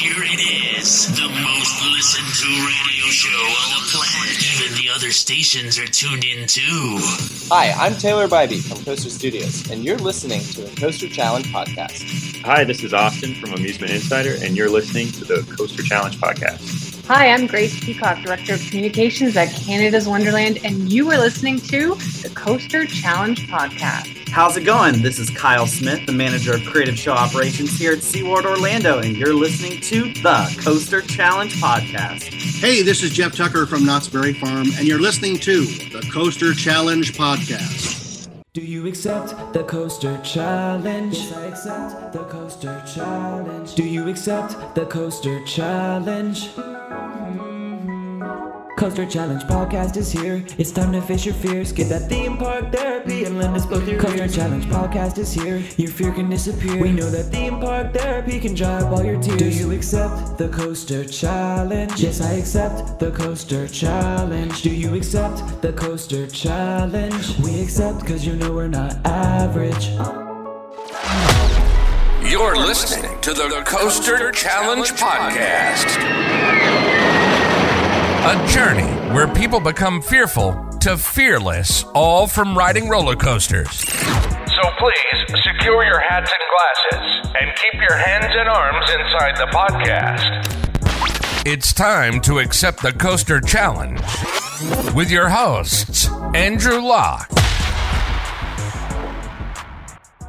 here it is, the most listened to radio show on the planet. Even the other stations are tuned in too. Hi, I'm Taylor Bybee from Coaster Studios, and you're listening to the Coaster Challenge podcast. Hi, this is Austin from Amusement Insider, and you're listening to the Coaster Challenge podcast. Hi, I'm Grace Peacock, Director of Communications at Canada's Wonderland, and you are listening to the Coaster Challenge podcast. How's it going? This is Kyle Smith, the manager of creative show operations here at SeaWorld Orlando, and you're listening to the Coaster Challenge podcast. Hey, this is Jeff Tucker from Knott's Berry Farm, and you're listening to the Coaster Challenge podcast. Do you accept the coaster challenge? Yes, I accept the coaster challenge. Do you accept the coaster challenge? Coaster Challenge podcast is here. It's time to face your fears. Get that theme park therapy and lend us both your Coaster. Challenge podcast is here. Your fear can disappear. We know that theme park therapy can dry up all your tears. Do you accept the Coaster Challenge? Yes, I accept the Coaster Challenge. Do you accept the Coaster Challenge? We accept because you know we're not average. You're listening to the Coaster Challenge Podcast. A journey where people become fearful to fearless, all from riding roller coasters. So please secure your hats and glasses and keep your hands and arms inside the podcast. It's time to accept the Coaster Challenge with your hosts, Andrew Locke.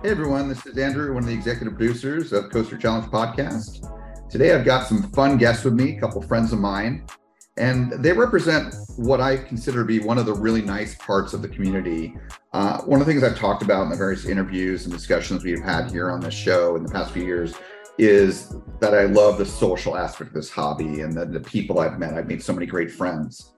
Hey everyone, this is Andrew, one of the executive producers of Coaster Challenge Podcast. Today I've got some fun guests with me, a couple friends of mine and they represent what I consider to be one of the really nice parts of the community. Uh, one of the things I've talked about in the various interviews and discussions we've had here on the show in the past few years is that I love the social aspect of this hobby and the, the people I've met. I've made so many great friends.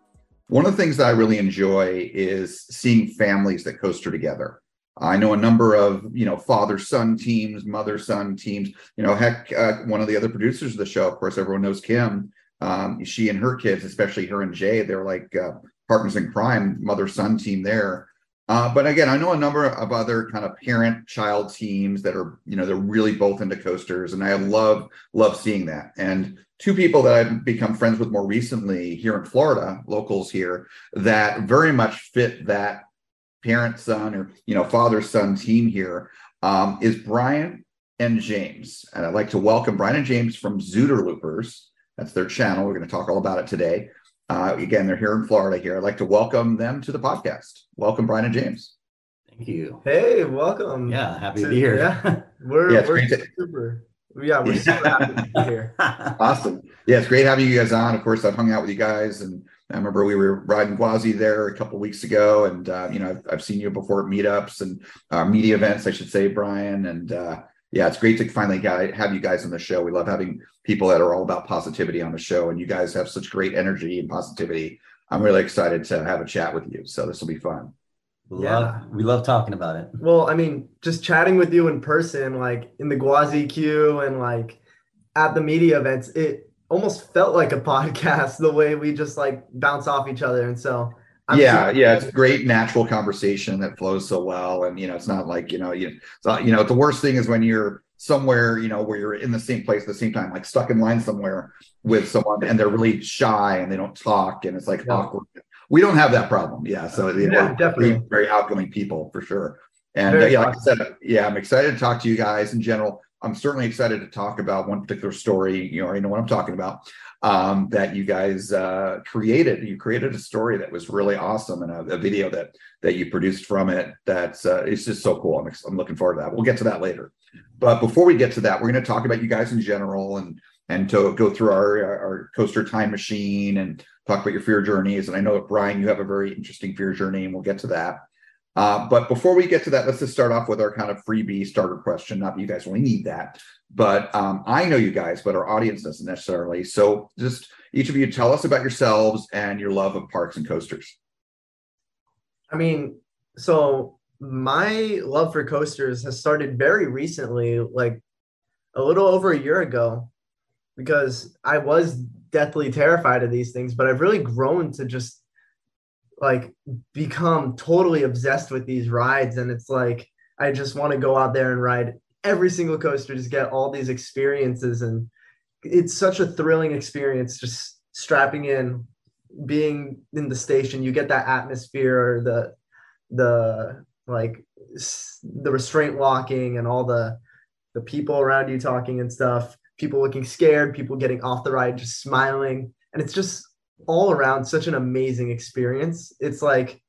One of the things that I really enjoy is seeing families that coaster together. I know a number of you know father son teams, mother son teams. You know, heck, uh, one of the other producers of the show, of course, everyone knows Kim um, she and her kids, especially her and Jay, they're like uh, partners in crime, mother son team there. Uh, but again, I know a number of other kind of parent child teams that are, you know, they're really both into coasters, and I love love seeing that. And two people that I've become friends with more recently here in Florida, locals here, that very much fit that parent son or you know father son team here um, is Bryan and James, and I'd like to welcome Bryan and James from Zooder Loopers. That's their channel. We're going to talk all about it today. Uh, again, they're here in Florida. Here, I'd like to welcome them to the podcast. Welcome, Bryan and James. Thank you. Hey, welcome. Yeah, happy to, to be here. Yeah, we're, yeah, we're super. Yeah, we're super happy to be here. awesome. Yeah, it's great having you guys on. Of course, I've hung out with you guys, and I remember we were riding Gwazi there a couple weeks ago, and uh, you know I've, I've, seen you before at meetups and uh, media events, I should say, Bryan, and uh, yeah, it's great to finally have you guys on the show. We love having people that are all about positivity on the show, and you guys have such great energy and positivity. I'm really excited to have a chat with you. So this will be fun. Yeah, love, we love talking about it. Well, I mean, just chatting with you in person, like in the Gwazi queue and like at the media events, it almost felt like a podcast the way we just like bounce off each other. And so I'm yeah, sure. yeah, it's great natural conversation that flows so well, and you know, it's not like you know, you, not, you know, the worst thing is when you're somewhere, you know, where you're in the same place at the same time, like stuck in line somewhere with someone, and they're really shy and they don't talk, and it's like yeah. awkward. We don't have that problem, yeah. So you know, yeah, definitely very outgoing people for sure. And uh, yeah, like I said, yeah, I'm excited to talk to you guys in general. I'm certainly excited to talk about one particular story. You already know what I'm talking about um, that you guys uh, created. You created a story that was really awesome and a, a video that that you produced from it. That's uh, it's just so cool. I'm, I'm looking forward to that. We'll get to that later. But before we get to that, we're going to talk about you guys in general and and to go through our our coaster time machine and talk about your fear journeys. And I know Bryan, you have a very interesting fear journey, and we'll get to that. Uh, but before we get to that, let's just start off with our kind of freebie starter question. Not that you guys really need that, but um, I know you guys, but our audience doesn't necessarily. So just each of you tell us about yourselves and your love of parks and coasters. I mean, so my love for coasters has started very recently, like a little over a year ago, because I was deathly terrified of these things, but I've really grown to just like become totally obsessed with these rides. And it's like, I just want to go out there and ride every single coaster, just get all these experiences and it's such a thrilling experience just strapping in, being in the station. You get that atmosphere, the the like the restraint locking and all the the people around you talking and stuff. People looking scared, people getting off the ride just smiling, and it's just all around such an amazing experience. It's like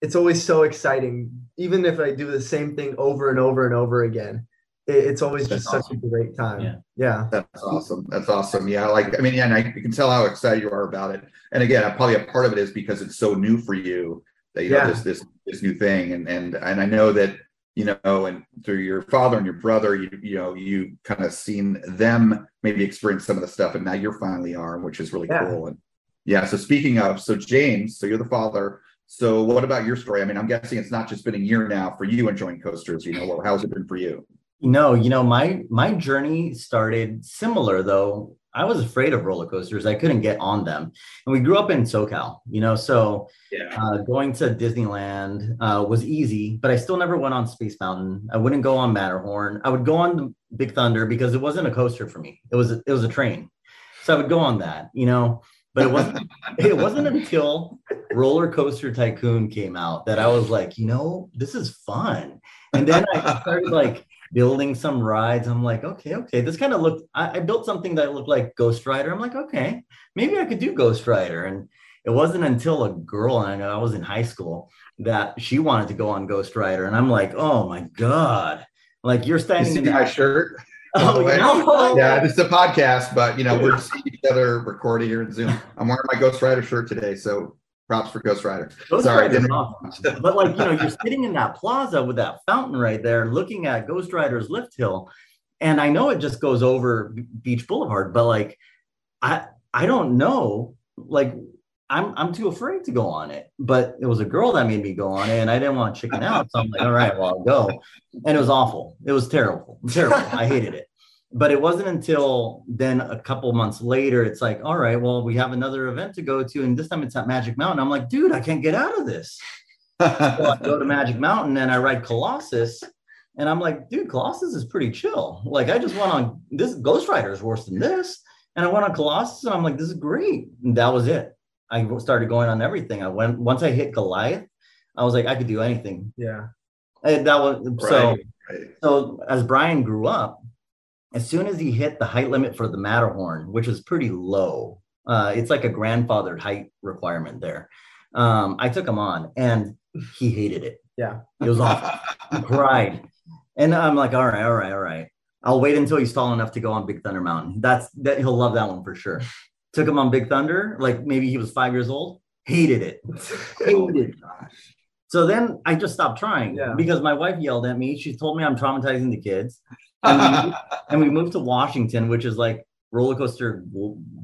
it's always so exciting. Even if I do the same thing over and over and over again, it's always just That's such a great time. Yeah. yeah. That's awesome. That's awesome. Yeah, like I mean, yeah, and I, you can tell how excited you are about it. And again, probably a part of it is because it's so new for you that you know Yeah. this this this new thing. And and and I know that you know, and through your father and your brother, you you know, you kind of seen them maybe experience some of the stuff, and now you're finally are, which is really Yeah. cool. And yeah. So speaking of, so James, so you're the father. So what about your story? I mean, I'm guessing it's not just been a year now for you enjoying coasters. You know, well, how's it been for you? No, you know, my my journey started similar though. I was afraid of roller coasters. I couldn't get on them. And we grew up in SoCal, you know, so Yeah. uh, going to Disneyland uh, was easy, but I still never went on Space Mountain. I wouldn't go on Matterhorn. I would go on the Big Thunder because it wasn't a coaster for me. It was a, it was a train, so I would go on that, you know. But it wasn't it wasn't until Roller Coaster Tycoon came out that I was like, you know, this is fun. And then I started like building some rides. I'm like, okay, okay, this kind of looked. I, I built something that looked like Ghost Rider. I'm like, okay, maybe I could do Ghost Rider. And it wasn't until a girl, and I know I was in high school, that she wanted to go on Ghost Rider, and I'm like, oh my god, like you're You standing see in my shirt? Oh, no. Oh. Yeah, this is a podcast, but you know, we're seeing each other recorded here in Zoom. I'm wearing my Ghost Rider shirt today, so props for Ghost Rider. Ghost Sorry, Rider's awesome. But like, you know, you're sitting in that plaza with that fountain right there, looking at Ghost Rider's lift hill. And I know it just goes over Beach Boulevard, but like I I don't know. Like I'm I'm too afraid to go on it. But it was a girl that made me go on it and I didn't want to chicken out. So I'm like, all right, well, I'll go. And it was awful. It was terrible. Terrible. I hated it. But it wasn't until then a couple months later, it's like, all right, well, we have another event to go to, and this time it's at Magic Mountain. I'm like, dude, I can't get out of this. So I go to Magic Mountain and I ride Colossus, and I'm like, dude, Colossus is pretty chill. Like, I just went on this Ghost Rider is worse than this, and I went on Colossus, and I'm like, this is great. And that was it. I started going on everything. I went once I hit Goliath, I was like, I could do anything. Yeah. And that was so. Right, right. So as Bryan grew up, as soon as he hit the height limit for the Matterhorn, which is pretty low, uh, it's like a grandfathered height requirement there. Um, I took him on, and he hated it. Yeah. It was awful. he cried, and I'm like, all right, all right, all right. I'll wait until he's tall enough to go on Big Thunder Mountain. That's that he'll love that one for sure. Took him on Big Thunder, like maybe he was five years old. Hated it. hated. So then I just stopped trying Yeah. because my wife yelled at me. She told me I'm traumatizing the kids. And we, moved, and we moved to Washington, which is like roller coaster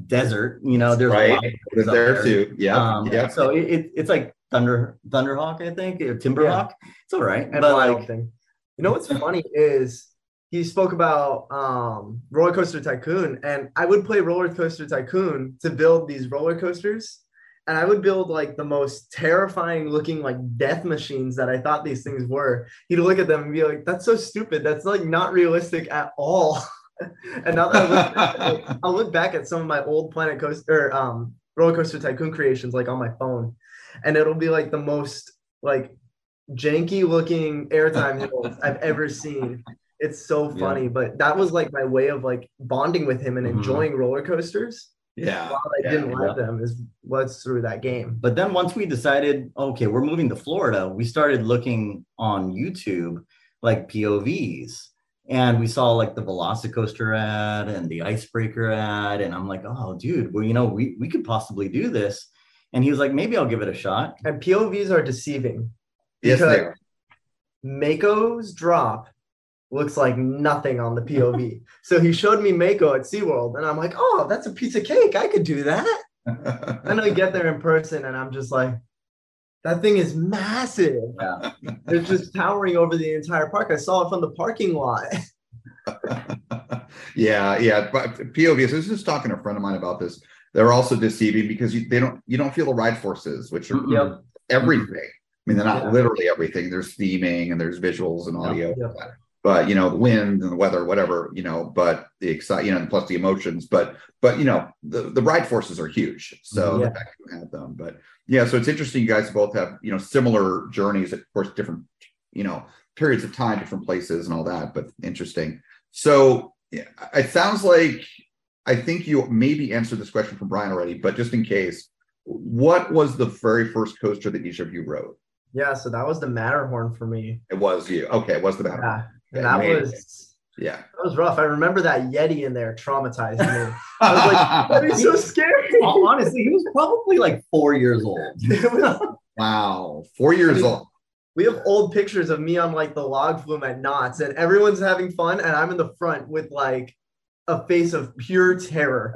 desert. You know, there's a Right. lot of Was there too. Yeah. Um, yeah. So it, it, it's like Thunder Thunderhawk, I think, or Timberhawk. It's all right, and but like, thing. You know what's funny is he spoke about um, roller coaster tycoon, and I would play roller coaster tycoon to build these roller coasters, and I would build like the most terrifying looking like death machines that I thought these things were. He'd look at them and be like, "That's so stupid. That's like not realistic at all." and now that I look, back, I'll look back at some of my old Planet Coaster or um, roller coaster tycoon creations like on my phone, and it'll be like the most like janky looking airtime hills I've ever seen. It's so funny, but that was like my way of like bonding with him and Mhm. enjoying roller coasters. Yeah. While I Yeah, didn't yeah. them is was through that game. But then once we decided, okay, we're moving to Florida, we started looking on YouTube like POVs. And we saw like the Velocicoaster ad and the Icebreaker ad. And I'm like, oh, dude, well, you know, we, we could possibly do this. And he was like, maybe I'll give it a shot. And POVs are deceiving. Yes, they are. Mako's drop looks like nothing on the POV. so he showed me Mako at SeaWorld, and I'm like, oh, that's a piece of cake. I could do that. Then I get there in person, and I'm just like, that thing is massive. Yeah. It's just towering over the entire park. I saw it from the parking lot. yeah, yeah. But POVs. I was just talking to a friend of mine about this. They're also deceiving because you, they don't you don't feel the ride forces, which are Yep. everything. I mean, they're not Yeah. literally everything. There's theming and there's visuals and audio. Yep. But you know the wind and the weather, whatever, you know, but the excite, you know, and plus the emotions, but but you know the the ride forces are huge, so Yeah. the fact you have them, but yeah, so it's interesting. You guys both have you know similar journeys, of course, different you know periods of time, different places, and all that, but interesting. So yeah, it sounds like I think you maybe answered this question from Bryan already, but just in case, what was the very first coaster that each of you rode? Yeah, so that was the Matterhorn for me. It was you. Okay, it was the Matterhorn. Yeah, and that made it. was Yeah. that was rough. I remember that Yeti in there traumatized me. I was like, that is so scary. Honestly, he was probably like four years old. Wow, four years old. We have old pictures of me on like the log flume at Knott's, and everyone's having fun, and I'm in the front with like a face of pure terror.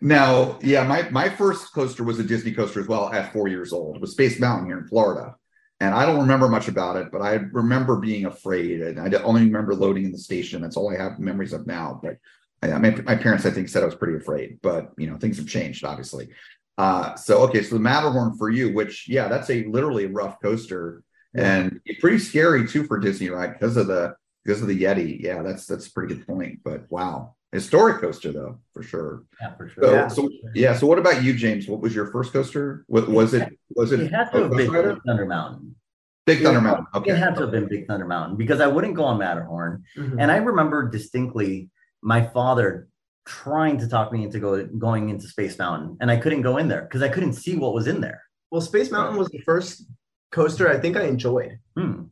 now, yeah, my my first coaster was a Disney coaster as well at four years old. It was Space Mountain here in Florida, and I don't remember much about it, but I remember being afraid, and I only remember loading in the station. That's all I have memories of now. But I, my, my parents, I think, said I was pretty afraid, but you know, things have changed, obviously. Uh, so okay, so the Matterhorn for you, which yeah, that's a literally rough coaster, and pretty scary too for Disney, right? Because of the because of the Yeti. Yeah, that's that's a pretty good point. But wow, historic coaster though, for sure. Yeah, for sure. So, Yeah. so yeah. So what about you, James? What was your first coaster? Was, was it was it, It had to have been Rider? Big Thunder Mountain. Big Thunder Mountain? Okay. It had to have been Big Thunder Mountain because I wouldn't go on Matterhorn. Mhm. And I remember distinctly my father trying to talk me into go, going into Space Mountain, and I couldn't go in there because I couldn't see what was in there. Well, Space Mountain was the first coaster I think I enjoyed. Hmm.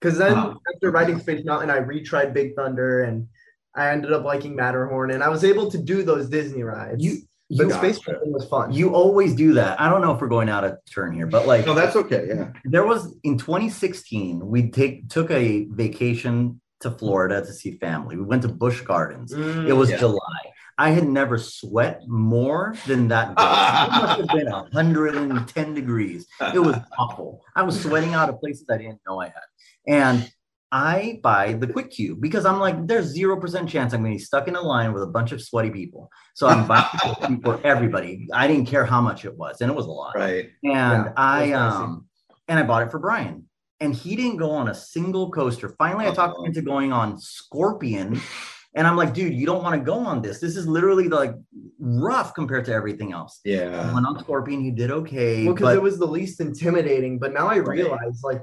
Because then Wow. after riding Space Mountain, I retried Big Thunder and I ended up liking Matterhorn and I was able to do those Disney rides. You, but you, Space Mountain was fun. you always do that. I don't know if we're going out of turn here, but like No, that's okay. Yeah. there was in 2016 we take took a vacation to Florida to see family. We went to Busch Gardens. Mm, It was Yeah. July. I had never sweat more than that day. It must have been 110 degrees. It was awful. I was sweating out of places I didn't know I had. And I buy the quick queue because I'm like, there's zero percent chance I'm going to be stuck in a line with a bunch of sweaty people. So I'm buying the Quick Queue for everybody. I didn't care how much it was, and it was a lot. Right. And Yeah, I um and I bought it for Bryan. And he didn't go on a single coaster. Finally, I talked him into going on Scorpion. And I'm like, dude, you don't want to go on this. This is literally like rough compared to everything else. I Yeah. went on Scorpion, he did okay. well, because it was the least intimidating. But now I realize like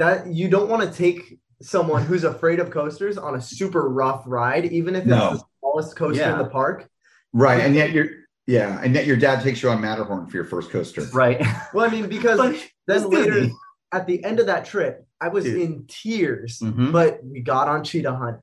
that you don't want to take someone who's afraid of coasters on a super rough ride, even if it's No. the smallest coaster Yeah. in the park. Right. And yet you're yeah, and yet your dad takes you on Matterhorn for your first coaster. right. Well, I mean, because But then later Disney. at the end of that trip, I was Dude. in tears, Mhm. but we got on Cheetah Hunt.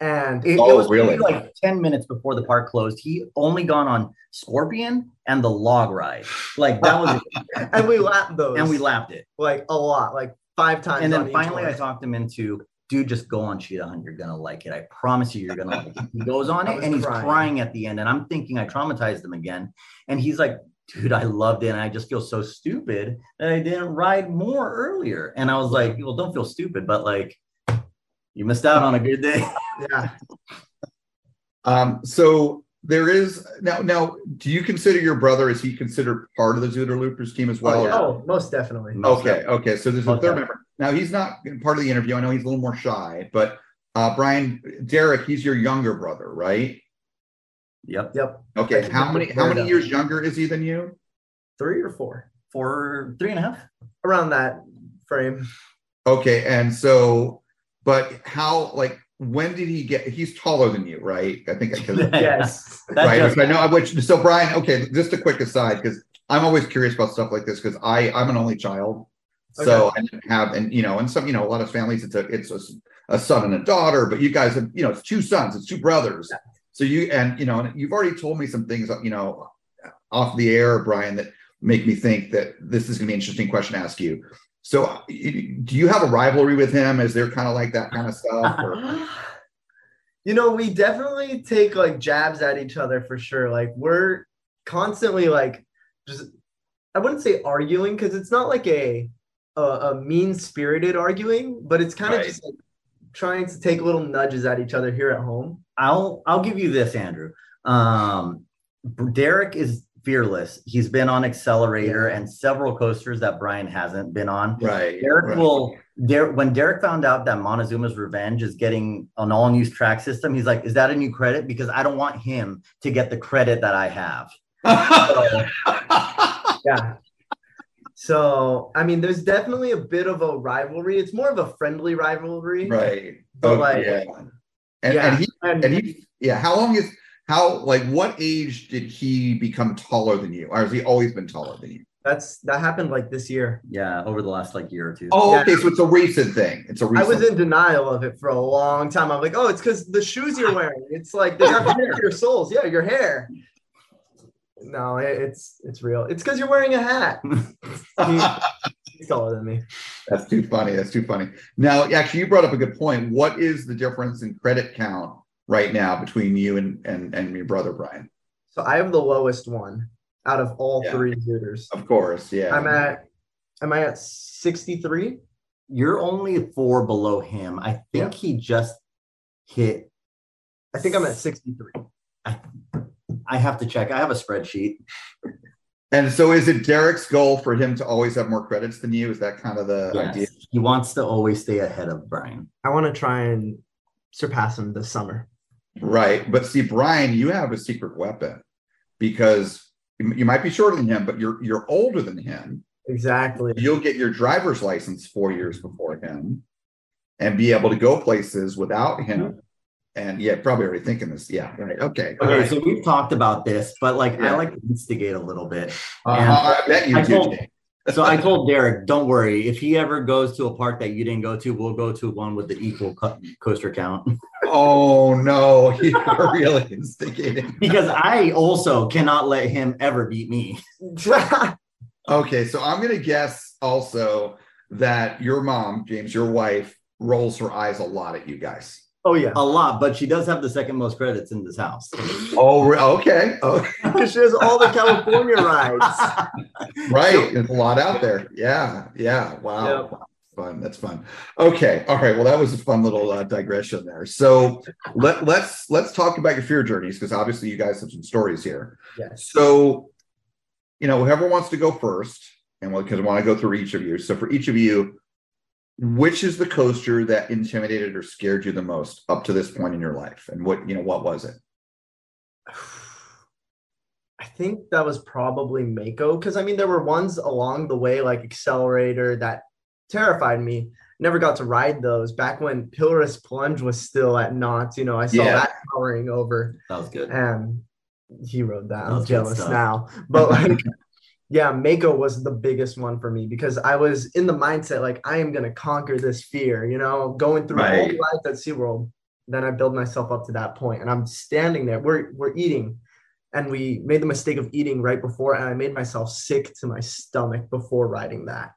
And It, it Oh, was really? like 10 minutes before the park closed. He only gone on Scorpion and the log ride. Like that was it. and we lapped those. and we laughed it. like a lot, like five times. and then finally, I talked him into, dude, just go on Cheetah Hunt. You're gonna like it. I promise you, you're gonna like it. He goes on it and he's crying. crying. at the end. And I'm thinking I traumatized him again. And he's like, dude, I loved it. And I just feel so stupid that I didn't ride more earlier. And I was like, well, don't feel stupid, but like, you missed out on a good day. Yeah. Um, so there is now now do you consider your brother is he considered part of the Zooder Loopers team as well? Oh, yeah. Oh, most definitely. Okay, okay. So there's a third definitely. member. Now he's not part of the interview. I know he's a little more shy, but uh Bryan, Derek, he's your younger brother, right? Yep. Yep. Okay. Thank How many how many years younger is he than you? Three or four. For three and a half. Around that frame. Okay, and so but how like when did he get he's taller than you, right? I think because Yes. That's right. just- I know which so Bryan, okay, just a quick aside, because I'm always curious about stuff like this because I I'm an only child. So I didn't have and you know, and some, you know, a lot of families it's a it's a, a son and a daughter, but you guys have, you know, it's two sons, it's two brothers. So you and you know, and you've already told me some things, you know, off the air, Bryan, that make me think that this is gonna be an interesting question to ask you. So do you have a rivalry with him? Is there kind of like that kind of stuff? Or? You know, we definitely take like jabs at each other for sure. Like we're constantly like just I wouldn't say arguing because it's not like a a, a mean spirited arguing, but it's kind of Right. just like trying to take little nudges at each other here at home. I'll I'll give you this, Andrew. Um, Derek is fearless. He's been on Xcelerator and several coasters that Bryan hasn't been on. Right. Derek right. will Derek, when Derek found out that Montezuma's Revenge is getting an all new track system, he's like, "Is that a new credit? Because I don't want him to get the credit that I have." yeah. So I mean, there's definitely a bit of a rivalry. It's more of a friendly rivalry, Right. But Oh, like, yeah. And, yeah, and he and he yeah, how long is how like what age did he become taller than you? Or has he always been taller than you? That's that happened like this year. Yeah, over the last like year or two. Oh, Yeah. okay. So it's a recent thing. It's a recent. I was in denial of it for a long time. I'm like, oh, it's because the shoes you're wearing. It's like they have to your soles. Yeah, your hair. No, it, it's it's real. It's because you're wearing a hat. He's taller than me. That's too funny. That's too funny. Now, actually, you brought up a good point. What is the difference in credit count right now between you and and, and your brother Bryan? So I have the lowest one out of all Yeah. three Zooders. Of course, yeah. I'm at. Am I at 63? You're only four below him. I think he just hit. I think I'm at 63. I have to check. I have a spreadsheet. And so, is it Derek's goal for him to always have more credits than you? Is that kind of the Yes. idea? He wants to always stay ahead of Bryan. I want to try and surpass him this summer. Right. But see, Bryan, you have a secret weapon because you might be shorter than him, but you're you're older than him. Exactly. You'll get your driver's license four years before him and be able to go places without him. And yeah, probably already thinking this. Yeah, right. Okay. Okay, right. so we've talked about this, but like Yeah. I like to instigate a little bit. Uh-huh, I bet you I do. told- so I told Derek, don't worry. If he ever goes to a park that you didn't go to, we'll go to one with the equal co- coaster count. Oh no, you're really instigating. because I also cannot let him ever beat me. Okay, so I'm gonna guess also that your mom, James, your wife, rolls her eyes a lot at you guys. Oh yeah. A lot, but she does have the second most credits in this house. Oh, re- okay. Because she has all the California rides. right. There's a lot out there. Yeah. Yeah. Wow. Yep. Fun. That's fun. Okay. All right. Well, that was a fun little uh, digression there. So let let's let's talk about your fear journeys because obviously you guys have some stories here. Yes. So, you know, whoever wants to go first, and because I want to go through each of you. So for each of you, which is the coaster that intimidated or scared you the most up to this point in your life, and what you know, what was it? I think that was probably Mako because I mean there were ones along the way like Accelerator that terrified me. Never got to ride those back when Perilous Plunge was still at Knott's. You know, I saw Yeah. that towering over, That was good. and he rode that. That I'm jealous now, but like, yeah, Mako was the biggest one for me because I was in the mindset like I am gonna conquer this fear. You know, going through all Right. the rides at SeaWorld. Then I build myself up to that point, and I'm standing there. We're we're eating and we made the mistake of eating right before and i made myself sick to my stomach before riding that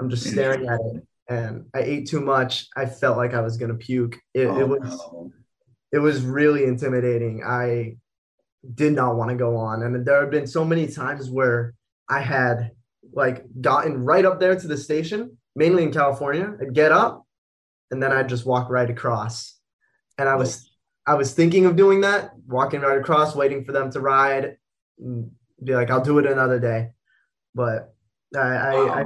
i'm just staring at it and i ate too much. I felt like i was going to puke. It, Oh, it was no. it was really intimidating. I did not want to go on and there have been so many times where i had like gotten right up there to the station mainly in california. I'd get up and then i'd just walk right across. And i was I was thinking of doing that, walking right across, waiting for them to ride, and be like, I'll do it another day. But I I, I,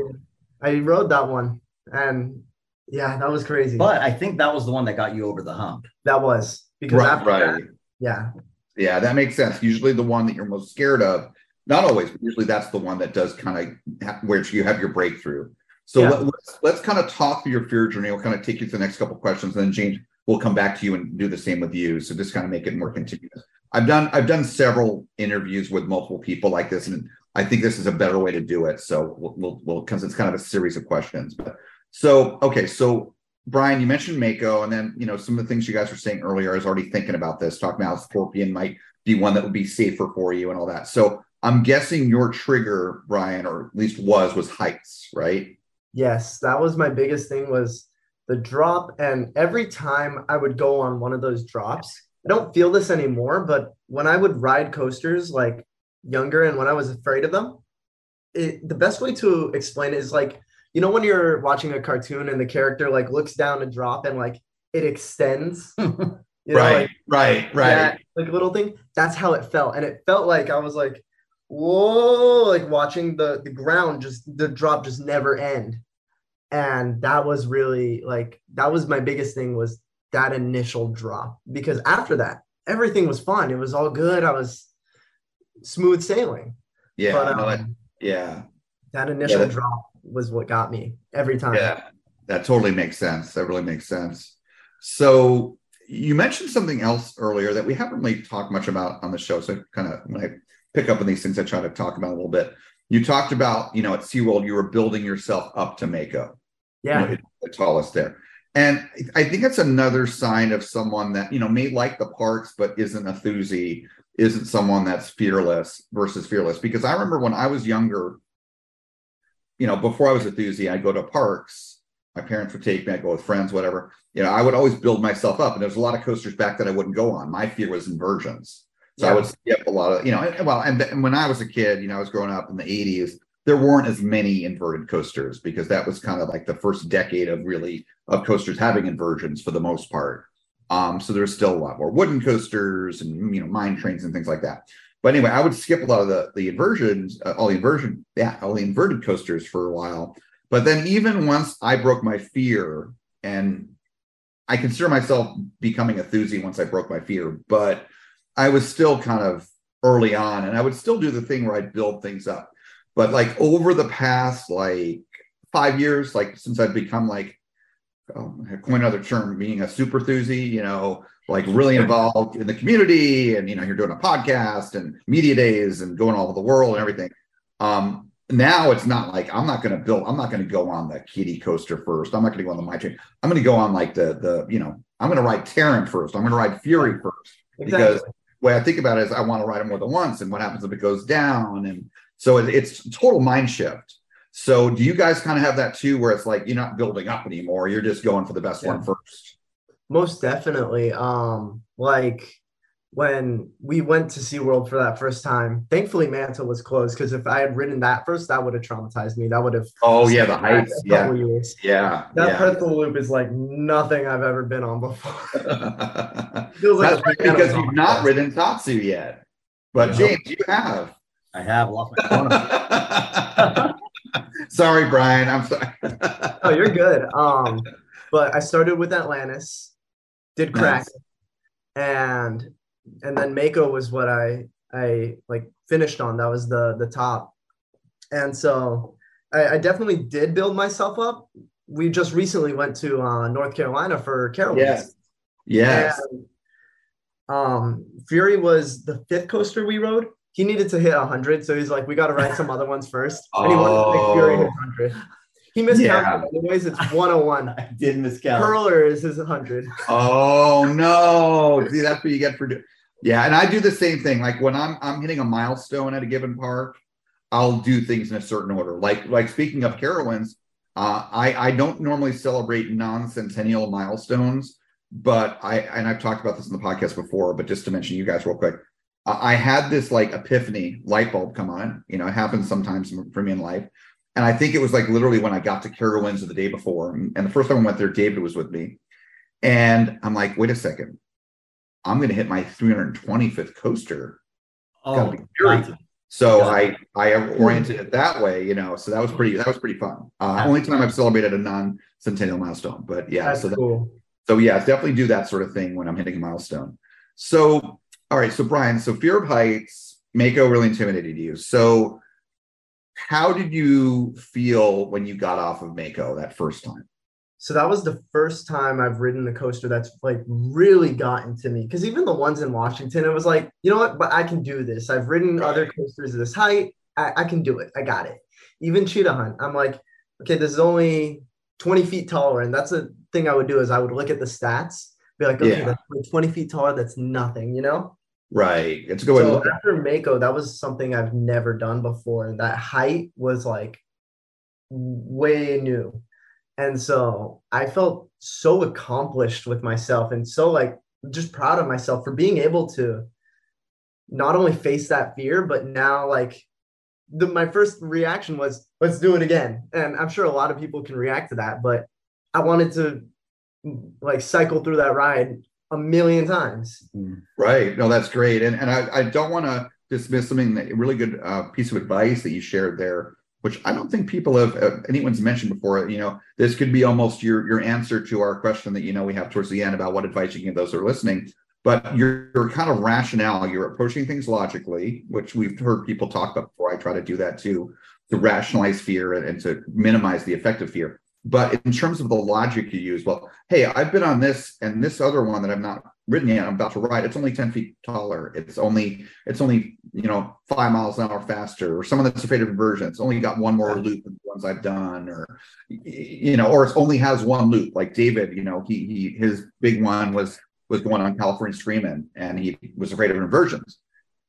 I rode that one, and yeah, that was crazy. But I think that was the one that got you over the hump. that was because Right, after that- yeah, Yeah, that makes sense. Usually the one that you're most scared of, not always, but usually that's the one that does kind of ha- where you have your breakthrough. So Yeah. let, us let's kind of talk through your fear journey. We'll kind of take you to the next couple questions, and then James will come back to you and do the same with you. So just kind of make it more continuous. I've done I've done several interviews with multiple people like this, and I think this is a better way to do it. So we'll we'll, we'll because it's kind of a series of questions. But so okay, so Bryan, you mentioned Mako, and then you know some of the things you guys were saying earlier. I was already thinking about this, talking about Scorpion might be one that would be safer for you and all that. So I'm guessing your trigger, Bryan, or at least was, was heights, right? yes, that was my biggest thing was the drop. And every time I would go on one of those drops, I don't feel this anymore, but when I would ride coasters like younger and when I was afraid of them, it, the best way to explain it is like, you know, when you're watching a cartoon and the character like looks down a drop and like it extends, you know, like right, that like little thing. That's how it felt, and it felt like I was like, whoa, like watching the the ground just the drop just never end. and that was really like that was my biggest thing was that initial drop because after that everything was fun it was all good i was smooth sailing Yeah. But, no, um, yeah. that initial that- drop was what got me every time Yeah, that totally makes sense. That really makes sense. So you mentioned something else earlier that we haven't really talked much about on the show. So kind of when I pick up on these things, I try to talk about a little bit. You talked about, you know, at SeaWorld, you were building yourself up to Mako. yeah you know, the tallest there. And I think it's another sign of someone that, you know, may like the parks, but isn't a thuzy, isn't someone that's fearless versus fearless. Because I remember when I was younger, you know, before I was a thuzy, I'd go to parks. My parents would take me, I'd go with friends, whatever. You know, I would always build myself up. And there's a lot of coasters back that I wouldn't go on. My fear was inversions. So I would skip a lot of, you know, and- well, and, and when I was a kid, you know, I was growing up in the 80s, there weren't as many inverted coasters because that was kind of like the first decade of really of coasters having inversions for the most part. Um, so there's still a lot more wooden coasters and you know mine trains and things like that. But anyway, I would skip a lot of the the inversions, uh, all the inversion, yeah, all the inverted coasters for a while. But then even once I broke my fear, and I consider myself becoming a thuzy once I broke my fear, but I was still kind of early on, and I would still do the thing where I'd build things up. But like over the past like five years, like since I've become like um, coin another term, being a super thuzy, you know, like really involved in the community, and you know, you're doing a podcast and media days and going all over the world and everything. Um, now it's not like I'm not going to build. I'm not going to go on the Kitty coaster first. I'm not going to go on the My Train. I'm going to go on like the the you know I'm going to ride Taron first. I'm going to ride Fury first because the way I think about it is I want to ride it more than once. And what happens if it goes down? And so it, it's total mind shift. So do you guys kind of have that too, where it's like you're not building up anymore? You're just going for the best one first. Most definitely. Um, like when we went to SeaWorld for that first time, thankfully Manta was closed because if I had ridden that first, that would have traumatized me. That would have Oh yeah, the set heights. Yeah, couple years. yeah, That yeah. pretzel loop is like nothing I've ever been on before. Feels like That's a right, because you've not ridden Tatsu yet. But No. James, you have. I have lost my phone. Sorry, Bryan. I'm sorry. oh, you're good. Um, but I started with Atlantis, did Kraken, and and then Mako was what I I like finished on. That was the the top, and so I, I definitely did build myself up. We just recently went to uh, North Carolina for Carowinds. Yes. Yes. And, um, Fury was the fifth coaster we rode. He needed to hit 100, so he's like, we got to ride some other ones first. And he wanted to make Fury hit 100. He miscounted. Anyways, it's 101. I did miscount. Hurler is his 100. Oh no! See, that's what you get for do- yeah. And I do the same thing. Like when I'm I'm hitting a milestone at a given park, I'll do things in a certain order. Like like speaking of Carowinds, uh, I I don't normally celebrate non-centennial milestones, but I and I've talked about this in the podcast before. But just to mention you guys real quick, I I had this like epiphany light bulb come on. You know, it happens sometimes for me in life. And I think it was like literally when I got to Carowinds the day before. And, the first time I went there, David was with me. And I'm like, wait a second. I'm going to hit my 325th coaster. Oh. So. I I oriented it that way, you know. So that was pretty that was pretty fun. Uh, only time I've celebrated a non-centennial milestone, but yeah. That's so that, cool. so yeah, definitely do that sort of thing when I'm hitting a milestone. So all right, so Bryan, so fear of heights, Mako really intimidated you. So how did you feel when you got off of Mako that first time? So that was the first time I've ridden a coaster that's like really gotten to me. Because even the ones in Washington, it was like, you know what? But I can do this. I've ridden other coasters of this height. I, I can do it. I got it. Even Cheetah Hunt, I'm like, okay, this is only 20 feet taller. And that's a thing I would do is I would look at the stats, be like, okay, Yeah. that's 20 feet taller. That's nothing, you know? Right. It's a good way to So after Mako, that was something I've never done before. That height was like way new. And so I felt so accomplished with myself and so like just proud of myself for being able to not only face that fear, but now like the, my first reaction was, let's do it again. And I'm sure a lot of people can react to that, but I wanted to like cycle through that ride a million times. Right. No, that's great. And and I, I don't want to dismiss something that really good uh, piece of advice that you shared there which I don't think people have uh, anyone's mentioned before. You know, this could be almost your your answer to our question that you know we have towards the end about what advice you give those who are listening. But your, your kind of rationale, you're approaching things logically, which we've heard people talk about before. I try to do that too, to rationalize fear and, and to minimize the effect of fear. But in terms of the logic you use, well, hey, I've been on this and this other one that I've not written yet. I'm about to ride. It's only 10 feet taller. It's only, it's only, you know, five miles an hour faster, or someone that's afraid of inversion. It's only got one more loop than the ones I've done, or you know, or it only has one loop. Like David, you know, he he his big one was was going on California Screamin' and he was afraid of inversions.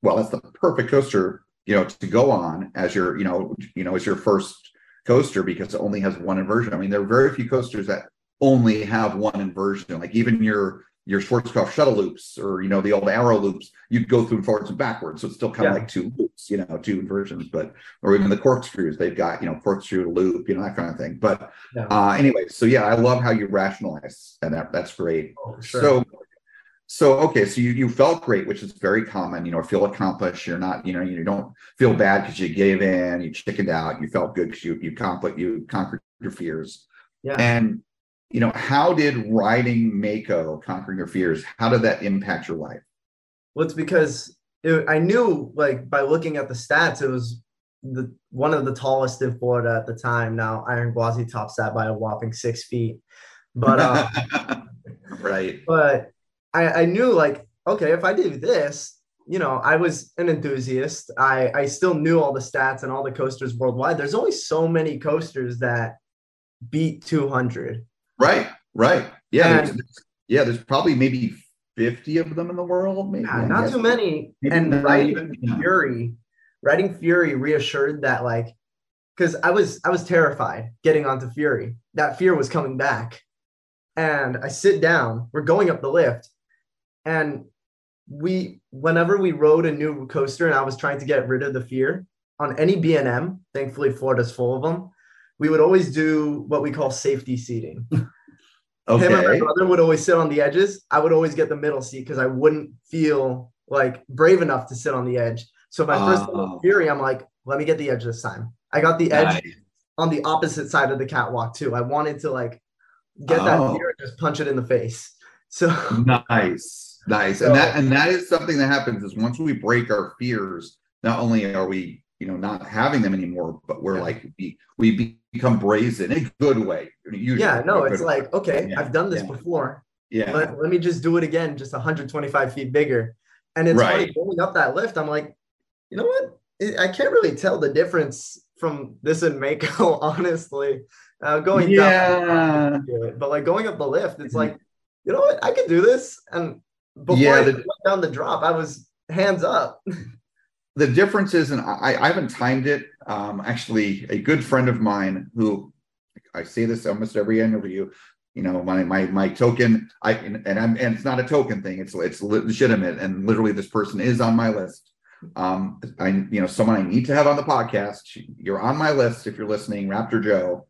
Well, that's the perfect coaster, you know, to go on as your, you know, you know, as your first coaster because it only has one inversion. I mean, there are very few coasters that only have one inversion. Like even your your Schwarzkopf shuttle loops or you know the old arrow loops, you'd go through and forwards and backwards. So it's still kind of Yeah. like two loops, you know, two inversions. But or even the corkscrews, they've got you know corkscrew loop, you know that kind of thing. But Yeah. uh, anyway, so yeah, I love how you rationalize, and that that's great. Oh, sure. So so okay, so you, you felt great, which is very common. You know, feel accomplished. You're not, you know, you don't feel bad because you gave in, you chickened out. You felt good because you you conquered you conquered your fears. Yeah. And you know, how did riding Mako, conquering your fears, how did that impact your life? Well, it's because it, I knew, like, by looking at the stats, it was the one of the tallest in Florida at the time. Now, Iron Gwazi tops that by a whopping six feet. But, uh, right. but I, I knew, like, okay, if I do this, you know, I was an enthusiast. I, I still knew all the stats and all the coasters worldwide. There's only so many coasters that beat 200. Right. Right. Yeah. And- there's, yeah. There's probably maybe 50 of them in the world. Maybe Yeah, not too many. Maybe and not writing. Fury, writing Fury reassured that like, because I was I was terrified getting onto Fury. That fear was coming back, and I sit down. We're going up the lift, and we whenever we rode a new coaster, and I was trying to get rid of the fear on any B and M. Thankfully, Florida's full of them. We would always do what we call safety seating. okay. Him and my brother would always sit on the edges. I would always get the middle seat because I wouldn't feel like brave enough to sit on the edge. So my first time Oh. Fury, I'm like, let me get the edge this time. I got the edge Nice. on the opposite side of the catwalk too. I wanted to like get that Oh. fear and just punch it in the face. So nice nice and that and that is something that happens is once we break our fears not only are we you know not having them anymore but we're like we we become brazen in a good way usually yeah, no, it's like, okay, Yeah, I've done this yeah. before. yeah Let, let me just do it again, just 125 feet bigger. And it's funny Right. going up that lift. I'm like, you know what? I can't really tell the difference from this and Mako, honestly. Uh, going yeah do it. but like going up the lift, it's like, you know what? I can do this. And before Yeah, I the- went down the drop, I was hands up. the difference is and I, I haven't timed it um actually a good friend of mine who i say this almost every interview you know my my my token i and i'm and it's not a token thing it's it's legitimate and literally this person is on my list. Um i you know someone i need to have on the podcast you're on my list if you're listening raptor joe.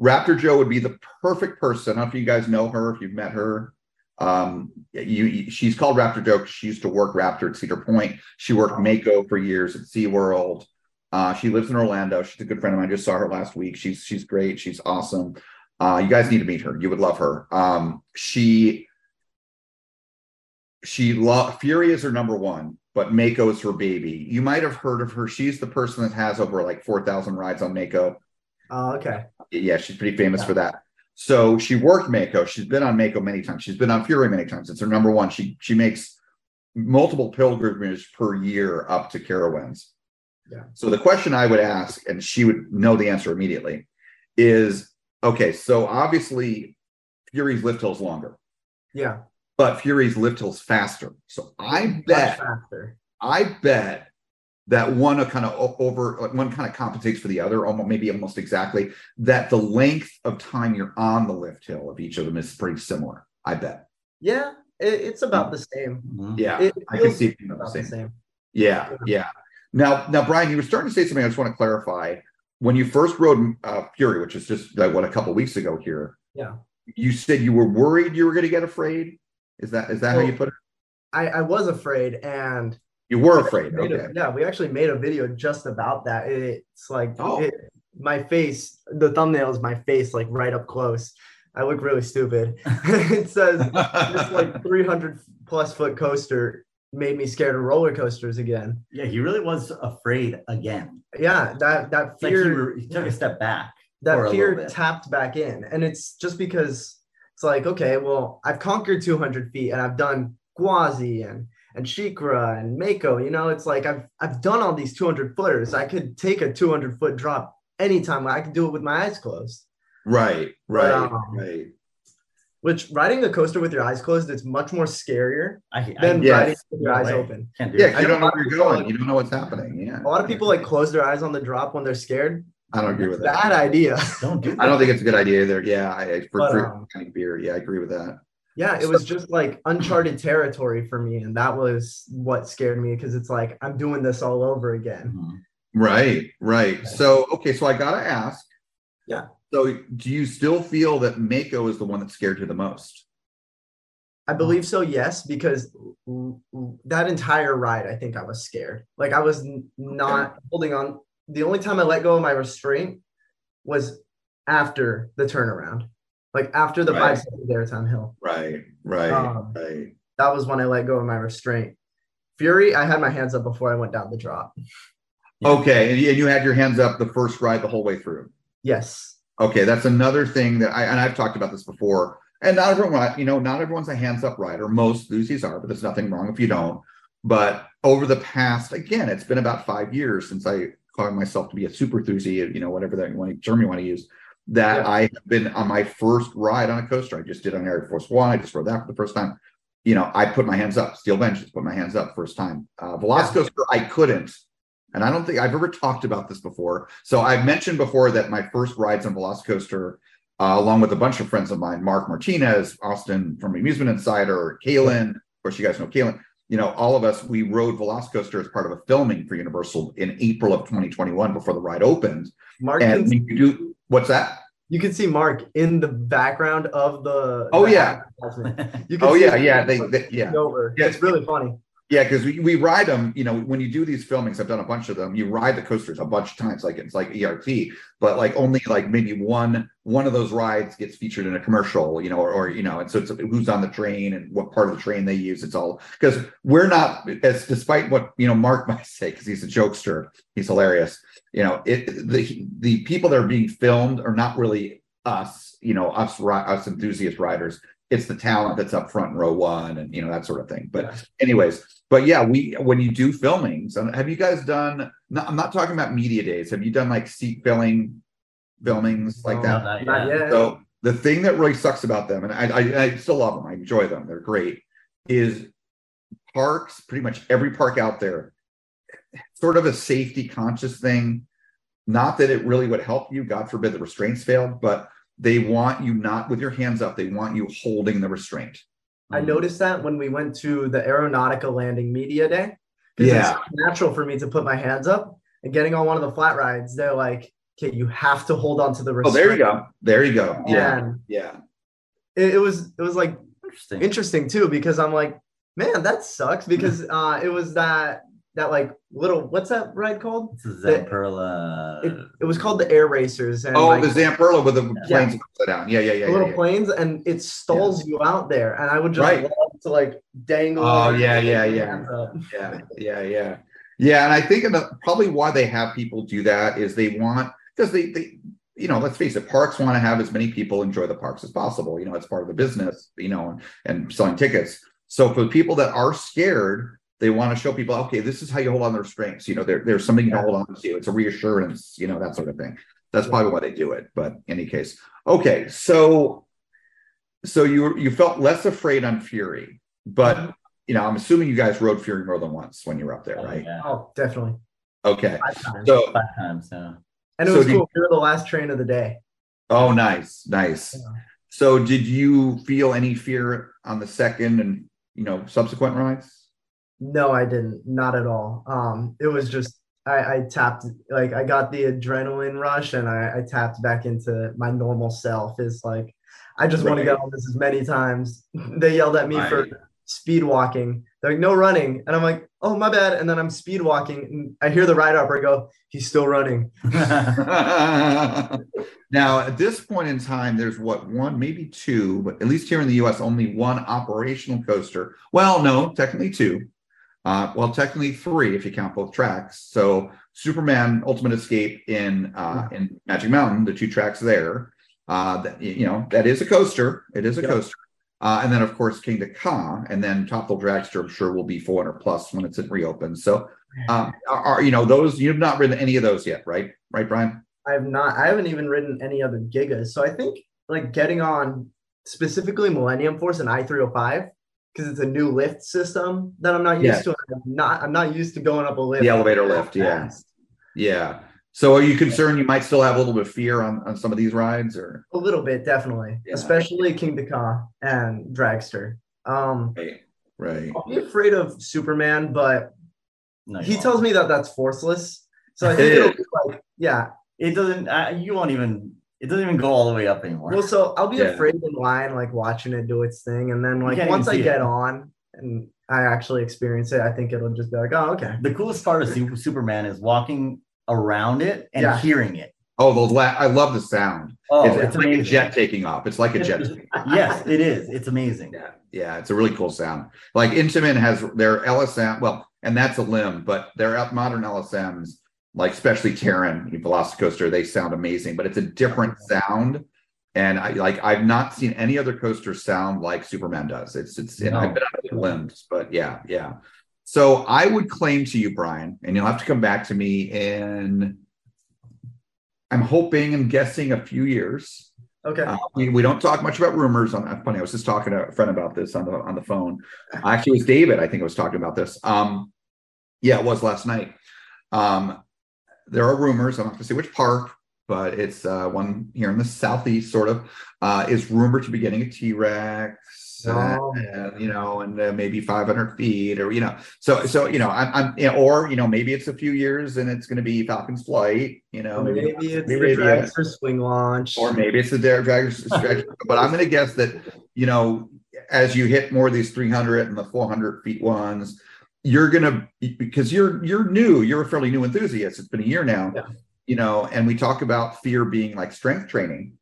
Raptor joe would be the perfect person i don't know if you guys know her if you've met her um you, she's called raptor joe 'cause she used to work raptor at cedar point. She worked mako for years at seaworld. Uh she lives in orlando. She's a good friend of mine. I just saw her last week. She's she's great. She's awesome. Uh you guys need to meet her. You would love her. Um she she lo- fury is her number one but mako is her baby. You might have heard of her. She's the person that has over like 4000 rides on mako. Oh, okay. yeah, she's pretty famous for that. So she worked Mako. She's been on Mako many times. She's been on Fury many times. It's her number one. She she makes multiple pilgrimages per year up to Carowinds. Yeah. So the question I would ask, and she would know the answer immediately, is okay. So obviously, Fury's lift hill's longer, Yeah. but Fury's lift hill's faster. So I bet faster. I bet that one kind of over one kind of compensates for the other, almost maybe almost exactly. That the length of time you're on the lift hill of each of them is pretty similar. I bet. Yeah. It, it's about the same. Yeah, It I can see it being about about the the same. same. Yeah, yeah. Now, now, Bryan, you were starting to say something. I just want to clarify. When you first rode uh, Fury, which is just like what a couple weeks ago here, Yeah. you said you were worried you were going to get afraid. Is that is that how you put it? I, I was afraid and You were afraid. made a- yeah, we actually made a video just about that. It's like Oh. it, my face, the thumbnail is my face, like right up close. I look really stupid. it says this like 300 plus foot coaster made me scared of roller coasters again. Yeah, he really was afraid again. Yeah, that that It's like he, fear re- he took a step back. that fear tapped back in, and it's just because it's like okay, well, I've conquered 200 feet, and I've done Gwazi and and SheiKra and Mako. You know, it's like I've I've done all these 200 footers. I could take a 200 foot drop anytime. I could do it with my eyes closed. Right, right, um, right. Which riding a coaster with your eyes closed, it's much more scarier I, I, than Yes. riding with your No eyes way. open. can't do Yeah, it. 'cause you I don't know know where you're a lot going. You don't know what's happening. Yeah. A lot of people like close their eyes on the drop when they're scared. I don't agree with that. Bad idea. Don't do that. I don't think it's a good idea either. Yeah, I, I for, But, for um, kind of beer. Yeah, I agree with that. Yeah, it was just like uncharted territory for me, and that was what scared me because it's like I'm doing this all over again. Mhm. Right, right. So okay, so I gotta ask. Yeah. So do you still feel that Mako is the one that scared you the most? I believe so, yes, because that entire ride, I think I was scared. Like I was not holding on. The only time I let go of my restraint was after the turnaround, like after the Right. five seconds there, airtime hill. Right, right, Um, right. That was when I let go of my restraint. Fury, I had my hands up before I went down the drop. Okay, and you, had your hands up the first ride the whole way through. Yes. Okay, that's another thing that I and I've talked about this before. And not everyone, you know, not everyone's a hands up rider. Most enthusiasts are, but there's nothing wrong if you don't. But over the past, again, it's been about five years since I called myself to be a super enthusiast, you know, whatever that you want, term you want to use. That Yeah. I have been on my first ride on a coaster. I just did on Air Force One. I just rode that for the first time. You know, I put my hands up. Steel benches, put my hands up first time. Uh, Velocicoaster, I couldn't. And I don't think I've ever talked about this before. So I've mentioned before that my first rides on Velocicoaster, uh, along with a bunch of friends of mine, Mark Martinez, Austin from Amusement Insider, Kalen, of course, you guys know Kalen. You know, all of us, we rode Velocicoaster as part of a filming for Universal in April of 2021 before the ride opened. Mark, And you do what's that? you can see Mark in the background of the. Oh, the yeah. You can Oh see yeah, yeah, they, they yeah. over. Yeah. It's really funny. Yeah, because we, we ride them, you know, when you do these filmings, I've done a bunch of them, you ride the coasters a bunch of times, like it's like ERT, but like only like maybe one one of those rides gets featured in a commercial, you know, or, or you know, and so it's who's on the train and what part of the train they use. It's all because we're not as despite what you know Mark might say, because he's a jokester, he's hilarious. You know, it the the people that are being filmed are not really us, you know, us us enthusiast riders. It's the talent that's up front in row one and you know that sort of thing. But Yeah. anyways, but yeah, we when you do filmings, and have you guys done? No, I'm not talking about media days. Have you done like seat filling, filmings like No. that? Not Not yet. So the thing that really sucks about them, and I, I, I still love them, I enjoy them, they're great, is parks, pretty much every park out there, sort of a safety conscious thing. Not that it really would help you, God forbid the restraints failed, but they want you not with your hands up, they want you holding the restraint. I noticed that when we went to the Aeronautica Landing Media Day. Yeah. It's natural for me to put my hands up and getting on one of the flat rides. They're like, okay, you have to hold on to the restraint. Oh, there you go. There you go. Yeah. And Yeah. it, it was it was like Interesting. interesting too because I'm like, man, that sucks because uh, it was that that like little what's that ride called? This is Zamperla. It, it was called the Air Racers and Oh, like, the Zamperla with the Yeah. planes upside down. Yeah, yeah, yeah. the yeah, little yeah. planes and it stalls you out there and I would just Right. love to like dangle. Oh, yeah, yeah, yeah. yeah yeah yeah yeah and i think in the, probably why they have people do that is they want because they they you know let's face it parks want to have as many people enjoy the parks as possible you know it's part of the business you know and, and selling tickets so for the people that are scared they want to show people okay this is how you hold on to restraints you know there, there's something you can hold on to it's a reassurance you know that sort of thing that's probably why they do it but in any case okay so so you you felt less afraid on fury but mm-hmm. you know i'm assuming you guys rode fury more than once when you were up there Oh, right yeah. Oh, definitely. okay Five times. so Five times. Yeah. and it so was do you- cool. We were the last train of the day. oh nice nice Yeah. so did you feel any fear on the second and you know subsequent rides No, I didn't. Not at all. Um, it was just I, I tapped like I got the adrenaline rush and I, I tapped back into my normal self. Is like I just want to get on this as many times. they yelled at me Right. for speed walking They're like, no running. And I'm like, oh, my bad. And then I'm speed walking and I hear the ride operator go, he's still running. now, at this point in time, there's what one, maybe two, but at least here in the US, only one operational coaster. Well, no, technically two. Uh, well, technically three if you count both tracks. So Superman Ultimate Escape in uh, in Magic Mountain, the two tracks there. Uh, that, you know that is a coaster. It is a Yep. coaster. Uh, and then of course Kingda Ka, and then Top Thrill Dragster. I'm sure will be 400 plus when it's reopened. So, um, are, you know those you've not ridden any of those yet, right? Right, Bryan? I have not, I haven't even ridden any other Gigas. So I think like getting on specifically Millennium Force and I-305 because it's a new lift system that I'm not used Yes. to. I'm not, I'm not used to going up a lift. The elevator lift, yeah. fast. Yeah. So are you concerned you might still have a little bit of fear on, on some of these rides or? A little bit, definitely, Yeah. especially Kingda Ka and Dragster. Um, Right. Right. I'll be afraid of Superman, but No, he won't. tells me that that's forceless. So I It think it'll is. be like, yeah. It doesn't. Uh, you won't even. It doesn't even go all the way up anymore. Well, so I'll be Yeah. afraid in line, like watching it do its thing, and then like once I get it. on and I actually experience it, I think it'll just be like, oh, okay. the coolest part of Superman is walking around it and Yeah. hearing it. Oh, the la- I love the sound. Oh, it's, it's, it's like amazing. a jet taking off. It's like a jet. yes, it is. It's amazing. Yeah, yeah, it's a really cool sound. Like Intamin has their LSM, well, and that's a LIM, but their up- modern LSMs, like especially Taron Velocicoaster, they sound amazing, but it's a different sound. And I like I've not seen any other coaster sound like Superman does. It's it's and I've been out of the LIMs, but yeah, yeah. So I would claim to you, Bryan, and you'll have to come back to me in I'm hoping and guessing a few years. Okay. Uh, we, we don't talk much about rumors. On funny, I was just talking to a friend about this on the on the phone. Actually, it was David. I think I was talking about this. Um, yeah, it was last night. Um, there are rumors. I'm not going to say which park, but it's uh, one here in the southeast, sort of, uh, is rumored to be getting a T Rex. Oh. and, you know, and uh, maybe 500 feet, or you know, so so you know, I'm, I'm you know, or you know, maybe it's a few years and it's going to be Falcon's Flight. You know, maybe it's maybe the. Dragster swing launch. Or maybe it's the stretch. but I'm going to guess that, you know, as you hit more of these 300 and the 400 feet ones, you're going to, because you're, you're new, you're a fairly new enthusiast. It's been a year now, Yeah. you know, and we talk about fear being like strength training.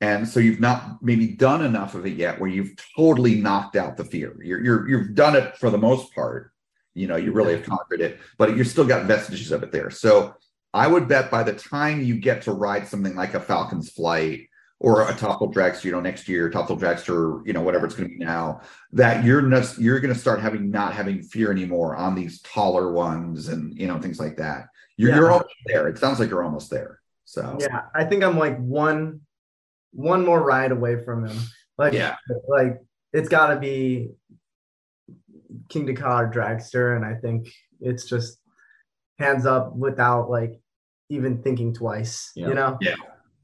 And so you've not maybe done enough of it yet where you've totally knocked out the fear. You're, you're, you've done it for the most part. You know, you really have conquered it, but you're still got vestiges of it there. So I would bet by the time you get to ride something like a Falcon's Flight or a Top Thrill Dragster, you know, next year, Top Thrill Dragster, you know, whatever it's going to be now, that you're not, you're going to start having not having fear anymore on these taller ones and you know things like that. You're, Yeah. you're almost there. It sounds like you're almost there. So Yeah, I think I'm like one one more ride away from him. Like Yeah. like it's got to be King Dakar Dragster, and I think it's just hands up without like even thinking twice. Yeah. You know? Yeah.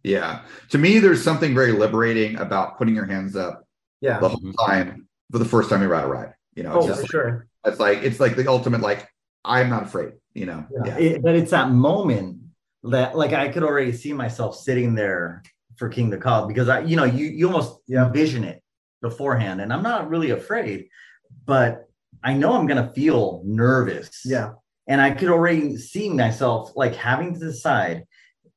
Yeah. To me, there's something very liberating about putting your hands up Yeah. the whole time for the first time you ride a ride. You know, oh, it's Oh, just for like, sure. it's like it's like the ultimate like I'm not afraid, you know. Yeah. It- but it's that moment that like I could already see myself sitting there for Kingda Ka because I, you know, you you almost Yeah. envision it beforehand, and I'm not really afraid, but I know I'm gonna feel nervous. Yeah. and I could already see myself like having to decide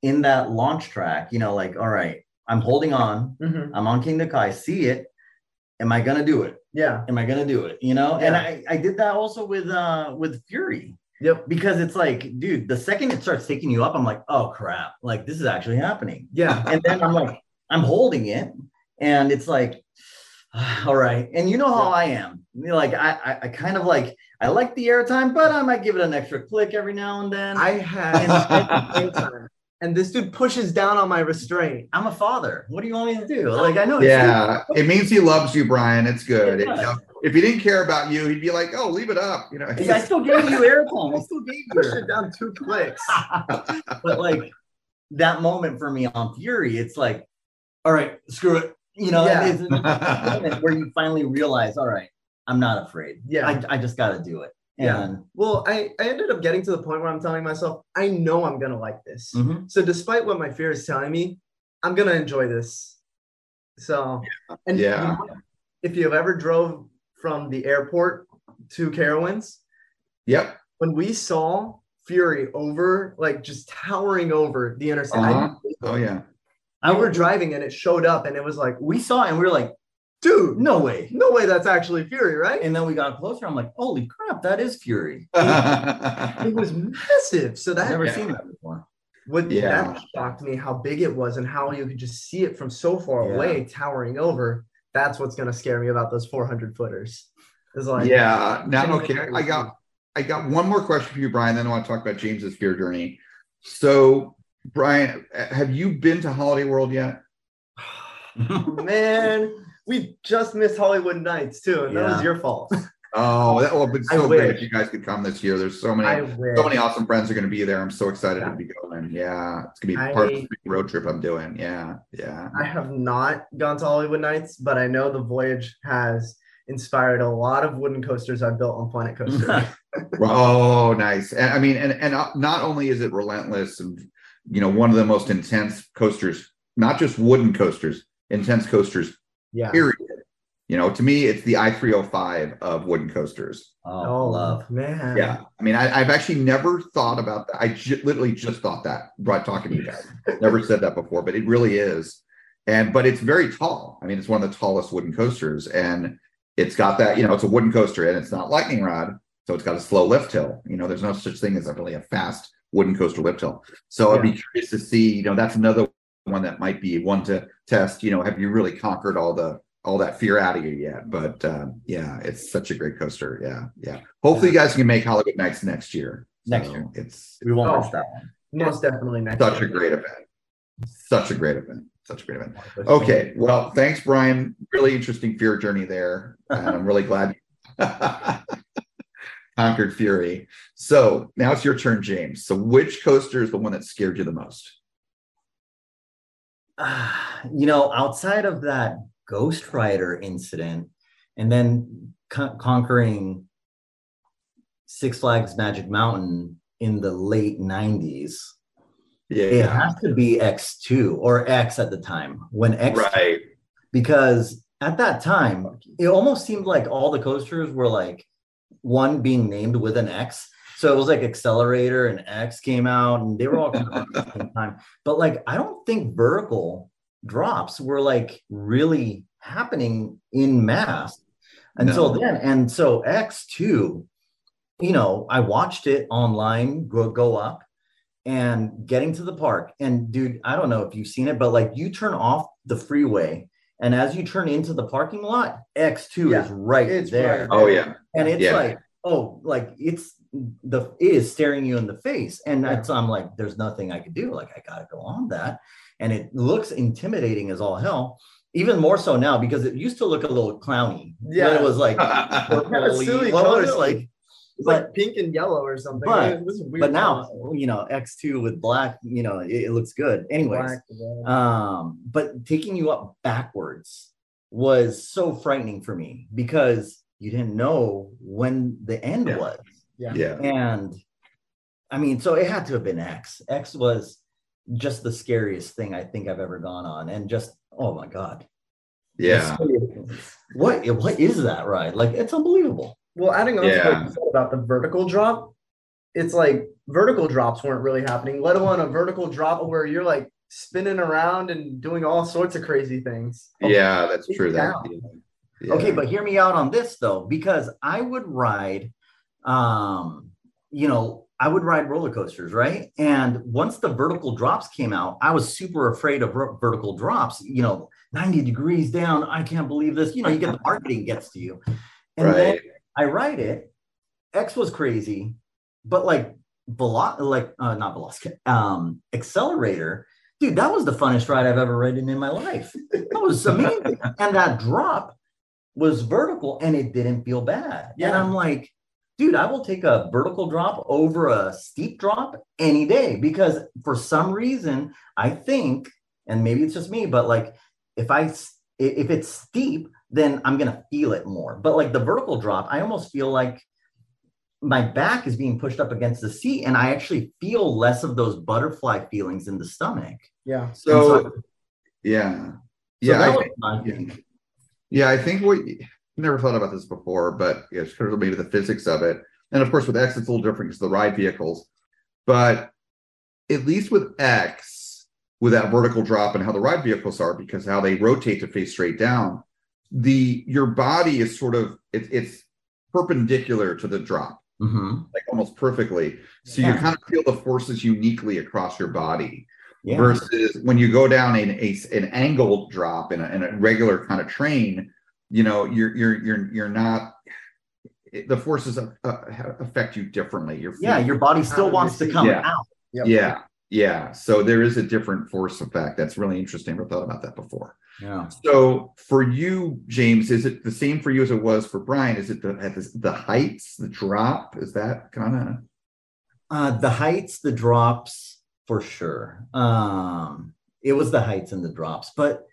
in that launch track, you know, like, all right, I'm holding on, Mhm. I'm on Kingda Ka, see it. Am I gonna do it? Yeah. Am I gonna do it? You know, and I, I did that also with uh with Fury Yep. because it's like, dude, the second it starts taking you up, I'm like, oh crap, like this is actually happening. Yeah. And then I'm like, I'm holding it, and it's like, all right. And you know how I am. You know, Like I, I, I kind of like I like the airtime, but I might give it an extra click every now and then. I had at the same time, and this dude pushes down on my restraint. I'm a father. What do you want me to do? Like I know. Yeah, it means he loves you, Bryan. It's good. It It- you know, if he didn't care about you, he'd be like, "Oh, leave it up." You know. stupid. I still gave you airtime. I still gave Push you. it down two clicks. but like that moment for me on Fury, it's like, all right, screw it. You know, Yeah. it's where you finally realize, all right, I'm not afraid. Yeah. I, I just got to do it. Yeah. And Well, I, I ended up getting to the point where I'm telling myself, I know I'm gonna like this. Mhm. So despite what my fear is telling me, I'm gonna enjoy this. So and Yeah. you know, if you've ever drove from the airport to Carowinds, Yep. when we saw Fury over, like just towering over the interstate, I- Uh-huh. Oh yeah. we were driving and it showed up and it was like, We saw it and we were like, dude, no way. no way that's actually Fury, right? And then we got closer. I'm like, holy crap, that is Fury. it was massive. So I've that never Yeah. seen that before. What Yeah. that shocked me how big it was and how you could just see it from so far Yeah. away towering over. That's what's gonna scare me about those 400 footers. Is like yeah. Now, okay. I got I got one more question for you, Bryan. Then I want to talk about James's fear journey. So, Bryan, have you been to Holiday World yet? man, we just missed Holiwood Nights too, and that was your fault. Oh, that would be so great if you guys could come this year. There's so many, so many awesome friends are going to be there. I'm so excited Yeah. to be going. Yeah, it's going to be part of the road trip I'm doing. Yeah, yeah. I have not gone to Holiwood Nights, but I know the voyage has inspired a lot of wooden coasters I've built on Planet Coaster. Oh, nice. And I mean, and and uh, not only is it relentless and you know one of the most intense coasters, not just wooden coasters, intense coasters. Yeah. Period. You know, to me, it's the I three hundred five of wooden coasters. Oh, Oh love. man. Yeah, I mean, I, I've actually never thought about that. I literally just thought that right talking to you guys. never said that before, but it really is. And but it's very tall. I mean, it's one of the tallest wooden coasters, and it's got that. You know, it's a wooden coaster, and it's not lightning rod, so it's got a slow lift hill. You know, there's no such thing as a really a fast wooden coaster lift hill. So I'd be curious to see. You know, that's another one that might be one to test. You know, have you really conquered all the all that fear out of you yet? But um, yeah, it's such a great coaster. Yeah, yeah. Hopefully, you guys can make Holiwood Nights next year. Next So year. it's We won't Oh. miss that one. Most definitely next. such a great event. Such a great event. Such a great event. Okay. Well, thanks, Bryan. Really interesting fear journey there. And I'm really glad you conquered Fury. So now it's your turn, James. So which coaster is the one that scared you the most? you know, outside of that Ghost Rider incident and then con- conquering Six Flags Magic Mountain in the late 90s, it has to be X2 or X at the time when X, Right. because at that time, it almost seemed like all the coasters were like one being named with an X. So it was like Xcelerator and X came out and they were all kind of at the same time. But like, I don't think vertical drops were like really happening in mass until No. then. And so X2, you know, I watched it online go, go up and getting to the park. And dude, I don't know if you've seen it, but like you turn off the freeway and as you turn into the parking lot, X2 Yeah, is right it's there. right Oh yeah. And it's Yeah. like, oh, like it's the it is staring you in the face. And that's I'm like, there's nothing I could do. Like I gotta go on that. And it looks intimidating as all hell. Even more so now because it used to look a little clowny. Yeah. It was like silly colors, like It's but- like pink and yellow or something. but- It was weird but now you know X2 with black, you know, it, it looks good. Anyways, Black, um, but taking you up backwards was so frightening for me because you didn't know when the end Yeah. was. yeah. Yeah. And I mean, so it had to have been X. X was just the scariest thing I think I've ever gone on. And just, oh my God. Yeah. What what is that ride? Like it's unbelievable. Well, adding on to Yeah. what you said about the vertical drop, it's like vertical drops weren't really happening, let alone a vertical drop where you're like spinning around and doing all sorts of crazy things. Yeah, that's true. That, down. Yeah. Okay, but hear me out on this though, because I would ride, um, you know, I would ride roller coasters, right? And once the vertical drops came out, I was super afraid of ver- vertical drops. You know, 90 degrees down. I can't believe this. You know, you get the marketing gets to you. And then. I ride it. X was crazy, but like velo- like uh, not velocity, um, Xcelerator, dude, that was the funnest ride I've ever ridden in my life. That was amazing. and that drop was vertical and it didn't feel bad. Yeah. And I'm like, dude, I will take a vertical drop over a steep drop any day because for some reason I think, and maybe it's just me, but like if I if it's steep, then I'm gonna feel it more. But like the vertical drop, I almost feel like my back is being pushed up against the seat, and I actually feel less of those butterfly feelings in the stomach. Yeah. So, And yeah. So Yeah. that I was my yeah. Thing. Yeah, I think we never thought about this before, but it's because of maybe the physics of it. And of course, with X, it's a little different because the ride vehicles. But at least with X, with that vertical drop and how the ride vehicles are, because how they rotate to face straight down, the your body is sort of it, it's perpendicular to the drop, Mhm. like almost perfectly. So you kind of feel the forces uniquely across your body Yeah. versus when you go down in a an angled drop in a, in a regular kind of train you know you're you're you're you're not the forces uh, affect you differently. Your Yeah, your body still wants to come yeah. out. yeah. Yeah. So there is a different force effect. That's really interesting. I never thought about that before. Yeah. so for you james is it the same for you as it was for bryan? Is it the at the, the heights the drop? Is that kind of Uh, the heights, the drops, for sure. Um, it was the heights and the drops, but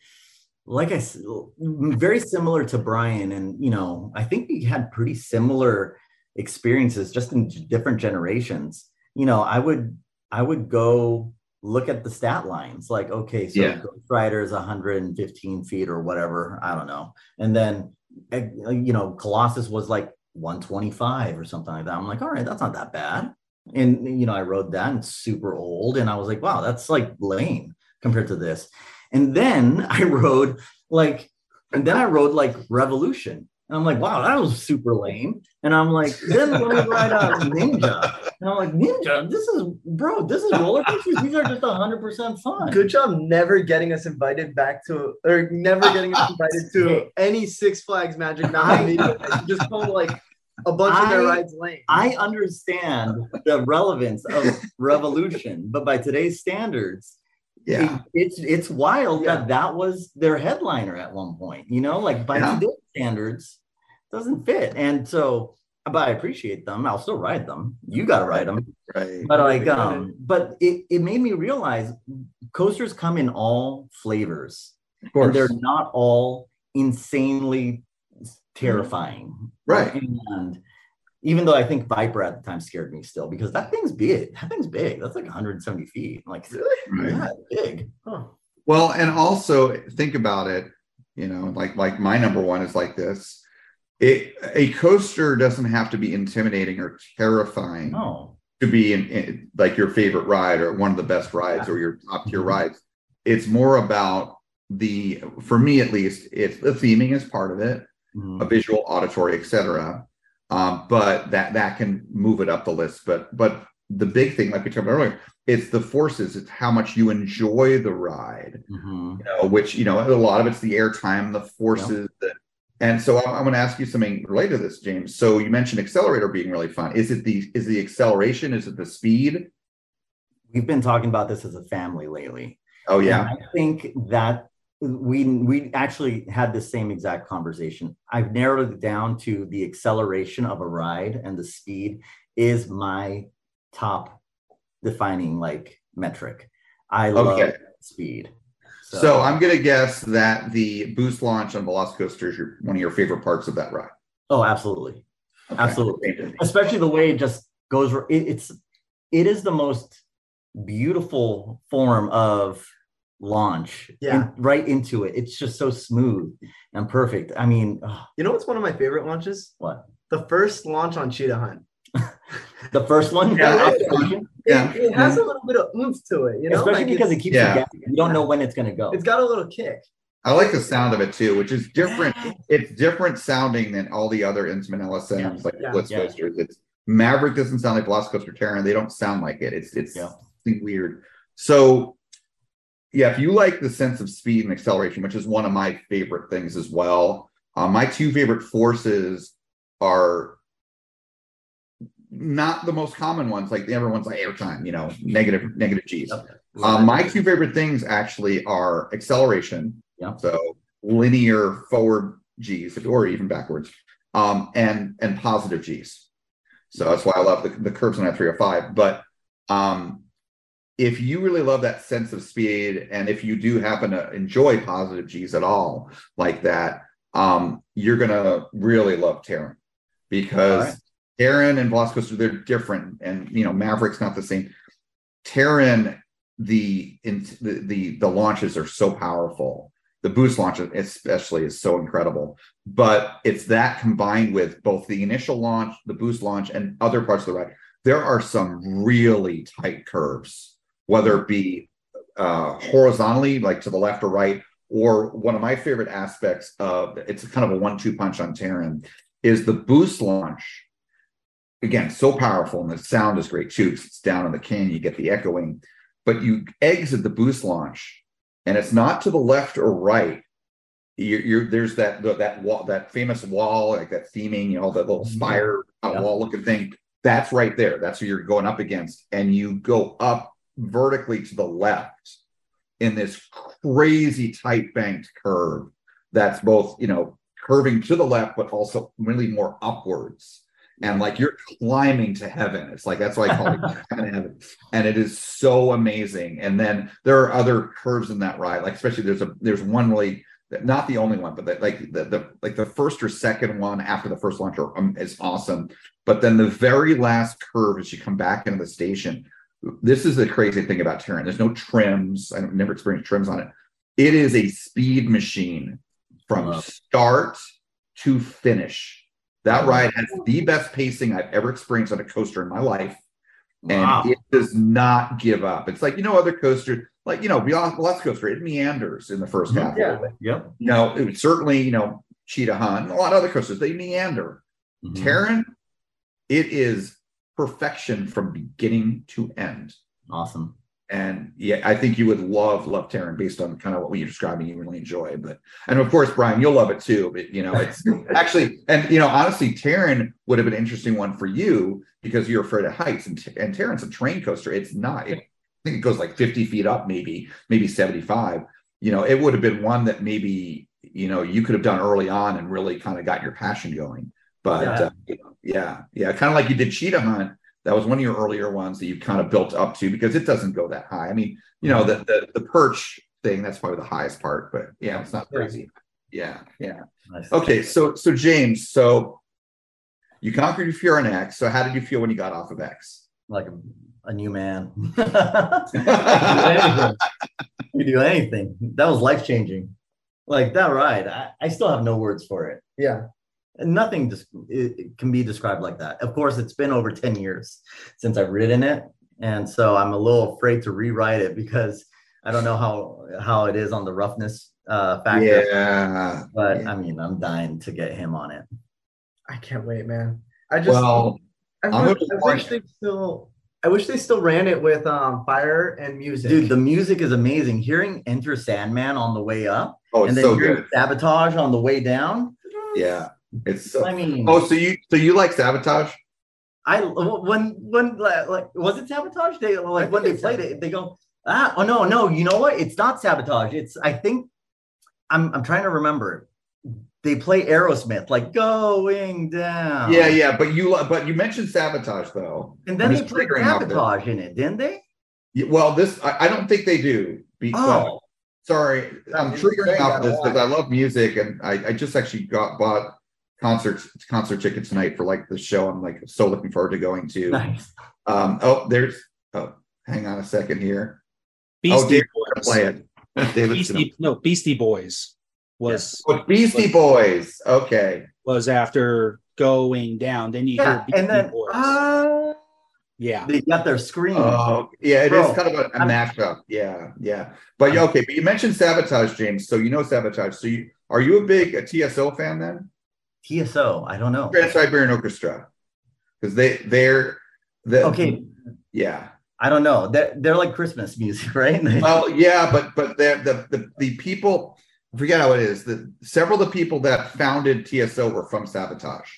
like I said, very similar to Bryan, and you know, I think we had pretty similar experiences, just in different generations. You know, I would I would go look at the stat lines, like okay, so Yeah. Ghost Rider is 115 feet or whatever, I don't know, and then eh, you know, Colossus was like 125 or something like that. I'm like, all right, that's not that bad. And you know, I rode that and it's super old, and I was like, wow, that's like lame compared to this. And then I rode like, and then I rode like Revolution. And I'm like, wow, that was super lame. And I'm like, then let me ride a Ninja. And I'm like, Ninja, this is, bro, this is roller coasters. These are just 100% fun. Good job never getting us invited back to, or never getting us invited to any Six Flags Magic. You just like a bunch of their I- rides lame. I understand the relevance of Revolution, but by today's standards, yeah it- it's it's wild that that was their headliner at one point. You know, like by Yeah. today's standards, doesn't fit. And so, but I appreciate them. I'll still ride them. You got to ride them. right But like, um, but it it made me realize coasters come in all flavors, of course and they're not all insanely terrifying. Right. And even though I think Viper at the time scared me still because that thing's big. That thing's big. That's like 170 feet. Like, Right. yeah, big. Well, and also think about it, you know, like like my number one is like this. It a coaster doesn't have to be intimidating or terrifying No. to be in, in- like your favorite ride or one of the best rides or your top tier rides. It's more about the for me at least, it's the theming is part of it, Mhm. a visual, auditory, etc. Um, but that that can move it up the list. But but the big thing, like we talked about earlier, it's the forces. It's how much you enjoy the ride Mhm. you know, which you know a lot of it's the airtime, the forces. That, and so I'm, I'm going to ask you something related to this, James. So you mentioned Xcelerator being really fun. Is it the is the acceleration? Is it the speed? We've been talking about this as a family lately. Oh And yeah, I think that we we actually had the same exact conversation. I've narrowed it down to the acceleration of a ride and the speed is my top defining like metric. I love Okay. speed. So, I'm going to guess that the boost launch on Velocicoaster is your, one of your favorite parts of that ride. oh, absolutely, Okay. absolutely. Especially the way it just goes. It, it's it is the most beautiful form of launch. Yeah. in- right into it. It's just so smooth and perfect. I mean, ugh, You know what's one of my favorite launches? what The first launch on Cheetah Hunt. the first one? Yeah. It, Yeah. it has a mm-hmm. little bit of oomph to it, you know, especially Like, because it keeps Yeah. you guessing. You don't know when it's going to go. it's got a little kick. I like the sound of it too, which is different. It's different sounding than all the other Intamin LSMs, like Yeah. Blitz Yeah. coasters. It's Maverick doesn't sound like Velocicoaster Taron. They don't sound like it. It's it's Yeah. weird. So yeah, if you like the sense of speed and acceleration, which is one of my favorite things as well, uh, my two favorite forces are not the most common ones. Like the everyone's like airtime, you know, negative negative G's. Um, my two favorite things actually are acceleration. Yeah. So linear forward G's or even backwards. Um, and and positive G's. So that's why I love the, the curves on that 305. But um if you really love that sense of speed and if you do happen to enjoy positive G's at all like that, um, you're gonna really love Taron because right. Taron and Velocicoaster, they're different, and you know, Maverick's not the same. Taron, the in the, the the launches are so powerful the boost launch especially is so incredible. But it's that combined with both the initial launch, the boost launch, and other parts of the ride. There are some really tight curves, whether it be uh, horizontally, like to the left or right, or one of my favorite aspects of it's kind of a one-two punch on Taron is the boost launch. Again, so powerful, and the sound is great too. It's down in the canyon, you get the echoing, but you exit the boost launch, and it's not to the left or right. You're, you're there's that that wall, that famous wall, like that theming, you know, that little spire Yeah. wall looking thing. That's right there. That's who you're going up against, and you go up vertically to the left in this crazy tight banked curve that's both you know curving to the left but also really more upwards. And like you're climbing to heaven. It's like that's why i call it climbing to heaven. And it is so amazing. And then there are other curves in that ride like especially there's a there's one really not the only one but the, like the, the like the first or second one after the first launch are, um, is awesome. But then the very last curve as you come back into the station this is the crazy thing about Taron. There's no trims. I've never experienced trims on it. It is a speed machine from Wow. start to finish. That ride has the best pacing I've ever experienced on a coaster in my life. And Wow. it does not give up. It's like, you know, other coasters, like, you know, Velocicoaster, it meanders in the first half. Yeah. Yep. You know, it would certainly, you know, Cheetah Hunt, a lot of other coasters, they meander. Mhm. Taron, it is perfection from beginning to end. Awesome. And yeah, I think you would love love Taron based on kind of what you're describing. You really enjoy, but and of course, Bryan, you'll love it too. But you know, it's actually and you know, honestly, Taron would have been an interesting one for you because you're afraid of heights, and and Taron's a train coaster. It's not. It, I think it goes like 50 feet up, maybe maybe 75. You know, it would have been one that maybe you know you could have done early on and really kind of got your passion going. But Yeah. uh, yeah, yeah, kind of like you did Cheetah Hunt. That was one of your earlier ones that you kind of built up to because it doesn't go that high. I mean, you know, the the, the perch thing that's probably the highest part, but yeah, it's not crazy. Yeah, yeah. Nice. Okay, so so James, so you conquered your fear on X. So how did you feel when you got off of X? Like a, a new man. anything. You do anything. That was life changing. Like that ride, I, I still have no words for it. Yeah. And nothing just it, it can be described like that. Of course, it's been over 10 years since I've written it. And so I'm a little afraid to rewrite it because I don't know how how it is on the roughness uh factor. Yeah. But yeah. I mean, I'm dying to get him on it. I can't wait, man. I just Well, I, I'm wish, gonna I wish they still I wish they still ran it with um fire and music. Dude, the music is amazing. Hearing Enter Sandman on the way up oh, and it's then so hearing good. Sabotage on the way down. Yeah, it's so. I mean, Oh, so you so you like sabotage? I when when like was it sabotage? They like when they played it, they go ah oh no no you know what? It's not sabotage. It's I think I'm I'm trying to remember. They play Aerosmith like going down. Yeah, yeah, but you but you mentioned sabotage though. And then I'm they played sabotage in it, didn't they? Yeah, Well, this I, I don't think they do. Because, Oh. sorry, I'm triggering off this because. I love music and I, I just actually got bought concerts concert tickets tonight for like the show. I'm like so looking forward to going to. Nice. Um, oh, there's oh, hang on a second here. oh, Beastie David's Boys. play it. David's Beastie, no, Beastie Boys was Oh, Beastie Boys. Okay. was after going down. Then you Yeah, hear Beastie and then Boys. ah, yeah, they got their scream. Oh, yeah, it is Bro, kind of a, a I'm- mashup. Yeah, yeah. But yeah, okay, but you mentioned sabotage, James. So you know sabotage. So you are you a big uh, TSO fan then? TSO, I don't know. Trans Siberian Orchestra, because they they're the Okay, Yeah. I don't know. They're they're like Christmas music, right? Well, yeah, but but the the the people. I forget how it is. The several of the people that founded TSO were from Savatage.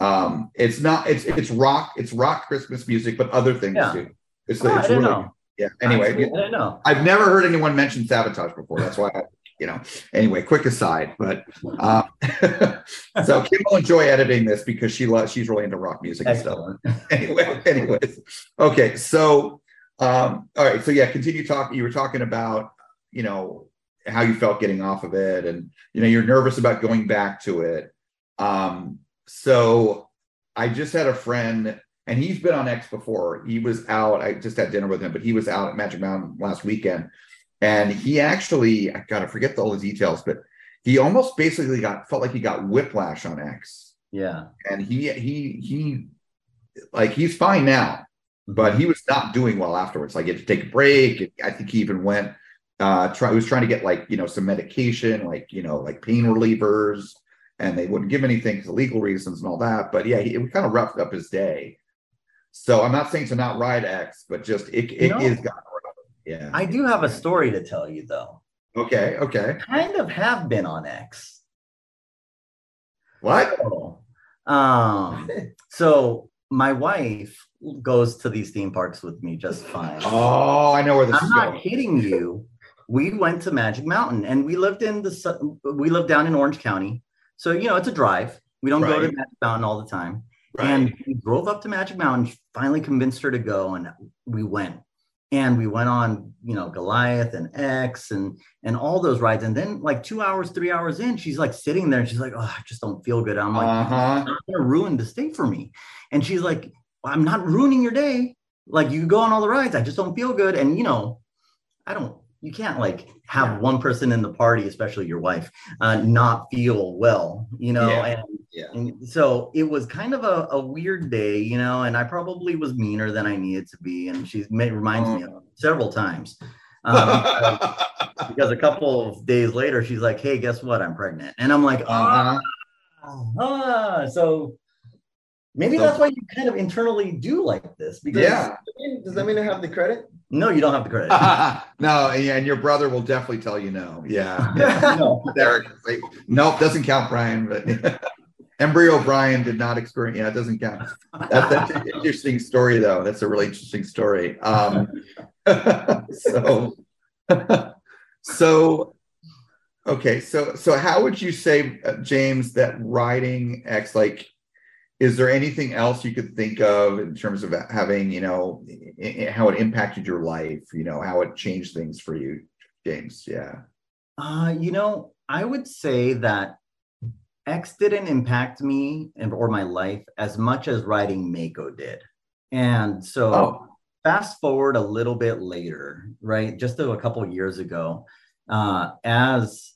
Um, it's not. It's it's rock. It's rock Christmas music, but other things Yeah. too. It's, Oh, I it's didn't really know. yeah. Anyway, I don't know. I've never heard anyone mention sabotage before. That's why I, you know. Anyway, quick aside, but um, so Kim will enjoy editing this because she loves. She's really into rock music and stuff. Anyway, anyways, okay. So, um, all right. So yeah, continue talking. You were talking about, you know, how you felt getting off of it, and you know, you're nervous about going back to it. Um, so I just had a friend and he's been on X before. He was out. I just had dinner with him, but he was out at Magic Mountain last weekend, and he actually I gotta forget all the details, but he almost basically got felt like he got whiplash on X, Yeah. and he he he like he's fine now, but he was not doing well afterwards. Like he had to take a break. I think he even went uh try he was trying to get like you know some medication, like you know like pain relievers, and they wouldn't give anything for legal reasons and all that. But yeah, he, it kind of roughed up his day. So I'm not saying to not ride X, but just it it is know- got rough. Yeah. I do have a story to tell you though. Okay. Okay. Kind of have been on X. What? Um, so my wife goes to these theme parks with me just fine. Oh, I know where this is. I'm not going. kidding you. We went to Magic Mountain and we lived in the we lived down in Orange County. So you know it's a drive. We don't go to Magic Mountain all the time. Right. And we drove up to Magic Mountain, finally convinced her to go, and we went. And we went on, you know, Goliath and X and and all those rides. And then like two hours, three hours in, she's like sitting there and she's like, Oh, I just don't feel good. I'm like, Uh-huh. "You're gonna ruin the stay for me. And she's like, I'm not ruining your day. Like you go on all the rides, I just don't feel good. And you know, I don't you can't like have one person in the party, especially your wife, uh, not feel well, you know. Yeah. And, Yeah. and so it was kind of a, a weird day, you know, and I probably was meaner than I needed to be. And she reminds me of Oh. several times. Um, because, a couple of days later, she's like, Hey, guess what? I'm pregnant. And I'm like, Uh-huh. ah, ah. So maybe So- that's why you kind of internally do like this. Because Yeah. Does that mean I have the credit? No, you don't have the credit. no, and your brother will definitely tell you no. Yeah. no. Derek, like, nope, doesn't count, Bryan. But embryo Bryan did not experience. Yeah, it doesn't count. That, that's an interesting story, though. That's a really interesting story. Um, so, so, okay, so, so how would you say, uh, James, that riding X, like, is there anything else you could think of in terms of having, you know, how it impacted your life? You know, how it changed things for you, James? Yeah. Uh, you know, I would say that X didn't impact me and or my life as much as writing Mako did. And so Oh. fast forward a little bit later, right? Just a couple of years ago, uh, as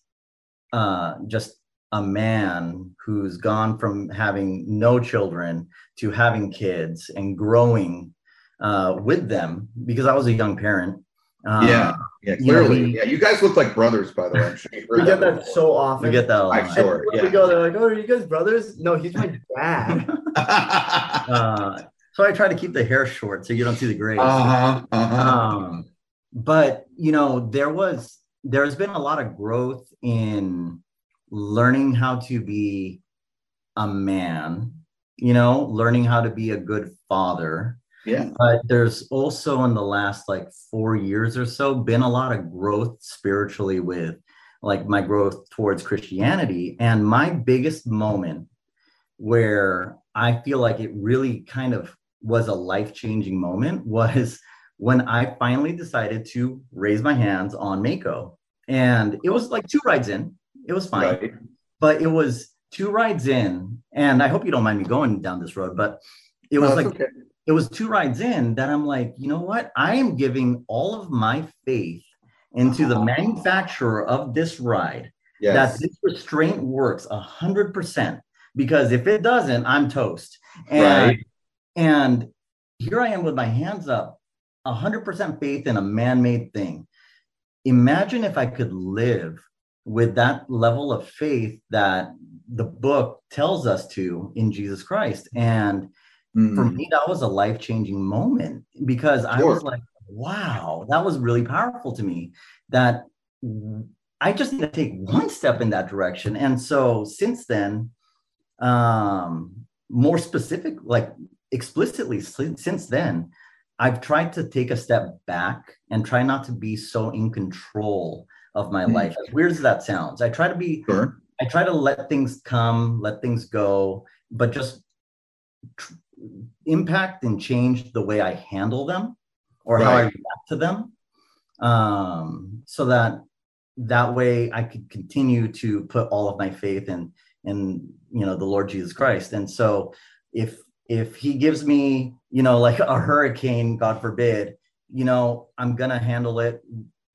uh, just a man who's gone from having no children to having kids and growing uh, with them because I was a young parent. Uh, yeah, yeah, you know, clearly. we- yeah, you guys look like brothers, by the way. I'm sure We get that that so often. We get that a lot. I'm sure. Yeah. we go, they're like, "Oh, are you guys brothers?" No, he's my dad. uh, so I try to keep the hair short so you don't see the grays. Uh-huh, uh-huh. Um, but you know, there was there's been a lot of growth in learning how to be a man. You know, learning how to be a good father. Yeah. But there's also in the last like four years or so been a lot of growth spiritually with like my growth towards Christianity. And my biggest moment where I feel like it really kind of was a life changing moment was when I finally decided to raise my hands on Mako. And it was like two rides in, it was fine, Right. but it was two rides in. And I hope you don't mind me going down this road, but it was that's like, okay. it was two rides in that I'm like, you know what? I am giving all of my faith into the uh-huh. manufacturer of this ride Yes. that this restraint works a hundred percent. Because if it doesn't, I'm toast. And Right. and here I am with my hands up, a hundred percent faith in a man-made thing. Imagine if I could live with that level of faith that the book tells us to in Jesus Christ. And for Mm. me, that was a life changing moment because I was like, wow, that was really powerful to me. That I just need to take one step in that direction. And so since then, um, more specific, like explicitly since then, I've tried to take a step back and try not to be so in control of my Hmm. life. As weird as that sounds, I try to be Sure. I try to let things come, let things go, but just tr- impact and change the way I handle them or how I react to them. Um, so that that way I could continue to put all of my faith in in you know the Lord Jesus Christ. And so if if he gives me, you know, like a hurricane, God forbid, you know, I'm gonna handle it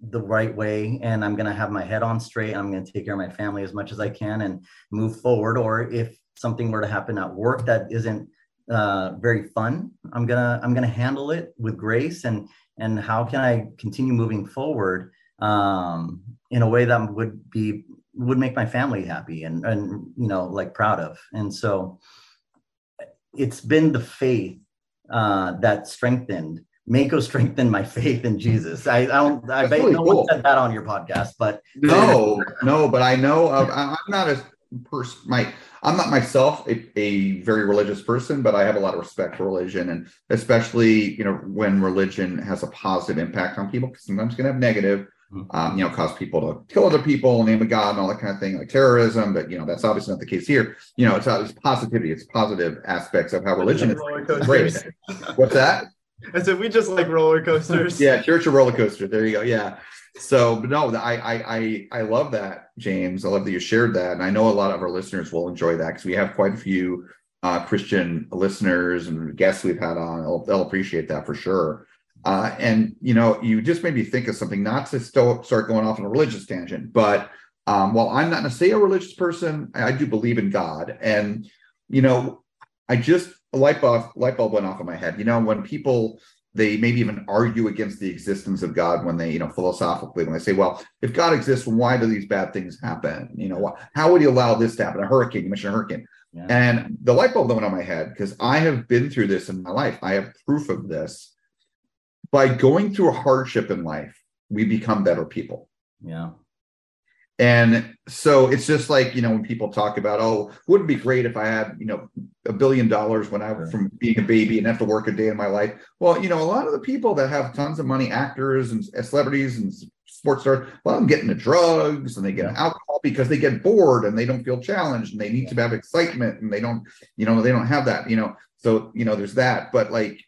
the right way and I'm going to have my head on straight. I'm going to take care of my family as much as I can and move forward. Or if something were to happen at work that isn't uh, very fun, I'm gonna I'm gonna handle it with grace and and how can I continue moving forward um, in a way that would be would make my family happy and and you know like proud of. And so it's been the faith uh, that strengthened Mako strengthened my faith in Jesus. I, I don't. I bet really no cool. one said that on your podcast, but No, no, but I know of, I- I'm not a person, my, I'm not myself a, a very religious person, but I have a lot of respect for religion and especially, you know, when religion has a positive impact on people, 'cause sometimes it can have negative, um, you know, cause people to kill other people, in the name of God and all that kind of thing, like terrorism, but you know, that's obviously not the case here. You know, it's, it's positivity, it's positive aspects of how religion is. Great. What's that? I said we just like roller coasters. Yeah, church or roller coaster. There you go. Yeah. So, but no, I, I, I, I love that, James. I love that you shared that, and I know a lot of our listeners will enjoy that because we have quite a few uh, Christian listeners and guests we've had on. They'll, they'll appreciate that for sure. Uh, and you know, you just made me think of something. Not to still start going off on a religious tangent, but um, while I'm not necessarily a religious person, I, I do believe in God, and you know, I just a light bulb light bulb went off in my head. You know, when people they maybe even argue against the existence of God when they, you know, philosophically, when they say, well, if God exists, why do these bad things happen? You know, wh- how would he allow this to happen? A hurricane, you mentioned a hurricane. And the light bulb that went on my head because I have been through this in my life. I have proof of this. By going through a hardship in life, we become better people. yeah, And so it's just like, you know, when people talk about, oh, wouldn't it be great if I had, you know, a billion dollars when I from being a baby and have to work a day in my life. Well, you know, a lot of the people that have tons of money, actors and celebrities and sports stars, a lot of them get into drugs and they get alcohol because they get bored and they don't feel challenged and they need to have excitement and they don't, you know, they don't have that, you know. So, you know, there's that. But like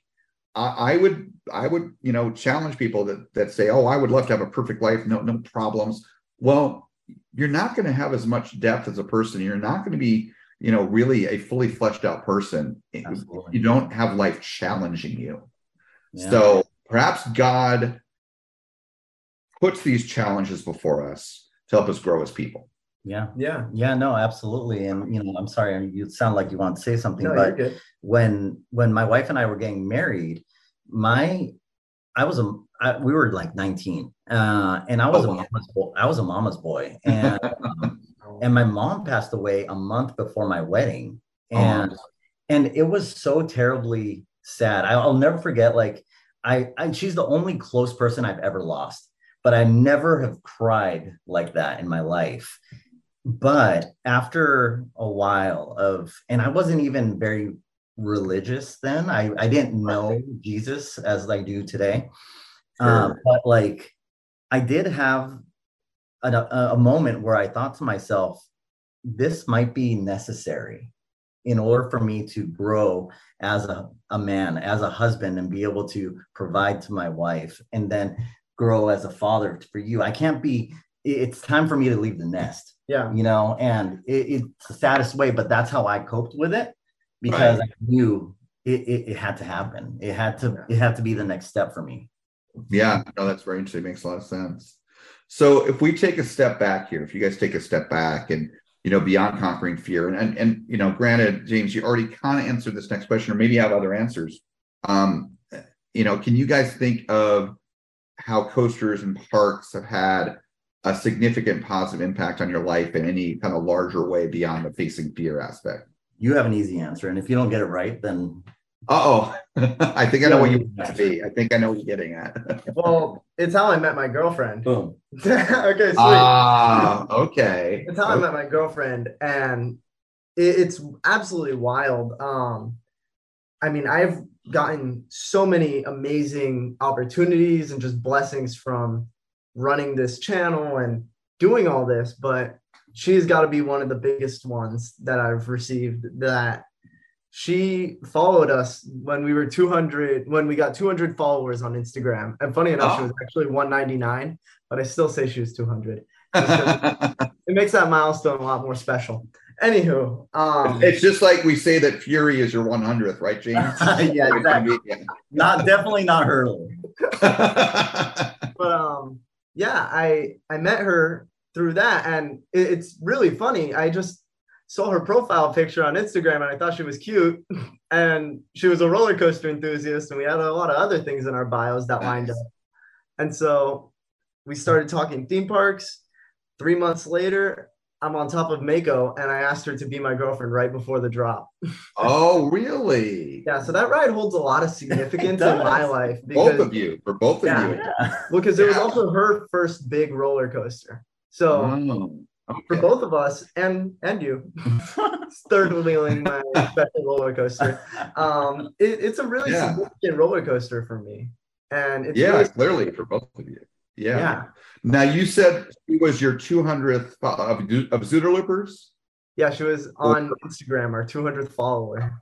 I, I would, I would, you know, challenge people that that say, "Oh, I would love to have a perfect life, no, no problems." Well, you're not going to have as much depth as a person. You're not going to be, you know, really a fully fleshed out person. if You don't have life challenging you. Yeah. So perhaps God puts these challenges before us to help us grow as people. yeah, Yeah. yeah. No, absolutely. And you know, I'm sorry, you sound like you want to say something, No, but when when my wife and I were getting married, my I was a I, we were like 19, uh, and I was Oh, a mama's boy. I was a mama's boy, and um, and my mom passed away a month before my wedding, Oh. and and it was so terribly sad. I, I'll never forget. Like I, I, she's the only close person I've ever lost, but I never have cried like that in my life. But after a while of, and I wasn't even very religious then. I, I didn't know Jesus as I do today. Um, but like, I did have a, a, a moment where I thought to myself, this might be necessary in order for me to grow as a, a man, as a husband, and be able to provide to my wife and then grow as a father for you. I can't be, it's time for me to leave the nest, Yeah. you know, and it, it's the saddest way, but that's how I coped with it because I knew it, it, it had to happen. It had to, it had to be the next step for me. Yeah, no, that's very interesting. Makes a lot of sense. So if we take a step back here, if you guys take a step back and you know, beyond conquering fear, and and, and you know, granted, James, you already kind of answered this next question, or maybe you have other answers. Um, you know, can you guys think of how coasters and parks have had a significant positive impact on your life in any kind of larger way beyond the facing fear aspect? You have an easy answer. And if you don't get it right, then Uh oh, I think I know what you want to be. I think I know what you're getting at. Well, it's how I met my girlfriend. boom. okay, sweet. Ah, okay. It's how I met my girlfriend, and it, it's absolutely wild. Um, I mean, I've gotten so many amazing opportunities and just blessings from running this channel and doing all this, but she's got to be one of the biggest ones that I've received. That she followed us when we were 200 when we got 200 followers on instagram and funny enough she was actually 199 but i still say she was 200 it makes that milestone a lot more special anywho um It's just like we say that Fury is your 100th, right, James? yeah, exactly. Not definitely not hurdle. but um yeah, I I met her through that, and it, it's really funny. I just saw her profile picture on Instagram, and I thought she was cute, and she was a roller coaster enthusiast, and we had a lot of other things in our bios that lined up, and so we started talking theme parks. Three months later, I'm on top of Mako, and I asked her to be my girlfriend right before the drop. Oh, really? Yeah, so that ride holds a lot of significance in my life. Both of you, for both of Yeah. you. Well, because it was also her first big roller coaster. So Oh, for both of us and and you, third wheeling my special roller coaster. Um, it, it's a really Yeah. significant roller coaster for me, and it's yeah, really, clearly for both of you. Yeah. Yeah. Now you said she was your 200th of, of Zooder Loopers. yeah. She was on Instagram, our 200th follower.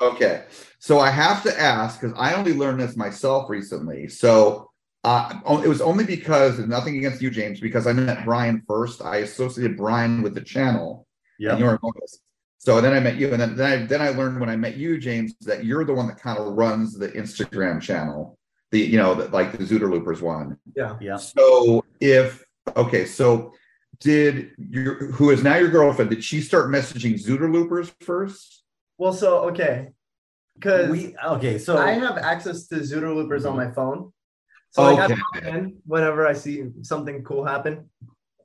Okay, so I have to ask because I only learned this myself recently. So uh, oh, it was only because nothing against you, James, because I met Bryan first. I associated Bryan with the channel. Yeah. and you're So then I met you, and then then I, then I learned when I met you, James, that you're the one that kind of runs the Instagram channel. The you know the, like the Zooder Loopers one. Yeah. Yeah. So if okay, so did your who is now your girlfriend? Did she start messaging Zooder Loopers first? Well, so okay, because We okay, so I have access to Zooder Loopers on my phone. So like I Okay. pop in whenever I see something cool happen.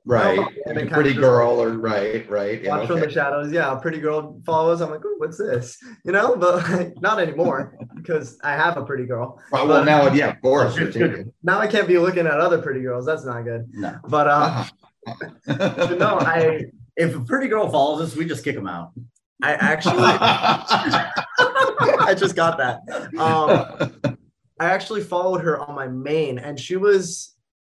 Right, like a pretty kinda girl, or right, right. Yeah, Watch from the shadows. Yeah, a pretty girl follows. I'm like, Ooh, what's this? You know, but like, not anymore because I have a pretty girl. Right, well, But now, yeah, of course. you're now I can't be looking at other pretty girls. That's not good. no. But uh, but no, I If a pretty girl follows us, we just kick them out. I actually I just got that. Um, I actually followed her on my main, and she was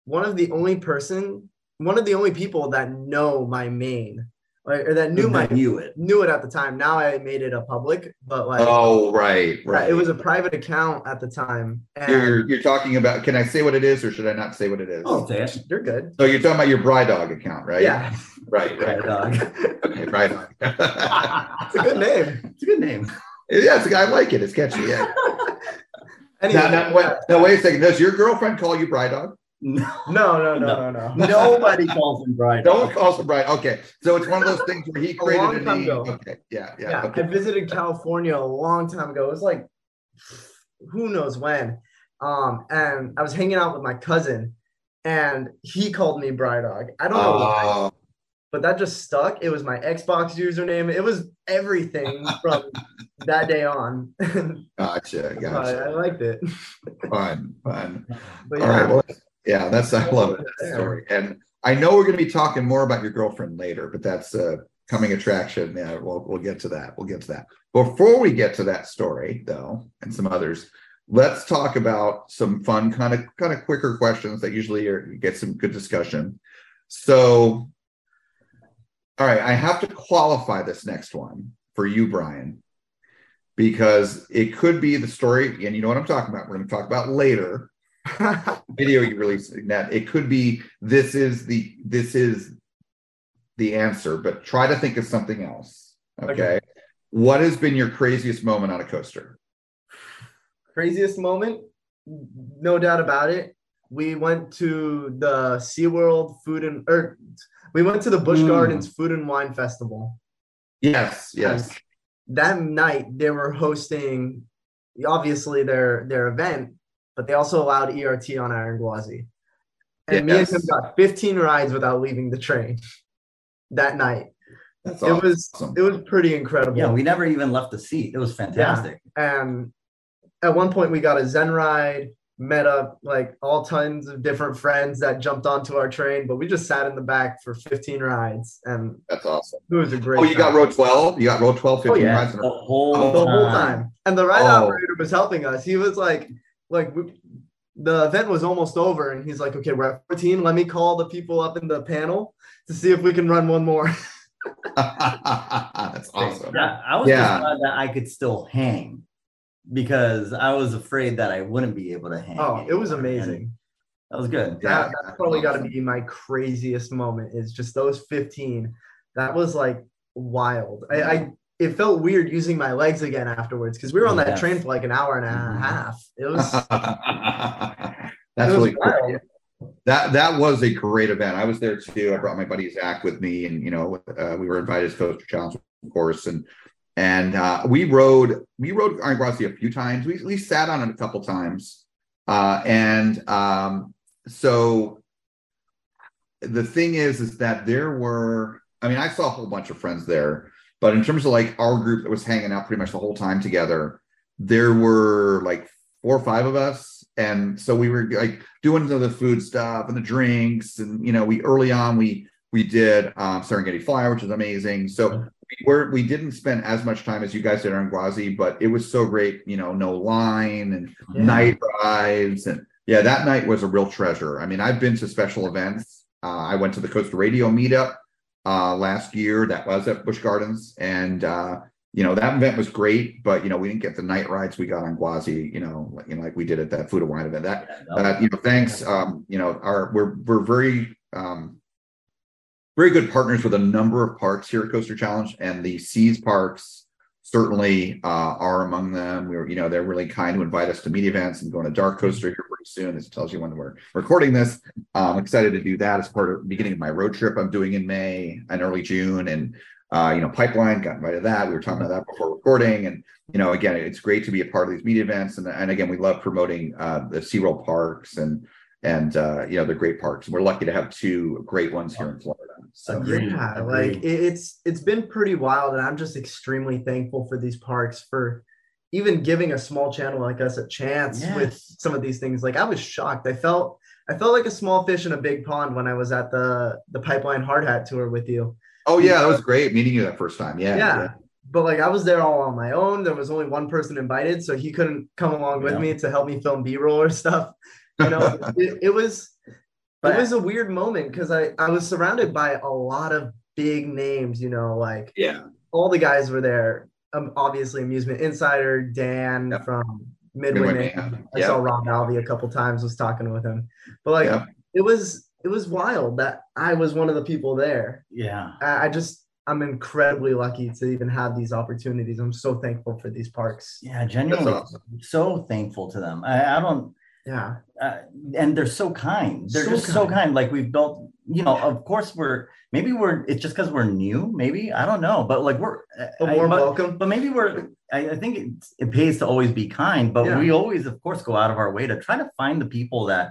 one of the only person, one of the only people that know my main, like, or that knew my mm-hmm. knew it. knew it at the time. Now I made it a public, but like, oh, right, right. it was a private account at the time, and You're you're talking about. Can I say what it is, or should I not say what it is? Oh, say you're good. So you're talking about your Bry Dog account, right? Yeah, Right, right. Right, dog. Okay, Bry Dog. it's a good name. It's a good name. yeah, it's, I like it. It's catchy. Yeah. Anyway, now, now, wait, now, wait a second. Does your girlfriend call you Bry Dog? No, no, no, no, no, no. Nobody calls him Bryan. No one calls him Bride. Okay, so it's one of those things where he created A long created a time name. ago. Okay, yeah, yeah. yeah, okay. I visited California a long time ago. It was like who knows when. Um, and I was hanging out with my cousin, and he called me Bry Dog. I don't know why, Oh, but that just stuck. It was my Xbox username. It was everything from that day on. gotcha, gotcha. I liked it. Fun, fun. But All yeah, right. Well, yeah, that's I love that story. And I know we're going to be talking more about your girlfriend later, but that's a coming attraction. Yeah, we'll we'll get to that. We'll get to that. Before we get to that story, though, and some others, let's talk about some fun, kind of kind of quicker questions that usually are, get some good discussion. So, all right, I have to qualify this next one for you, Bryan, because it could be the story, and you know what I'm talking about. We're going to talk about later video you release that it could be this is the this is the answer but try to think of something else okay, Okay. what has been your craziest moment on a coaster craziest moment, no doubt about it. We went to the SeaWorld food and or we went to the Busch Mm. Gardens Food and Wine Festival. yes yes that night they were hosting obviously their their event, but they also allowed ERT on Iron Gwazi. And me and Yes. him got 15 rides without leaving the train that night. that's It was it was pretty incredible. Yeah, we never even left the seat. It was fantastic. and at one point we got a Zen ride, met up like all tons of different friends that jumped onto our train, but we just sat in the back for 15 rides and that's awesome it was a great oh you got row 12 you got row 12 15 Oh, yeah. rides The whole Oh, the whole time. time. And the ride Oh. operator was helping us. He was like, like we, the event was almost over, and he's like, okay, we're at 14. Let me call the people up in the panel to see if we can run one more. that's awesome Yeah, I was Yeah. just glad that I could still hang because I was afraid that I wouldn't be able to hang. Oh, it was amazing. And That was good. Yeah, that, that's probably got to be my craziest moment. Is just those 15. That was like wild. I, I it felt weird using my legs again afterwards because we were on that Yes. train for like an hour and a Mhm. half. It was that's it was really cool that that was a great event. I was there too. I brought my buddy Zach with me, and you know, uh, we were invited to Coaster Challenge, of course, and and uh, we rode we rode Iron Gwazi a few times. We we sat on it a couple times, uh, and um, so the thing is, is that there were. I mean, I saw a whole bunch of friends there, but in terms of like our group that was hanging out pretty much the whole time together, there were like four or five of us and so we were like doing the food stuff and the drinks and you know we early on we we did um serengeti flyer which is amazing so we were we didn't spend as much time as you guys did on Gwazi, but it was so great you know no line and Yeah. night rides and yeah that night was a real treasure i mean i've been to special events uh, i went to the coast radio meetup uh last year that was at Busch gardens and uh you know that event was great, but you know we didn't get the night rides we got on Gwazi. you know, like, you know, like we did at that food and wine event. That, uh, you know, thanks. Um, you know, our we're we're very um, very good partners with a number of parks here at Coaster Challenge, and the Seas parks certainly uh, are among them. We were, you know, they're really kind to invite us to media events and go on a Dark Coaster here pretty soon. This tells you when we're recording this. I'm excited to do that as part of the beginning of my road trip I'm doing in May and early June, and uh, you know, Pipeline got invited to that. We were talking about that before recording, and you know, again, it's great to be a part of these media events, and and again, we love promoting uh, the SeaWorld parks and and uh, you know, they're great parks. We're lucky to have two great ones here in Florida. So yeah like it's it's been pretty wild and i'm just extremely thankful for these parks for even giving a small channel like us a chance with some of these things like i was shocked i felt i felt like a small fish in a big pond when i was at the the pipeline hard hat tour with you Oh yeah, that was great meeting you that first time. Yeah, yeah, but like i was there all on my own there was only one person invited so he couldn't come along with Yeah. me to help me film b-roll or stuff you know it, it was But- it was a weird moment because I, I was surrounded by a lot of big names, you know, like yeah, all the guys were there. Um, obviously, Amusement Insider, Dan Yep. from Midway. Midway Mayhem. Mayhem. I saw Robb Alvey a couple times, was talking with him. But like Yep. it was it was wild that I was one of the people there. Yeah. I, I just I'm incredibly lucky to even have these opportunities. I'm so thankful for these parks. Yeah, genuinely awesome. so thankful to them. I, I don't Yeah. uh, and they're so kind. They're So just so kind. kind. Like we've built, you know, of course we're maybe we're it's just because we're new, maybe I don't know, but like we're A I- warm but, welcome. but maybe we're I, I think it, it pays to always be kind, but Yeah. we always, of course, go out of our way to try to find the people that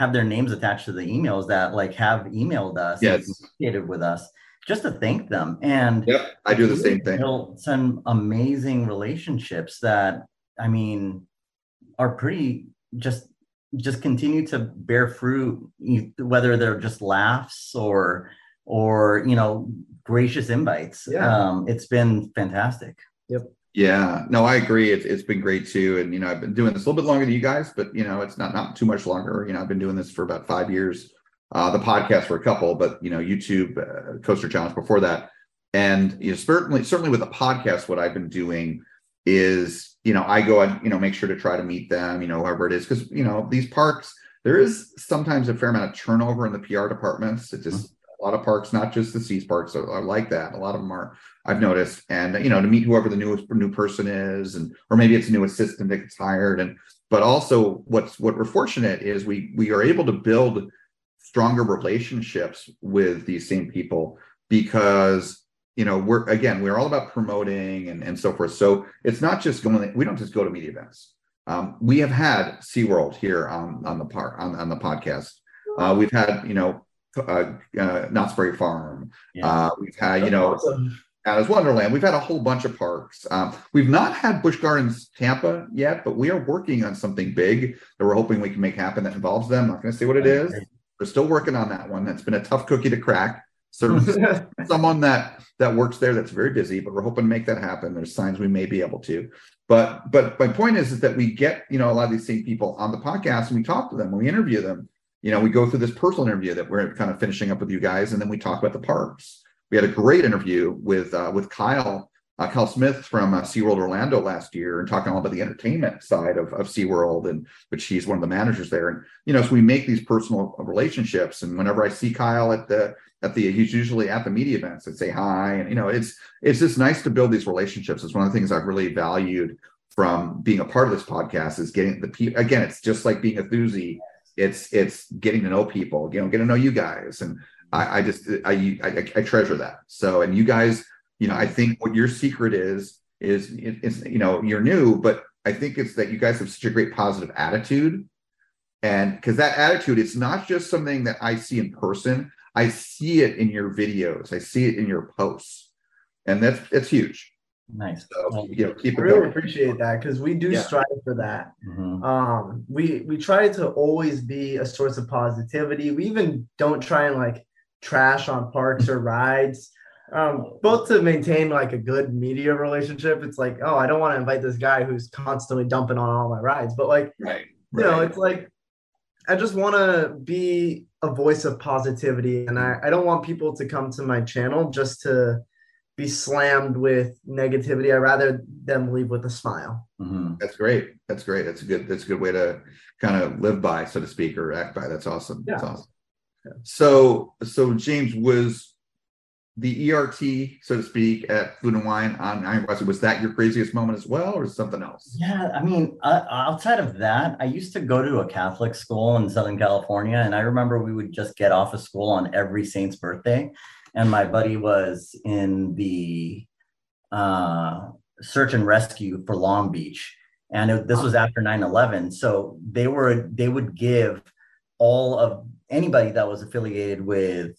have their names attached to the emails that like have emailed us and Yes. communicated with us just to thank them. And Yep, I do the same thing. some amazing relationships that I mean are pretty just just continue to bear fruit whether they're just laughs or or you know gracious invites Yeah. um it's been fantastic Yep. Yeah, no, I agree. It's it's been great too, and you know, I've been doing this a little bit longer than you guys, but you know, it's not not too much longer. You know, I've been doing this for about five years. Uh, the podcast for a couple, but you know, YouTube uh, Coaster Challenge before that, and you know, certainly certainly with the podcast, what I've been doing is you know, I go and you know make sure to try to meet them, you know, whoever it is, because you know these parks, there is sometimes a fair amount of turnover in the PR departments. It just a lot of parks, not just the Seas parks, are, are like that. A lot of them are I've noticed, and you know, to meet whoever the newest new person is, and or maybe it's a new assistant that gets hired, and but also what's what we're fortunate is we we are able to build stronger relationships with these same people because you know we're again we're all about promoting and and so forth. So it's not just going. We don't just go to media events. Um, we have had SeaWorld here on on the part on, on the podcast. Uh, we've had you know uh, uh, Knott's Berry Farm. Yeah. Uh, we've had you know Awesome. Alice Wonderland. We've had a whole bunch of parks. Um, we've not had Busch Gardens Tampa yet, but we are working on something big that we're hoping we can make happen that involves them. I'm not going to say what it is. We're still working on that one. That's been a tough cookie to crack. So someone that that works there that's very busy, but we're hoping to make that happen. There's signs we may be able to. But but my point is, is that we get you know a lot of these same people on the podcast and we talk to them we interview them. You know, we go through this personal interview that we're kind of finishing up with you guys, and then we talk about the parks. We had a great interview with uh, with Kyle uh, Kyle Smith from uh, SeaWorld Orlando last year and talking all about the entertainment side of, of SeaWorld and which he's one of the managers there. And you know, so we make these personal relationships. And whenever I see Kyle at the at the he's usually at the media events and say hi. And you know, it's it's just nice to build these relationships. It's one of the things I've really valued from being a part of this podcast is getting the people again, it's just like being a thuzy it's it's getting to know people, you know, getting to know you guys, and I, I just I, I I treasure that. So, and you guys, you know, I think what your secret is is it- it's you know you're new, but I think it's that you guys have such a great positive attitude, and because that attitude, it's not just something that I see in person. I see it in your videos. I see it in your posts, and that's that's huge. Nice. So, you know, keep I it really going. appreciate that because we do Yeah. strive for that. Mhm. Um, we we try to always be a source of positivity. We even don't try and like trash on parks or rides. Um, both to maintain like a good media relationship. It's like, oh, I don't want to invite this guy who's constantly dumping on all my rides, but like, Right. you know, it's like I just want to be a voice of positivity, and I, I don't want people to come to my channel just to be slammed with negativity. I rather them leave with a smile. Mhm. That's great. That's great. That's a good. That's a good way to kind of live by, so to speak, or act by. That's awesome. That's Yeah. awesome. So, so James was the ERT, so to speak, at Food and Wine on Iron Crossing. Was that your craziest moment as well, or something else? Yeah, I mean, uh, outside of that, I used to go to a Catholic school in Southern California, and I remember we would just get off of school on every saint's birthday, and my buddy was in the uh, search and rescue for Long Beach, and it, this was after 9/11. So they were they would give all of anybody that was affiliated with,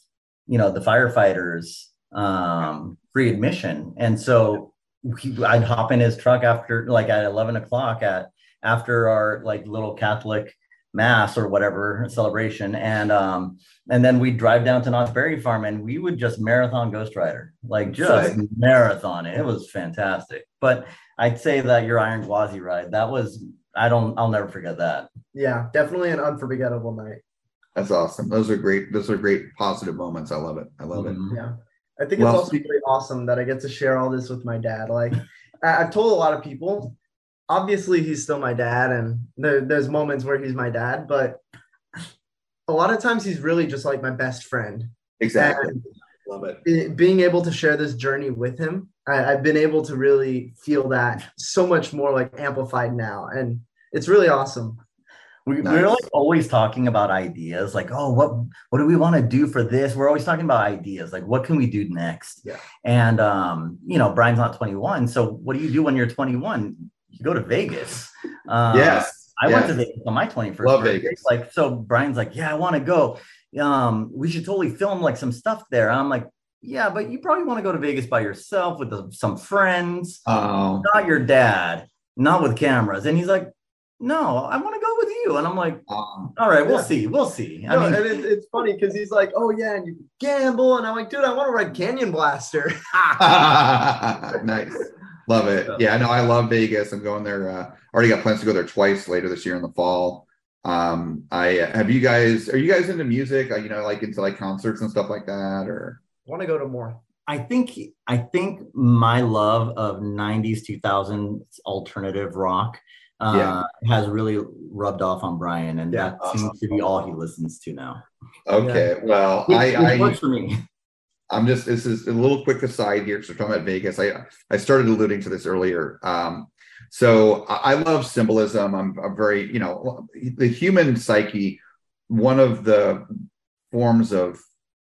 you know, the firefighters um, free admission, and so he, I'd hop in his truck after like at 11 o'clock at after our like little Catholic mass or whatever celebration. And um, and then we'd drive down to Knott's Berry Farm and we would just marathon Ghost Rider, like just marathon it. It was fantastic. But I'd say that your Iron Gwazi ride, that was I don't I'll never forget that. Yeah, definitely an unforgettable night. That's awesome. Those are great. Those are great positive moments. I love it. I love it. Mhm. Yeah. I think Well, it's also speak- really awesome that I get to share all this with my dad. Like I- I've told a lot of people, obviously he's still my dad, and there, there's moments where he's my dad, but a lot of times he's really just like my best friend. Exactly. And Love it. being able to share this journey with him, I, I've been able to really feel that so much more like amplified now, and it's really awesome. We, Nice. We're like always talking about ideas, like, oh, what what do we want to do for this? We're always talking about ideas, like what can we do next? Yeah. And um, you know, Bryan's not 21, so what do you do when you're 21? You go to Vegas. Uh, Yes. I went to. Vegas on my 21st. Love birthday. Vegas. Like, so Bryan's like, yeah, I want to go. Um, we should totally film like some stuff there. I'm like, yeah, but you probably want to go to Vegas by yourself with the, some friends Oh, not your dad, not with cameras. And he's like, no, I want to go with you. And I'm like, um, all right, we'll Yeah. see. We'll see. No, mean, and it, it's funny because he's like, "Oh yeah, and you gamble," and I'm like, "Dude, I want to ride Canyon Blaster." nice. Love it. Yeah, I know. I love Vegas. I'm going there. Uh, already got plans to go there twice later this year in the fall. Um, I have you guys. Are you guys into music? Uh, you know, like into like concerts and stuff like that, or want to go to more. I think I think my love of 90s 2000s alternative rock uh, Yeah. has really rubbed off on Bryan, and Yeah. that seems to be all he listens to now. okay. Well, Which, I, which I works for me. I'm just this is a little quick aside here. because we're talking about Vegas, I I started alluding to this earlier. Um, so I, I love symbolism. I'm, I'm very, you know, the human psyche. One of the forms of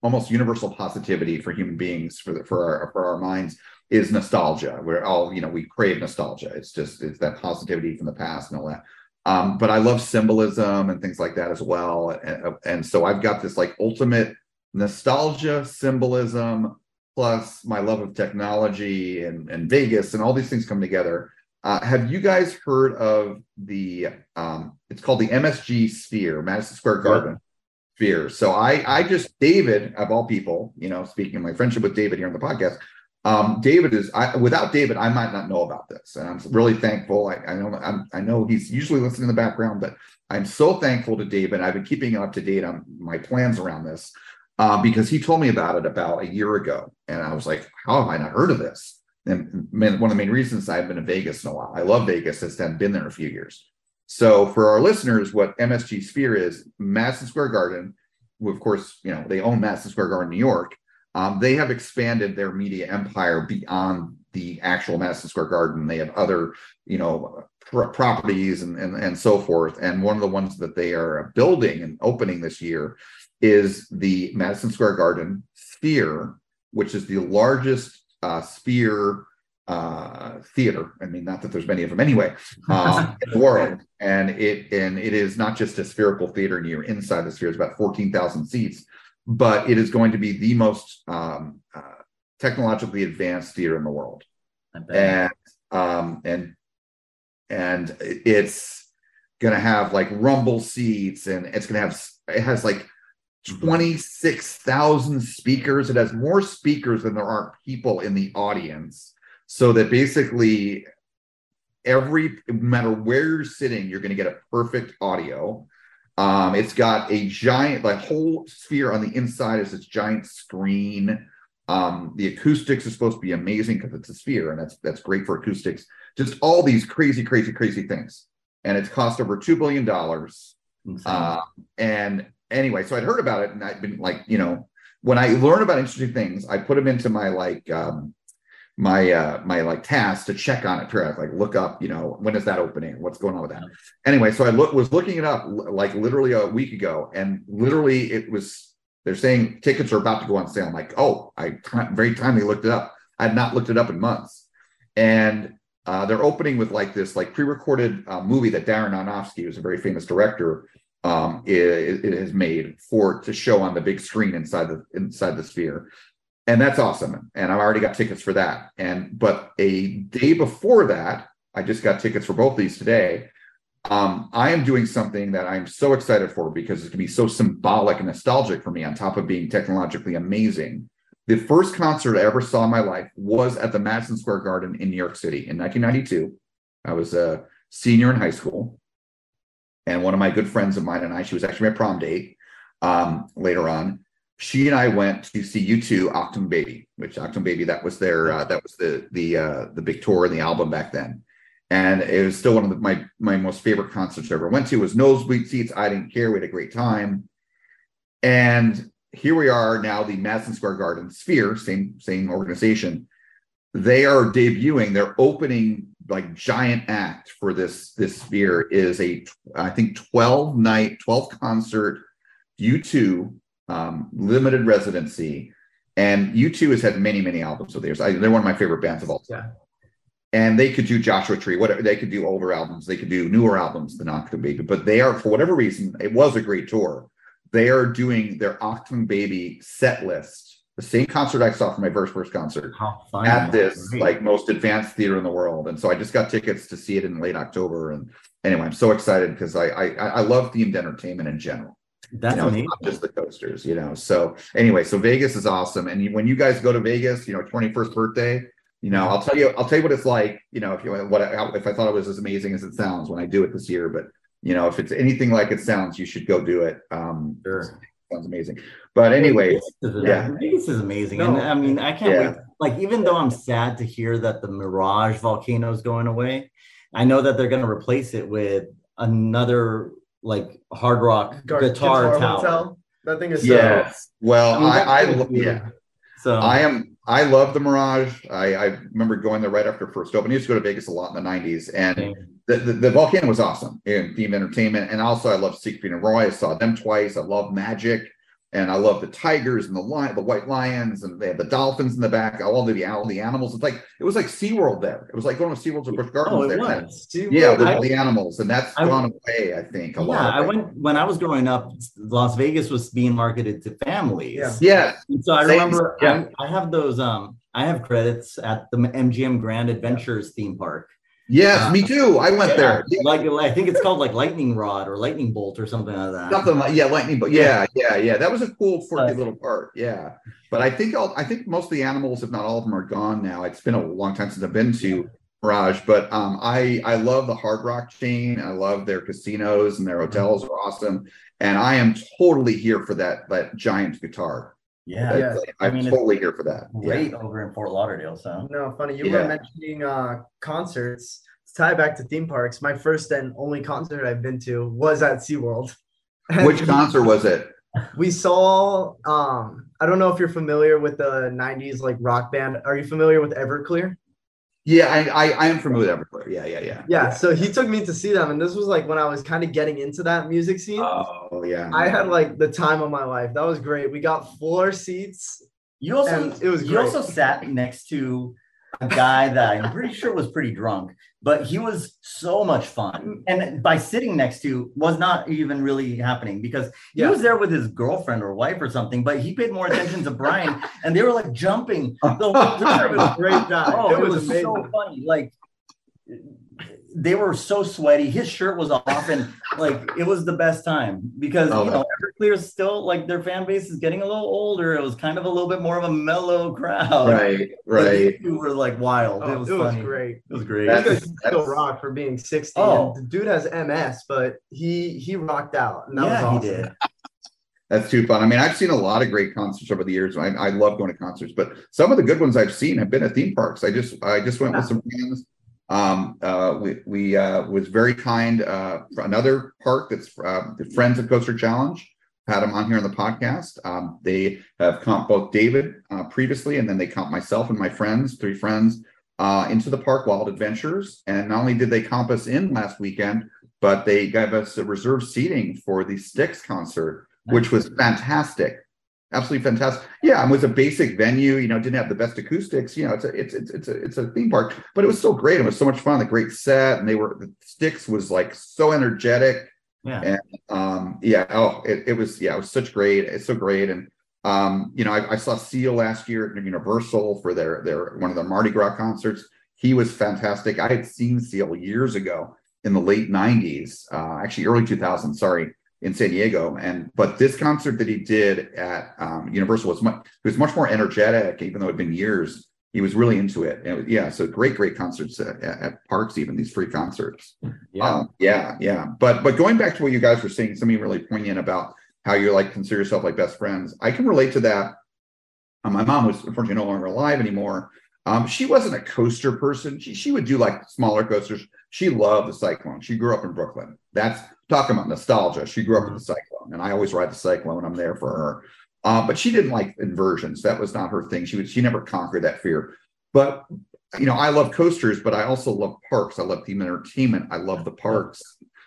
almost universal positivity for human beings for the, for our for our minds is nostalgia. We're all, you know, we crave nostalgia. It's just it's that positivity from the past and all that. Um, but I love symbolism and things like that as well. And, and so I've got this like ultimate nostalgia, symbolism, plus my love of technology and, and Vegas and all these things come together. Uh, have you guys heard of the um, it's called the MSG Sphere, Madison Square Garden Sphere. So I I just David of all people, you know, speaking of my friendship with David here on the podcast, um, David is I without David, I might not know about this. And I'm really thankful. I, I know I'm, I know he's usually listening in the background, but I'm so thankful to David. I've been keeping up to date on my plans around this uh, because he told me about it about a year ago, and I was like, "How have I not heard of this?" And one of the main reasons I've been to Vegas in a while. I love Vegas. I just haven't been there a few years. So for our listeners, what MSG Sphere is, Madison Square Garden, of course you know they own Madison Square Garden, New York. Um, they have expanded their media empire beyond the actual Madison Square Garden. They have other, you know, pr- properties and, and and so forth. And one of the ones that they are building and opening this year is the Madison Square Garden Sphere, which is the largest uh, sphere uh, theater. I mean, not that there's many of them anyway, um, in the world. And it and it is not just a spherical theater, and you're inside the sphere. It's about fourteen thousand seats, but it is going to be the most um, uh, technologically advanced theater in the world. And um, and and it's gonna have like rumble seats, and it's gonna have it has like 26,000 speakers. It has more speakers than there are people in the audience. So that basically every no matter where you're sitting, you're going to get a perfect audio. Um, it's got a giant, like whole sphere on the inside is this giant screen. Um, the acoustics is supposed to be amazing because it's a sphere, and that's that's great for acoustics. Just all these crazy, crazy, crazy things, and it's cost over two billion dollars. Uh, and anyway, so I'd heard about it, and I'd been like, you know, when I learn about interesting things, I put them into my like um, my uh my like task to check on it periodically, like look up, you know, when is that opening? What's going on with that? Anyway, so I look was looking it up like literally a week ago, and literally it was they're saying tickets are about to go on sale. I'm like, oh, I very timely looked it up. I had not looked it up in months, and uh, they're opening with like this like pre-recorded uh, movie that Darren Aronofsky, who's a very famous director, um, it, it has made for to show on the big screen inside the inside the sphere and that's awesome. And i've already got tickets for that. And but a day before that i just got tickets for both these today. Um, i am doing something that i'm so excited for because it's going to be so symbolic and nostalgic for me on top of being technologically amazing. The first concert i ever saw in my life was at the madison square garden in new york city in 1992 i was a senior in high school and one of my good friends of mine and i she was actually my prom date um, later on she and I went to see U2 Achtung Baby, which Achtung Baby that was their uh, that was the the uh, the big tour and the album back then, and it was still one of the, my my most favorite concerts I ever went to. Was nosebleed seats. I didn't care. We had a great time, and here we are now. The Madison Square Garden Sphere, same same organization. They are debuting. Their opening like giant act for this this sphere is a I think twelve night twelve concert U2 um, limited residency. And U2 has had many, many albums of theirs. I, they're one of my favorite bands of all time. And they could do Joshua Tree, whatever. They could do older albums. They could do newer albums than Achtung Baby. But they are, for whatever reason, it was a great tour. They are doing their Achtung Baby set list, the same concert I saw for my first first concert at this Great. like most advanced theater in the world. And so I just got tickets to see it in late October. And anyway, I'm so excited because I I, I love themed entertainment in general That's you know, amazing. not just the coasters, you know. So anyway, so Vegas is awesome, and when you guys go to Vegas, you know, twenty first birthday, you know, I'll tell you, I'll tell you what it's like, you know, if you what I- if I thought it was as amazing as it sounds when I do it this year, but you know, if it's anything like it sounds, you should go do it. Um, sure. sounds amazing. But anyway, yeah, Vegas is amazing. No. And I mean, I can't Yeah. wait. Like, even though I'm sad to hear that the Mirage volcano is going away, I know that they're going to replace it with another like hard rock Gar- guitar, Guitar tower. Hotel. That thing is so yes. Well, mean, I, I, pretty lo- yeah. So I am. I love the Mirage. I, I remember going there right after first opened. I used to go to Vegas a lot in the '90s, and the, the, the volcano was awesome in theme entertainment. And also, I love Siegfried and Roy. I saw them twice. I love Magic, and I love the tigers and the lion, the white lions, and they have the dolphins in the back. All the all the animals. It's like it was like SeaWorld there. It was like going to SeaWorld or Busch Gardens. Oh, it there. was. Yeah, with I- all the animals, and that's I- gone away. I think a yeah, lot. I went when I was growing up. Las Vegas was being marketed to families. Yeah. Yes. And so I Same- remember yeah. I, I have those. Um, I have credits at the MGM Grand Adventures theme park. Yes, me too. I went there. Yeah, Like I think it's called like Lightning Rod or Lightning Bolt or something like that. Something like yeah, lightning, bolt. yeah, yeah, yeah. That was a cool, quirky little part. Yeah, but I think all, I think most of the animals, if not all of them, are gone now. It's been a long time since I've been to Mirage, but um, I I love the Hard Rock chain. I love their casinos and their hotels are awesome, and I am totally here for that that giant guitar. Yeah, That's- I I'm mean, it's totally here for that. Yeah. Over in Fort Lauderdale. So No, funny. You Yeah. were mentioning uh, concerts. To tie back to theme parks, my first and only concert I've been to was at SeaWorld. Which concert was it? We saw um I don't know if you're familiar with the 90s like rock band. Are you familiar with Everclear? Yeah, I, I I am familiar with Everclear. Yeah, yeah, yeah. Yeah, so he took me to see them, and this was like when I was kind of getting into that music scene. Oh yeah. I had like the time of my life. That was great. We got floor seats. You also it was you great. also sat next to a guy that I'm pretty sure was pretty drunk, but he was so much fun. And by sitting next to was not even really happening because he Yeah. was there with his girlfriend or wife or something, but he paid more attention to Bryan and they were like jumping the whole time. It was a great. Oh, It it, was was, so funny. Like they were so sweaty. His shirt was off, and like it was the best time because Oh, you know Everclear's still like their fan base is getting a little older. It was kind of a little bit more of a mellow crowd. Right, right. these two were like wild. Oh, it was it was great. It was great. That's- You guys still rock for being 60. Oh. the dude has MS, but he he rocked out. And that yeah, was he awesome. did. That's too fun. I mean, I've seen a lot of great concerts over the years. I, I love going to concerts, but some of the good ones I've seen have been at theme parks. I just I just went with some friends. Um, uh, we we uh, was very kind. Uh, for another park that's uh, the Friends of Coaster Challenge. Had them on here on the podcast. Um, they have comped both David uh, previously, and then they comped myself and my friends, three friends, uh, into the park Wild Adventures. And not only did they comp us in last weekend, but they gave us a reserved seating for the Styx concert, which was fantastic. Absolutely fantastic. Yeah, it was a basic venue. You know, didn't have the best acoustics. You know, it's a it's it's it's a it's a theme park, but it was still great. It was so much fun. The great set, and they were the Styx was like so energetic. Yeah. And um, yeah, oh, it, it was yeah, it was such great. It's so great. And um, you know, I, I saw Seal last year at Universal for their their one of their Mardi Gras concerts. He was fantastic. I had seen Seal years ago in the late '90s, uh, actually early 2000s. Sorry, in San Diego. And but this concert that he did at um, Universal was much it was much more energetic, even though it had been years. He was really into it. And it was- yeah, so great, great concerts at, at, parks, even these free concerts. Yeah. Um, yeah, yeah. But but going back to what you guys were saying, something really poignant about how you like consider yourself like best friends. I can relate to that. Uh, my mom was unfortunately no longer alive anymore. Um, she wasn't a coaster person. She she would do like smaller coasters. She loved the Cyclone. She grew up in Brooklyn. That's talking about nostalgia. She grew up with the Cyclone, and I always ride the Cyclone. I'm there for her. Uh, but she didn't like inversions. That was not her thing. She would she never conquered that fear. But you know, I love coasters, but I also love parks. I love theme entertainment. I love the parks,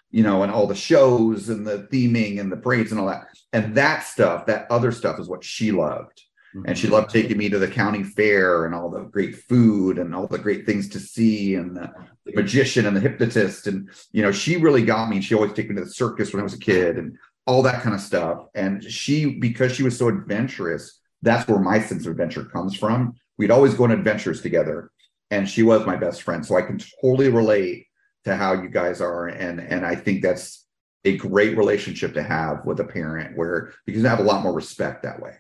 you know, and all the shows and the theming and the parades and all that. And that stuff, that other stuff is what she loved. And she mm-hmm. loved taking me to the county fair and all the great food and all the great things to see and the, the magician and the hypnotist. And, you know, she really got me. She always took me to the circus when I was a kid and all that kind of stuff. And she, because she was so adventurous, that's where my sense of adventure comes from. We'd always go on adventures together. And she was my best friend. So I can totally relate to how you guys are. And and I think that's a great relationship to have with a parent where you can have a lot more respect that way.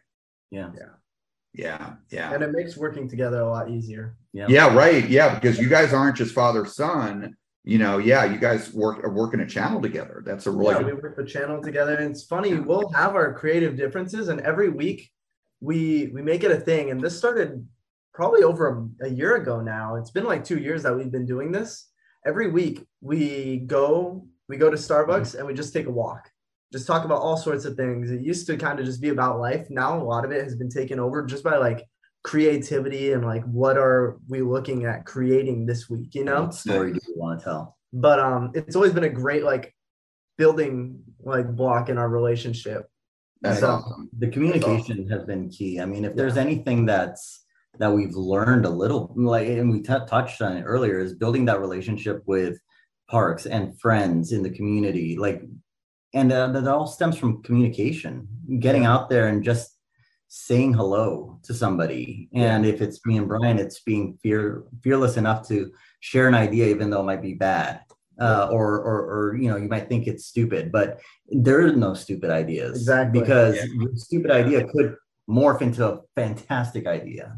Yeah. Yeah. Yeah. Yeah. And it makes working together a lot easier. Yeah, Yeah. right. Yeah, because you guys aren't just father son. You know, yeah, you guys work are working a channel together. That's a really yeah, we work the channel together, and it's funny. We'll have our creative differences, and every week we we make it a thing. And this started probably over a, a year ago now. It's been like two years that we've been doing this. Every week we go we go to Starbucks mm-hmm. and we just take a walk, just talk about all sorts of things. It used to kind of just be about life. Now a lot of it has been taken over just by like creativity and like what are we looking at creating this week. You know, What story do you want to tell? but um it's always been a great like building like block in our relationship That's So- awesome. The communication has been key. I mean, if there's anything that's that we've learned a little, like, and we t- touched on it earlier, is building that relationship with parks and friends in the community. Like, and uh, that all stems from communication, getting out there and just saying hello to somebody. And if it's me and Bryan, it's being fear fearless enough to share an idea, even though it might be bad. Uh, or, or, or, you know, you might think it's stupid, but there are no stupid ideas. Exactly. Because Yeah. your stupid idea could morph into a fantastic idea.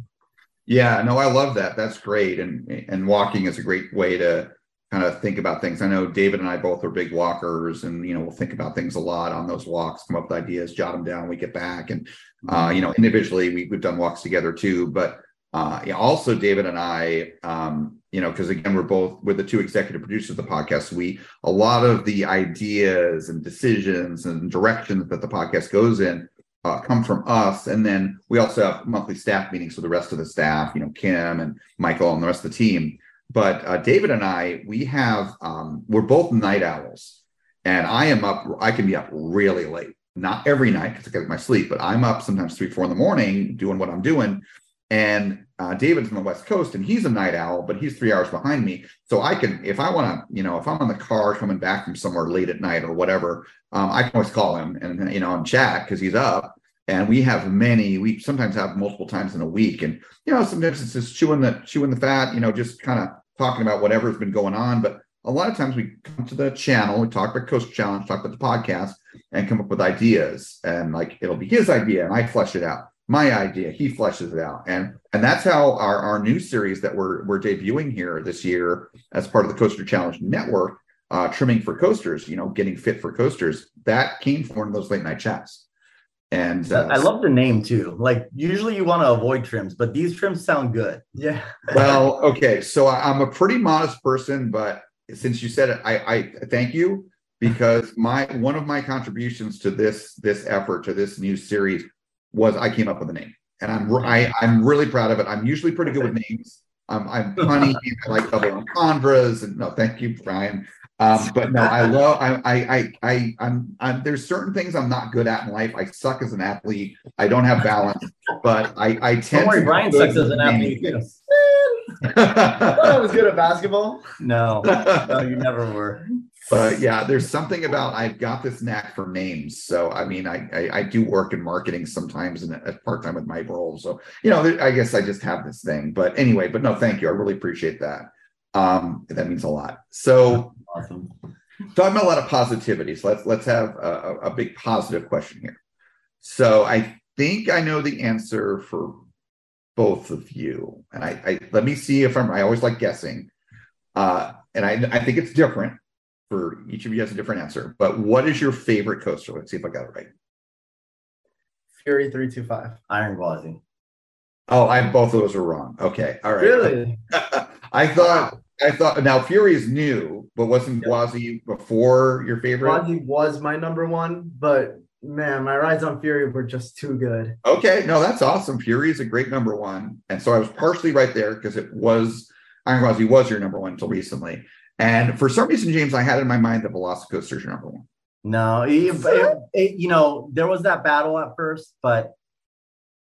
Yeah, no, I love that. That's great. And and walking is a great way to kind of think about things. I know David and I both are big walkers, and you know we'll think about things a lot on those walks, come up with ideas, jot them down, we get back, and uh, you know individually we, we've done walks together too. But uh, yeah, also David and I, um, you know, because again we're both we're the two executive producers of the podcast. We a lot of the ideas and decisions and directions that the podcast goes in uh, come from us. And then we also have monthly staff meetings with the rest of the staff, you know, Kim and Michael and the rest of the team. But uh, David and I, we have, um, we're both night owls, and I am up. I can be up really late. Not every night because I get my sleep, but I'm up sometimes three, four in the morning doing what I'm doing. And uh, David's on the West Coast, and he's a night owl, but he's three hours behind me. So I can, if I want to, you know, if I'm on the car coming back from somewhere late at night or whatever, um, I can always call him and you know and chat because he's up. And we have many. We sometimes have multiple times in a week, and you know, sometimes it's just chewing the chewing the fat. You know, just kind of talking about whatever's been going on. But a lot of times we come to the channel, we talk about Coast Challenge, talk about the podcast, and come up with ideas. And like it'll be his idea, and I flesh it out my idea he fleshes it out and and that's how our, our new series that we're we're debuting here this year as part of the coaster challenge network uh trimming for coasters you know getting fit for coasters that came from one of those late night chats and uh, I love the name too. Like usually you want to avoid trims, but these trims sound good. Yeah. well, okay. So I- I'm a pretty modest person, but since you said it, I, I thank you because my one of my contributions to this this effort to this new series was I came up with a name, and I'm I, I'm really proud of it. I'm usually pretty good with names. Um, I'm funny. I like double entendres, and no, thank you, Brian. Um, but no, I love. I, I, I, I, I'm, I'm. There's certain things I'm not good at in life. I suck as an athlete. I don't have balance, but I, I tend Don't worry, to. Brian sucks as an athlete. too. I thought I was good at basketball. No, no, you never were. but yeah, there's something about I've got this knack for names. So I mean, I I, I do work in marketing sometimes and at part time with my role. So you know, I guess I just have this thing. But anyway, but no, thank you. I really appreciate that. Um, that means a lot. So Awesome. talking about a lot of positivity. So let's let's have a, a- a big positive question here. So I think I know the answer for both of you, and I, I let me see if I'm. I always like guessing, uh, and I I think it's different for each of you has a different answer. But what is your favorite coaster? Let's see if I got it right. Fury three two five. Iron Gwazi. Oh, I both of those are wrong. Okay, all right. Really? I thought I thought now Fury is new, but wasn't Gwazi before your favorite? Gwazi was my number one, but man, my rides on Fury were just too good. Okay, no, that's awesome. Fury is a great number one, and so I was partially right there because it was Iron Gwazi was your number one until recently, and for some reason, James, I had in my mind that Velocicoaster is your number one. No, it- it- it- you know, there was that battle at first, but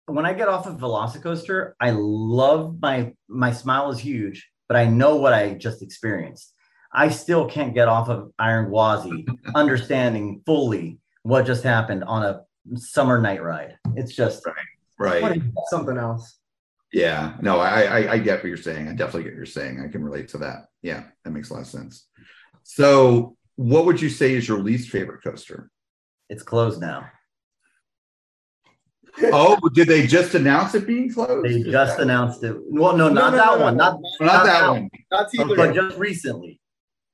when I get off of Velocicoaster, I love my my smile is huge, but I know what I just experienced. I still can't get off of Iron Gwazi, understanding fully what just happened on a summer night ride. It's just Right. Something else. Yeah. No, I, I I get what you're saying. I definitely get what you're saying. I can relate to that. Yeah, that makes a lot of sense. So, what would you say is your least favorite coaster? It's closed now. oh, did they just announce it being closed? They just announced it. Well, no, not no, that no, one. no. Not, Not that one. Not either. But just recently.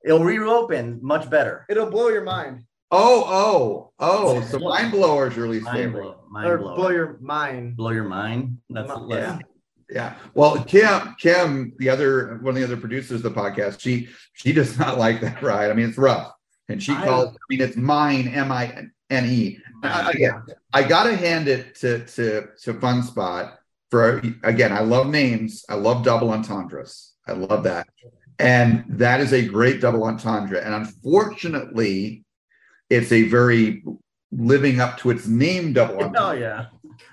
It'll reopen much better. It'll blow your mind. Oh, oh, oh. So Mine Blower is your least Mind favorite. blow, mind or blower. blow your mind. blow your mind. That's Mi- yeah. Yeah. Well, Kim, Kim, the other one of the other producers of the podcast, she she does not like that ride. I mean, it's rough, and she I- calls. I mean, it's mine, M I N E. I- Again, I gotta hand it to to to Fun Spot for again. I love names. I love double entendres. I love that, and that is a great double entendre. And unfortunately, it's a very living up to its name double entendre Oh yeah.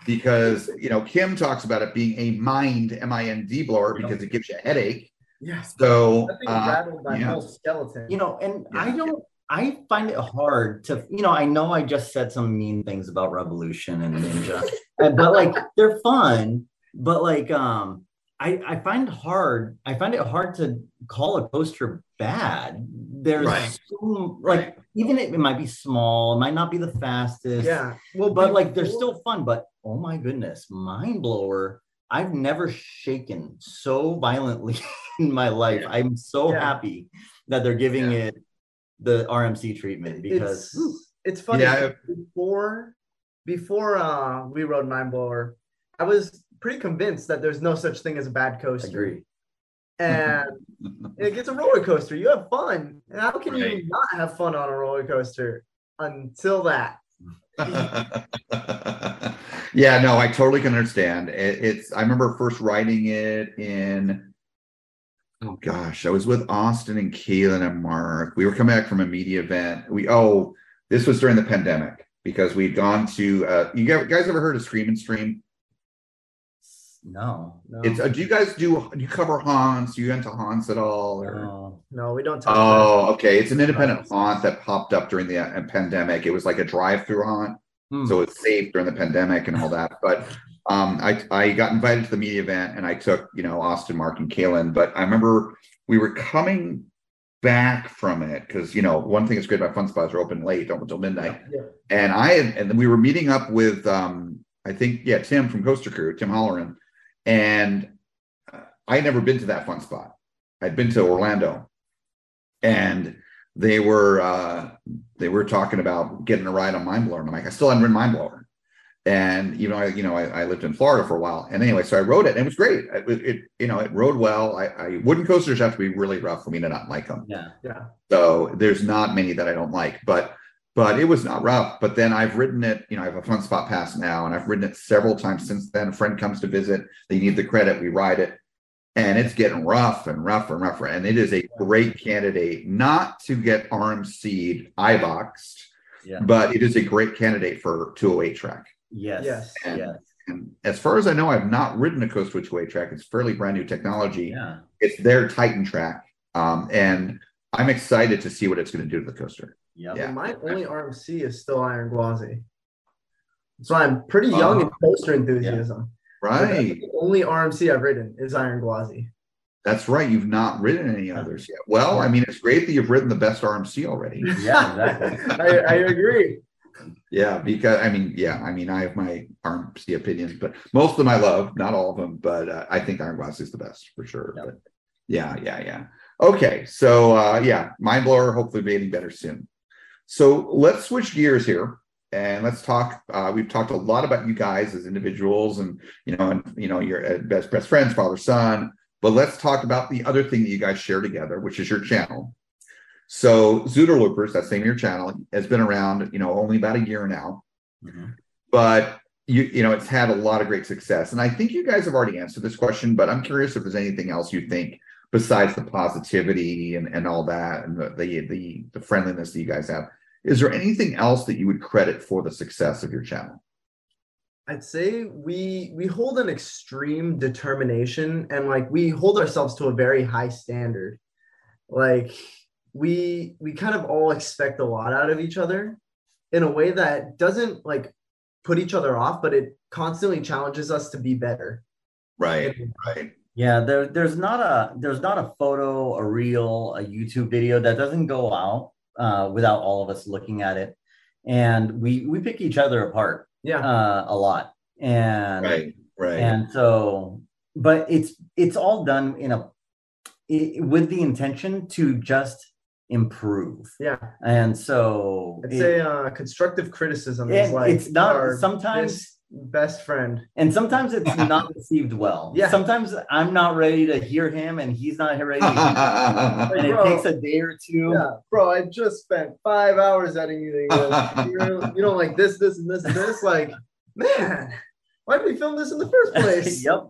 because you know Kim talks about it being a mind M-I-N-D blower because it gives you a headache. Yes. So That thing uh, rattled my yeah. whole skeleton. You know, and I don't I find it hard to, you know, I know I just said some mean things about Revolution and Ninja, but like they're fun, but like um I, I find hard I find it hard to call a coaster bad. There's Right. so, like even if it might be small, it might not be the fastest. yeah. Well, but like they're still fun. But oh my goodness, mine blower! I've never shaken so violently in my life. I'm so Yeah. happy that they're giving it the RMC treatment because it's, it's funny Yeah. before before uh we rode mine blower i was pretty convinced that there's no such thing as a bad I coaster agree. and it gets a roller coaster you have fun and how can Right. you not have fun on a roller coaster until that yeah, no, I totally can understand. It, it's I remember first riding it in oh gosh, I was with Austin and Keelan and Mark. We were coming back from a media event. We oh, this was during the pandemic because we'd gone to. Uh, you guys ever heard of Scream and Stream? No, no. It's. Uh, do you guys do? Do you cover haunts? you into haunts at all? Or? No. No, we don't talk. Oh, okay. It's an independent haunt that popped up during the uh, pandemic. It was like a drive-through haunt, Hmm. so it's safe during the pandemic and all that. But um, I I got invited to the media event and I took you know Austin, Mark, and Kaylin. But I remember we were coming back from it because you know one thing that's great about fun spots are open late, open until midnight. Yeah. And I had, and then we were meeting up with um I think yeah Tim from Coaster Crew, Tim Holleran, and uh, I had never been to that fun spot. I'd been to Orlando, and they were uh they were talking about getting a ride on Mine Blower, And I'm like, I still haven't ridden Mine Blower, And you know, I you know, I, I lived in Florida for a while, and anyway, so I rode it, and it was great. It, it you know, it rode well. I, I wooden coasters have to be really rough for me to not like them. Yeah. Yeah. So there's not many that I don't like, but but it was not rough. But then I've ridden it, you know, I have a fun spot pass now, and I've ridden it several times since then. A friend comes to visit, they need the credit, we ride it, and it's getting rough and rougher and rougher. And it is a great candidate, not to get RMC eye boxed, Yeah. but it is a great candidate for 208 track. Yes. Yes. And, Yes. and as far as I know, I've not ridden a Coast 208 track. It's fairly brand new technology Yeah. it's their Titan track. Um, and I'm excited to see what it's going to do to the coaster. Yep. Yeah. My only RMC is still Iron Gwazi. So I'm pretty young in coaster enthusiasm. Right. The only RMC I've ridden is Iron Gwazi. That's right. You've not ridden any others yet. Well, I mean, it's great that you've ridden the best RMC already. Yeah, exactly. I, I agree. Yeah, because I mean, yeah, I mean, I have my RMC opinions, but most of them I love, not all of them, but uh, I think Iron Gwazi is the best for sure. Yep. But yeah, yeah, yeah. Okay, so uh, yeah, Mine Blower hopefully be getting better soon. So let's switch gears here and let's talk. Uh, we've talked a lot about you guys as individuals, and you know, and you know, your uh, best best friends, father son. But let's talk about the other thing that you guys share together, which is your channel. So Zooder Loopers, that same your channel, has been around, you know, only about a year now, Mhm. but you you know, it's had a lot of great success. And I think you guys have already answered this question, but I'm curious if there's anything else you think besides the positivity and, and all that and the, the the the friendliness that you guys have. Is there anything else that you would credit for the success of your channel? I'd say we we hold an extreme determination and like we hold ourselves to a very high standard. Like we we kind of all expect a lot out of each other in a way that doesn't like put each other off, but it constantly challenges us to be better. Right, right. Yeah, there, there's not a there's not a photo, a reel, a YouTube video that doesn't go out uh, without all of us looking at it, and we we pick each other apart Yeah. uh, a lot, and Right, right. and so, but it's it's all done in a i with the intention to just improve, Yeah. and so I'd it- say uh constructive criticism And like it's not- our sometimes- best- friend. and sometimes it's not received well. Yeah. Sometimes I'm not ready to hear him, and he's not ready to hear me. and it takes a day or two. Yeah, bro, I just spent five hours editing. You're- you don't like this, this, and this, and this. Like, man, why did we film this in the first place? yep.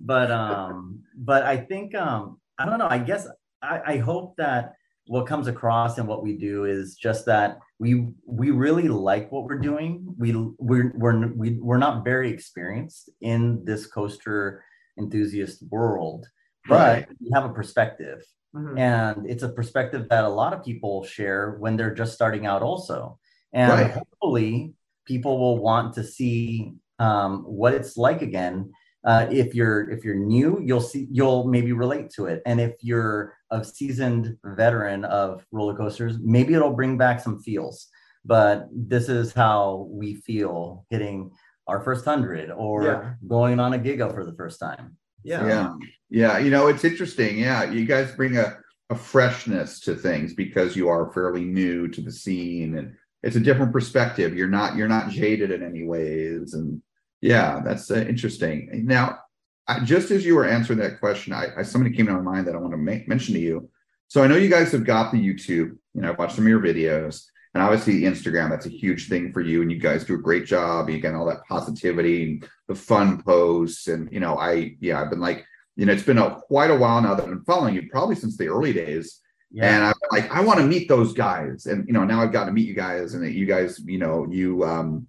But um, but I think um, I don't know. I guess I, I hope that what comes across and what we do is just that we we really like what we're doing. We we're we're we, we're not very experienced in this coaster enthusiast world, but Right. we have a perspective Mhm. and it's a perspective that a lot of people share when they're just starting out also and Right. hopefully people will want to see um, what it's like again uh, if you're if you're new you'll see you'll maybe relate to it. And if you're a seasoned veteran of roller coasters maybe it'll bring back some feels. But this is how we feel hitting our first hundred or Yeah. going on a giga for the first time. Yeah. yeah. Yeah. You know it's interesting. Yeah. You guys bring a, a freshness to things because you are fairly new to the scene and it's a different perspective. You're not you're not jaded in any ways and yeah that's uh, interesting now I, just as you were answering that question I, I somebody came to my mind that i want to make, mention to you so i know you guys have got the youtube you know i've watched some of your videos and obviously instagram that's a huge thing for you and you guys do a great job you get all that positivity and the fun posts and you know i yeah i've been like you know, it's been a quite a while now that I've been following you, probably since the early days. Yeah. And I'm like, I want to meet those guys. And you know, now I've got to meet you guys, and you guys, you know, you um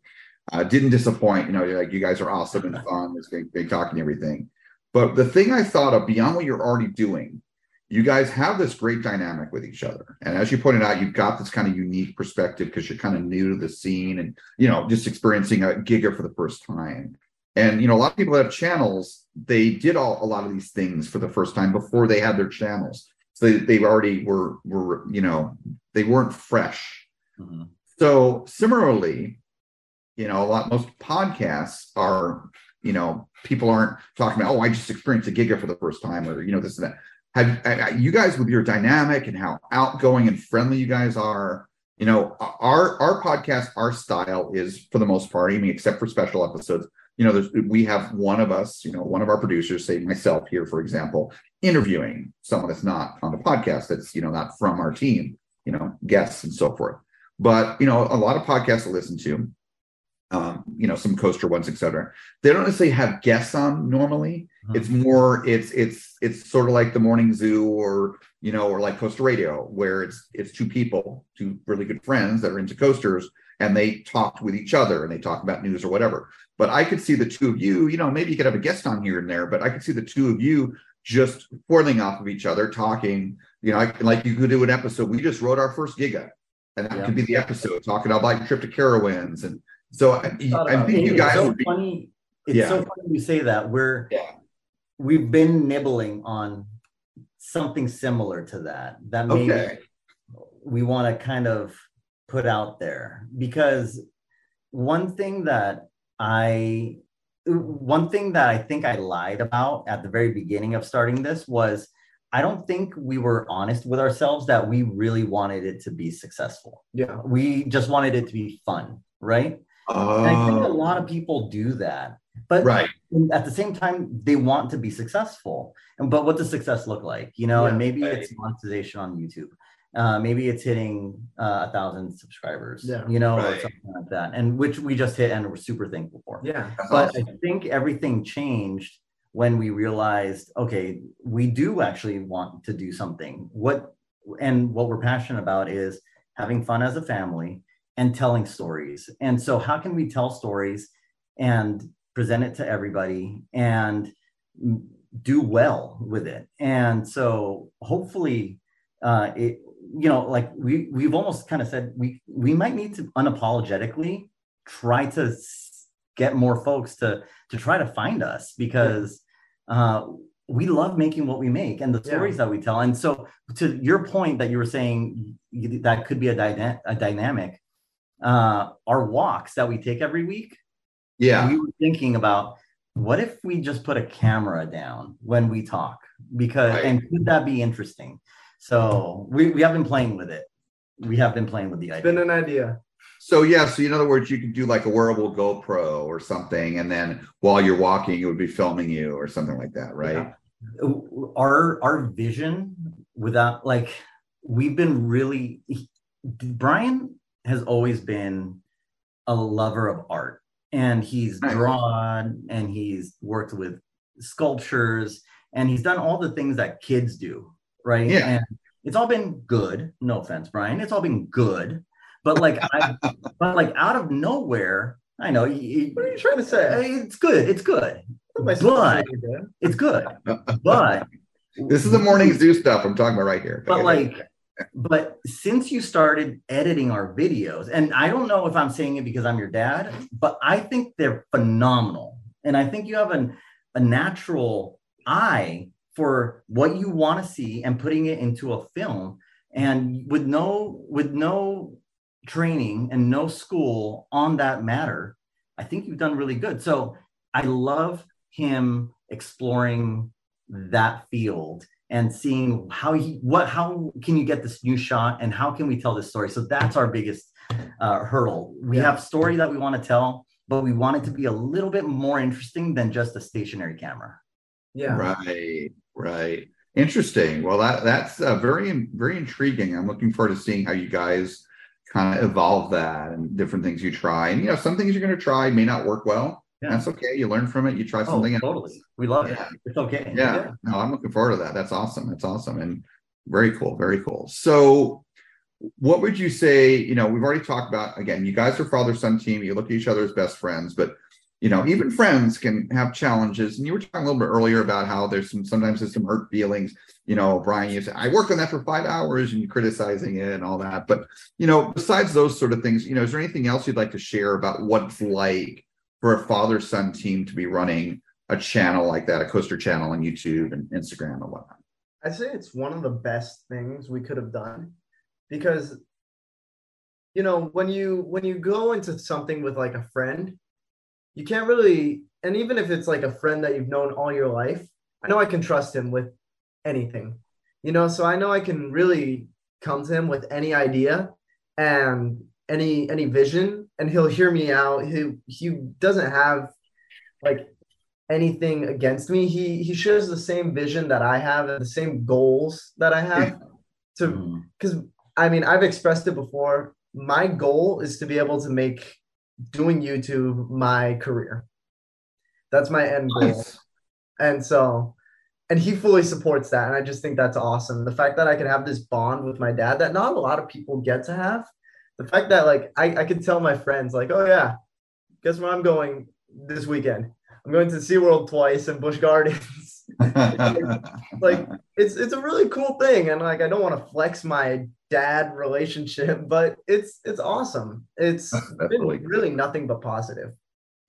uh, didn't disappoint. You know, you're like you guys are awesome and fun. It's great talking and everything. But the thing I thought of beyond what you're already doing, you guys have this great dynamic with each other. And as you pointed out, you've got this kind of unique perspective because you're kind of new to the scene and you know, just experiencing a Giga for the first time. And you know, a lot of people that have channels, they did all a lot of these things for the first time before they had their channels. So they, they already were were, you know, they weren't fresh. Mhm. So similarly, you know, a lot most podcasts are, you know, people aren't talking about, oh, I just experienced a giga for the first time, or you know, this and that. Have uh, you guys with your dynamic and how outgoing and friendly you guys are? You know, our our podcast, our style is for the most part, I mean, except for special episodes. You know, we have one of us, you know, one of our producers, say myself here, for example, interviewing someone that's not on the podcast, that's you know not from our team, you know, guests and so forth. But you know, a lot of podcasts to listen to, um, you know, some coaster ones, et cetera. They don't necessarily have guests on normally. It's more, it's it's it's sort of like the morning zoo or you know, or like coaster radio, where it's it's two people, two really good friends that are into coasters, and they talk with each other and they talk about news or whatever. But I could see the two of you, you know, maybe you could have a guest on here and there, but I could see the two of you just foiling off of each other, talking, you know, like, like you could do an episode. We just wrote our first giga, and that Yeah. could be the episode talking about your trip to Carowinds. And so I, I think you It's guys so would be, funny. It's Yeah. so funny you say that. We're Yeah. we've been nibbling on something similar to that. That maybe Okay. we want to kind of put out there because one thing that I one thing that I think I lied about at the very beginning of starting this was I don't think we were honest with ourselves that we really wanted it to be successful. Yeah. We just wanted it to be fun, right? And I think a oh, lot of people do that. But right. at the same time, they want to be successful. And but what does success look like? You know, and maybe right. it's monetization on YouTube. Uh, maybe it's hitting uh, a thousand subscribers, Yeah. you know, or something like that. And which we just hit and we're super thankful for. Yeah. But awesome. I think everything changed when we realized, okay, we do actually want to do something. What and what we're passionate about is having fun as a family and telling stories. And so, how can we tell stories and present it to everybody and do well with it? And so, hopefully, uh, it you know, like we we've almost kind of said we we might need to unapologetically try to get more folks to to try to find us because uh, we love making what we make and the Yeah. stories that we tell. And so, to your point that you were saying that could be a, dyna- a dynamic, uh, our walks that we take every week, Yeah. we were thinking about what if we just put a camera down when we talk because Right. and could that be interesting? So we, we have been playing with it. We have been playing with the It's idea. been an idea. So yeah, so in other words, you could do like a wearable GoPro or something, and then while you're walking, it would be filming you or something like that, right? Yeah. our our vision without like we've been really brian has always been a lover of art. And he's drawn and he's worked with sculptures and he's done all the things that kids do right? Yeah. and it's all been good. No offense brian. It's all been good. But like i but like out of nowhere i know you, What are you trying to say? Uh, it's good. It's good. But it's good. But This is the morning zoo stuff I'm talking about right here. but like but since you started editing our videos and i don't know if i'm saying it because i'm your dad but i think they're phenomenal. And i think you have an, a natural eye for what you want to see and putting it into a film. And with no with no training and no school on that matter i think you've done really good. So i love him exploring that field and seeing how he what how can you get this new shot and how can we tell this story so that's our biggest uh, hurdle we Yeah. have story that we want to tell but we want it to be a little bit more interesting than just a stationary camera Yeah. Right, right. Interesting. Well, that that's uh, very very intriguing. I'm looking forward to seeing how you guys kind of evolve that and different things you try. And you know, some things you're going to try may not work well, Yeah. That's okay. You learn from it. You try Oh, something else. totally. We love it. It's okay. Yeah. No, I'm looking forward to that. That's awesome. That's awesome. And very cool. Very cool. So what would you say, you know, we've already talked about again, you guys are father son team, you look at each other as best friends, but you know, even friends can have challenges. And you were talking a little bit earlier about how there's some sometimes there's some hurt feelings. You know, Brian, you said I worked on that for five hours and you're criticizing it and all that. But you know, besides those sort of things, you know, is there anything else you'd like to share about what it's like for a father-son team to be running a channel like that, a coaster channel on YouTube and Instagram and whatnot? I'd say it's one of the best things we could have done because you know when you when you go into something with like a friend you can't really and even if it's like a friend that you've known all your life i know i can trust him with anything you know so i know i can really come to him with any idea and any any vision and he'll hear me out. He he doesn't have like anything against me. He he shares the same vision that i have and the same goals that i have to hmm. because i mean i've expressed it before. My goal is to be able to make doing youtube my career. That's my end goal. Nice. and so and he fully supports that and i just think that's awesome. The fact that i can have this bond with my dad that not a lot of people get to have the fact that like i, I could tell my friends like oh yeah guess where i'm going this weekend i'm going to seaworld twice and Busch gardens like it's it's a really cool thing and like i don't want to flex my dad relationship but it's it's awesome it's really really, nothing but positive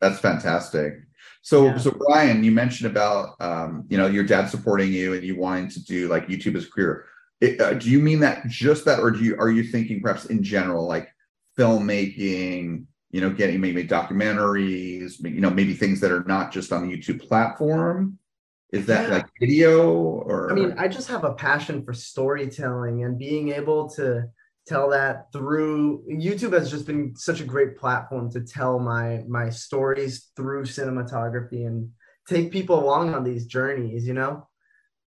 That's fantastic. So, Yeah. so Brian, you mentioned about um, you know your dad supporting you and you wanting to do like YouTube as a career. It, uh, do you mean that just that, or do you are you thinking perhaps in general like filmmaking? You know, getting maybe documentaries, you know, maybe things that are not just on the YouTube platform. Is that Yeah. like video or? I mean, I just have a passion for storytelling and being able to tell that through YouTube has just been such a great platform to tell my my stories through cinematography and take people along on these journeys, you know?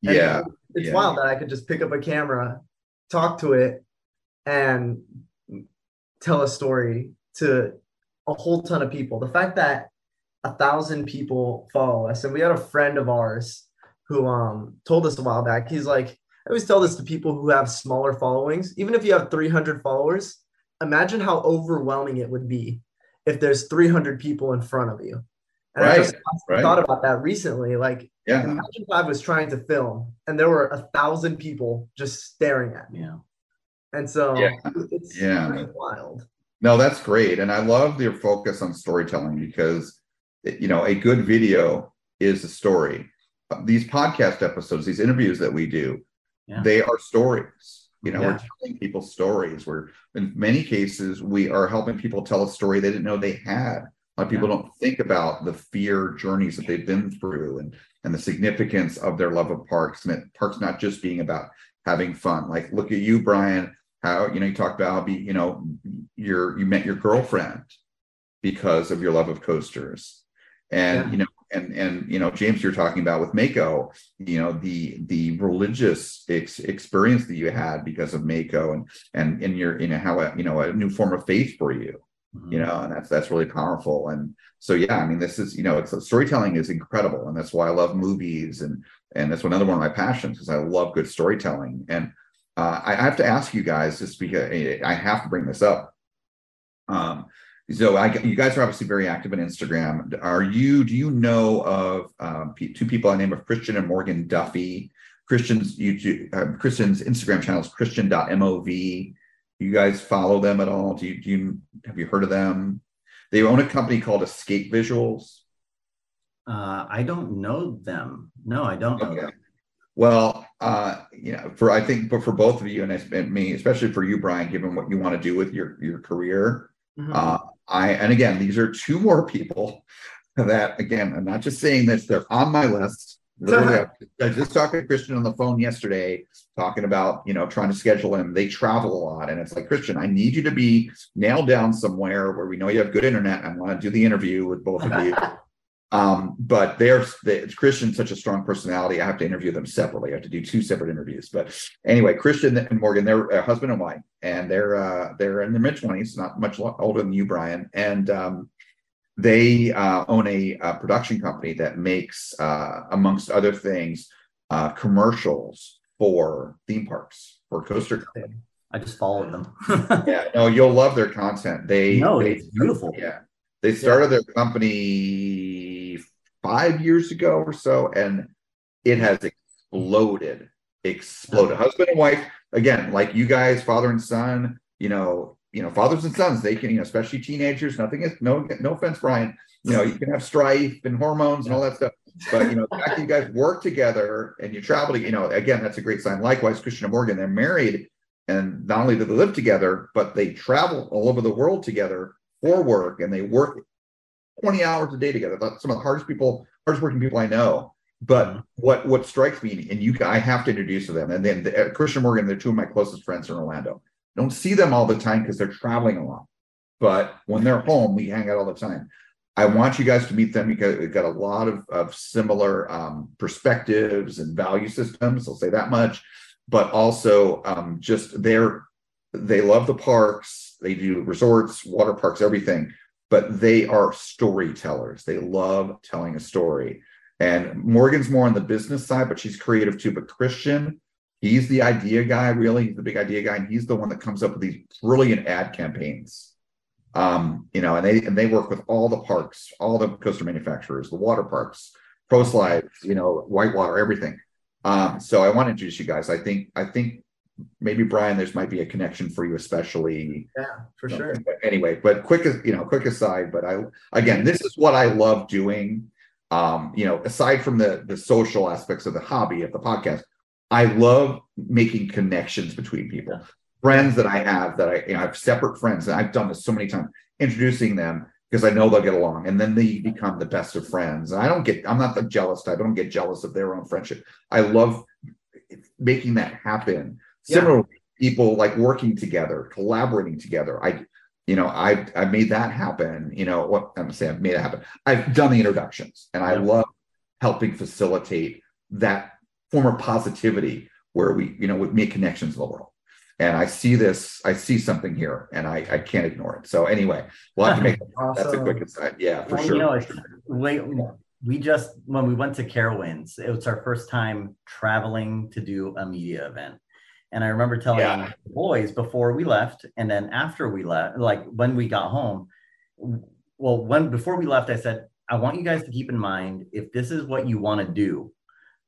And yeah, It's yeah. wild that I could just pick up a camera, talk to it, and tell a story to a whole ton of people. The fact that a thousand people follow us, and we had a friend of ours who um told us a while back. He's like, I always tell this to people who have smaller followings. Even if you have 300 followers, imagine how overwhelming it would be if there's 300 people in front of you. And I Right, just right. thought about that recently. Like, Yeah. imagine if I was trying to film and there were a thousand people just staring at me. Yeah. And so Yeah. it's Yeah. pretty wild. No, that's great. And I love your focus on storytelling because, you know, a good video is a story. Uh, These podcast episodes, these interviews that we do, Yeah. they are stories. You know, we're telling people stories. We're, in many cases, we are helping people tell a story they didn't know they had. A lot of people don't think about the fear journeys that they've been through and, and the significance of their love of parks and parks not just being about having fun. Like, look at you, Brian, how, you know, you talked about how you know, your, you met your girlfriend because of your love of coasters. And, Yeah. you know, and, and, you know, James, you're talking about with Mako, you know, the, the religious ex- experience that you had because of Mako and, and, and your, you know, how, a, you know, a new form of faith for you you know and that's that's really powerful and so yeah i mean this is you know it's storytelling is incredible and that's why i love movies and and that's another one of my passions because i love good storytelling and uh, I, I have to ask you guys just because i have to bring this up um so I, you guys are obviously very active on Instagram. Are you? Do you know of um, pe- two people I name of Christian and Morgan Duffy? Christian's YouTube, uh, Christian's Instagram channel is Christian.mov. You guys follow them at all? Do you, do you have you heard of them? They own a company called Escape Visuals. Uh, I don't know them. No, I don't know Okay. them. Well, uh, you know, for I think, but for both of you and me, especially for you, Brian, given what you want to do with your your career, Mhm. uh, I and again, these are two more people that again, I'm not just saying this; they're on my list. Literally, I- just talked to Christian on the phone yesterday, talking about you know trying to schedule him. They travel a lot, and it's like Christian, I need you to be nailed down somewhere where we know you have good internet. I want to do the interview with both of you. Um, but they're they, Christian's such a strong personality. I have to interview them separately. I have to do two separate interviews. But anyway, Christian and Morgan, they're a husband and wife, and they're uh, they're in their mid twenties, not much older than you, Brian. And um, they uh, own a, uh production company that makes, uh, amongst other things, uh, commercials for theme parks for coaster. companies. I just followed them. yeah, no, you'll love their content. They No, they- it's beautiful. Yeah, they started their company five years ago or so, and it has exploded, exploded. Husband and wife, again, like you guys, father and son. You know, you know, fathers and sons. They can, you know, especially teenagers. Nothing is no, no offense, Brian. You know, you can have strife and hormones and all that stuff. But you know, the fact that you guys work together and you travel, to, you know, again, that's a great sign. Likewise, Christian and Morgan, they're married, and not only do they live together, but they travel all over the world together for work, and they work 20 hours a day together. That's some of the hardest people, hardest working people I know. But what what strikes me, and you, I have to introduce to them, and then the, Christian Morgan, they're two of my closest friends in Orlando. Don't see them all the time because they're traveling a lot. But when they're home, we hang out all the time. I want you guys to meet them because we've got a lot of, of similar um, perspectives and value systems. I'll say that much. But also, um, just they're they love the parks. They do resorts, water parks, everything. But they are storytellers. They love telling a story. And Morgan's more on the business side, but she's creative too. But Christian, he's the idea guy, really. He's the big idea guy, and he's the one that comes up with these brilliant ad campaigns um, you know, and they and they work with all the parks, all the coaster manufacturers, the water parks, Pro Slides, you know, Whitewater, everything. Um, so I want to introduce you guys. I think I think maybe Brian, there's might be a connection for you, especially. Yeah, for sure. But anyway, but quick, you know, quick aside. But I again, this is what I love doing. Um, you know, aside from the the social aspects of the hobby of the podcast, I love making connections between people friends that I have that I, you know, I have separate friends, and I've done this so many times, introducing them because I know they'll get along, and then they become the best of friends. And I don't get, I'm not the jealous type. I don't get jealous of their own friendship. I love making that happen. Yeah. Similarly, people like working together, collaborating together. I, you know, I I made that happen. You know, what I'm saying, I've made it happen. I've done the introductions, and I love helping facilitate that form of positivity where we, you know, we make connections in the world and I see this, I see something here, and I, I can't ignore it. So anyway, we'll have to make that's a quick aside. Yeah, for Well, sure. You know, we, we just when we went to Carowinds, it was our first time traveling to do a media event. And I remember telling Yeah. the boys before we left, and then after we left, like when we got home, well, when before we left, I said, I want you guys to keep in mind if this is what you want to do,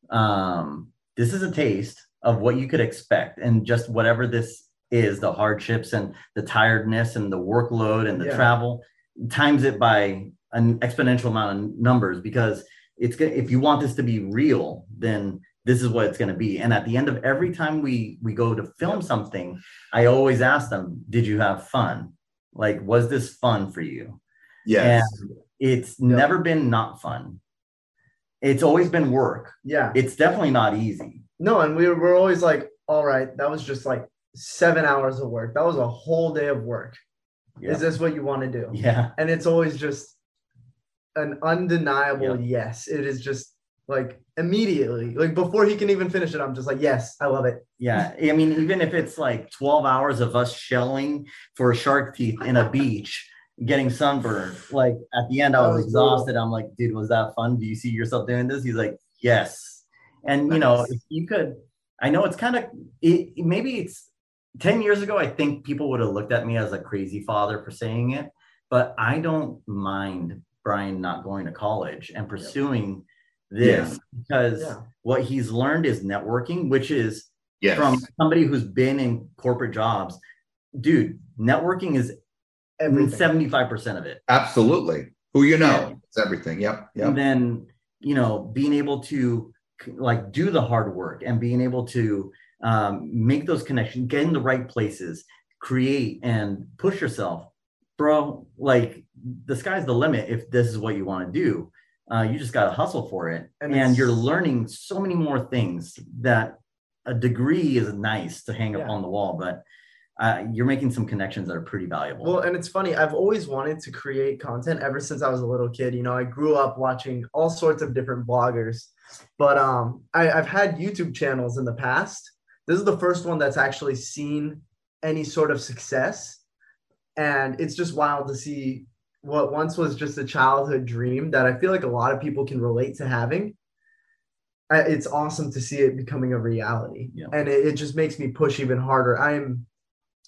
um, this is a taste of what you could expect, and just whatever this is, the hardships and the tiredness and the workload and the Yeah. travel, times it by an exponential amount of numbers because it's if you want this to be real then this is what it's going to be. And at the end of every time we we go to film something i always ask them did you have fun? Like was this fun for you? Yes. and it's never been not fun it's always been work Yeah. it's definitely not easy No, and we were, always like, all right, that was just like seven hours of work. That was a whole day of work. Yeah. Is this what you want to do? yeah And it's always just an undeniable yes. It is just like immediately, like before he can even finish it, I'm just like, yes, I love it. Yeah, I mean, even if it's like 12 hours of us shelling for shark teeth in a beach, getting sunburned, like at the end, I was oh, was exhausted. I'm like, dude, was that fun? Do you see yourself doing this? He's like, yes. And you know, if you could, I know it's kind of, it, maybe it's 10 years ago, I think people would have looked at me as a crazy father for saying it, but I don't mind Brian not going to college and pursuing this because Yeah. what he's learned is networking, which is yes. from somebody who's been in corporate jobs, dude, networking is Everything. 75% of it. Absolutely. Who you know? Yeah. It's everything. Yep. Yep. And then, you know, being able to like do the hard work and being able to um, make those connections, get in the right places, create and push yourself, bro. Like the sky's the limit if this is what you want to do. Uh, you just got to hustle for it. And And, you're learning so many more things that a degree is nice to hang up on the wall, but uh, you're making some connections that are pretty valuable. Well, and it's funny. I've always wanted to create content ever since I was a little kid. You know, I grew up watching all sorts of different bloggers, but um, I, I've had YouTube channels in the past. This is the first one that's actually seen any sort of success, and it's just wild to see what once was just a childhood dream that I feel like a lot of people can relate to having. I- It's awesome to see it becoming a reality, Yeah. and it, it just makes me push even harder. I'm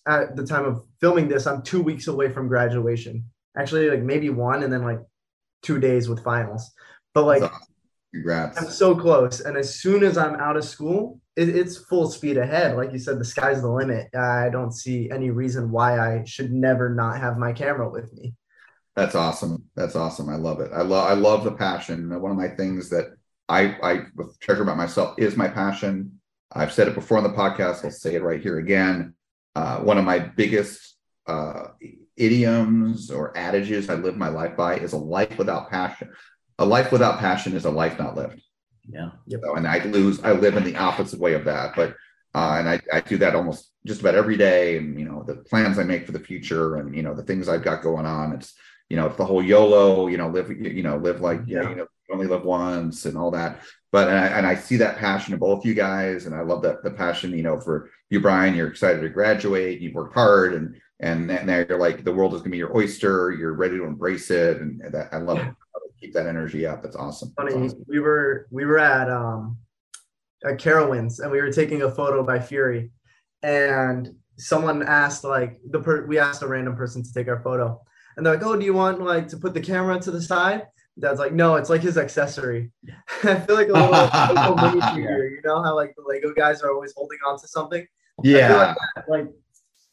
at the time of filming this, I'm two weeks away from graduation. Actually, like maybe one, and then like two days with finals. But like, awesome. Congrats. I'm so close. And as soon as I'm out of school, it, it's full speed ahead. Like you said, the sky's the limit. I don't see any reason why I should never not have my camera with me. That's awesome. That's awesome. I love it. I love I love the passion. One of my things that I I treasure about myself is my passion. I've said it before on the podcast. I'll say it right here again. Uh, one of my biggest uh, idioms or adages I live my life by is a life without passion. A life without passion is a life not lived. Yeah. So, and I lose, I live in the opposite way of that. But uh, and I, I do that almost just about every day. And you know, the plans I make for the future and you know, the things I've got going on. It's you know, it's the whole YOLO, you know, live, you know, live like yeah, you know, only live once and all that. But and I, and I see that passion in both you guys, and I love that the passion, you know, for you, Brian. You're excited to graduate. You've worked hard, and and now you're like the world is gonna be your oyster. You're ready to embrace it, and that I love it. Keep that energy up. That's awesome. That's awesome. we were we were at um at Carowinds and we were taking a photo by Fury, and someone asked like the per- we asked a random person to take our photo, and they're like, "Oh, do you want like to put the camera to the side?" Dad's like, "No, it's like his accessory." I feel like a little Lego minifigure. You know how like the Lego guys are always holding on to something. Yeah. like, like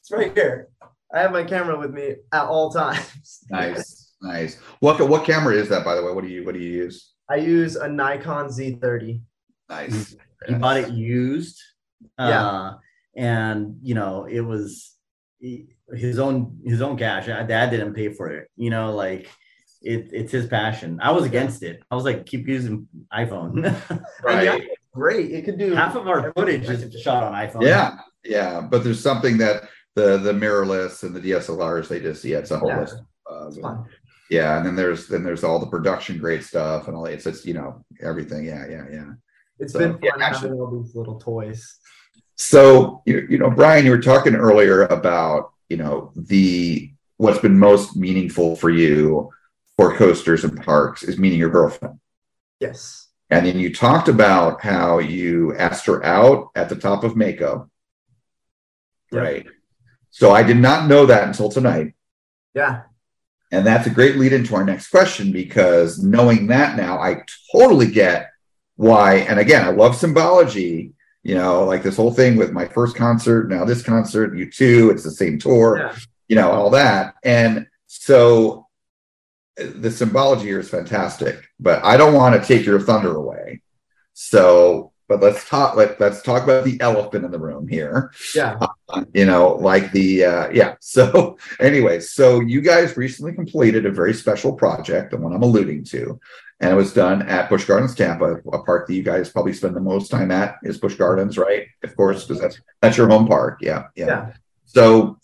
it's right here. I have my camera with me at all times. Nice, nice. What what camera is that, by the way? What do you what do you use? I use a Nikon Z30. Nice. He bought it used. Yeah. Uh, and you know, it was he- his own his own cash. Dad didn't pay for it. You know, like it, it's his passion. I was against it. I was like, keep using iPhone. And yeah, great. It could do Half of our footage is shot on iPhone. Yeah, yeah. But there's something that the the mirrorless and the DSLRs they just yeah, it's a whole Yeah. list. Of, uh, fun. yeah, and then there's then there's all the production grade stuff and all it's just you know everything. Yeah, yeah, yeah. It's So, been fun yeah, actually- having all these little toys. So you, you know, Brian, you were talking earlier about you know the what's been most meaningful for you for coasters and parks is meeting your girlfriend. Yes. And then you talked about how you asked her out at the top of Mako. Right. So I did not know that until tonight. Yeah. And that's a great lead into our next question because knowing that now, I totally get why. And again, I love symbology, you know, like this whole thing with my first concert, now this concert, U2, it's the same tour, Yeah. you know, all that. And so the symbology here is fantastic, but I don't want to take your thunder away. So, but let's talk, let, let's talk about the elephant in the room here Yeah. you know, like the uh yeah. So anyway, so you guys recently completed a very special project, the one I'm alluding to, and it was done at Busch Gardens Tampa, a park that you guys probably spend the most time at is Busch Gardens, right? Of course, because that's that's your home park. Yeah, yeah. Yeah. So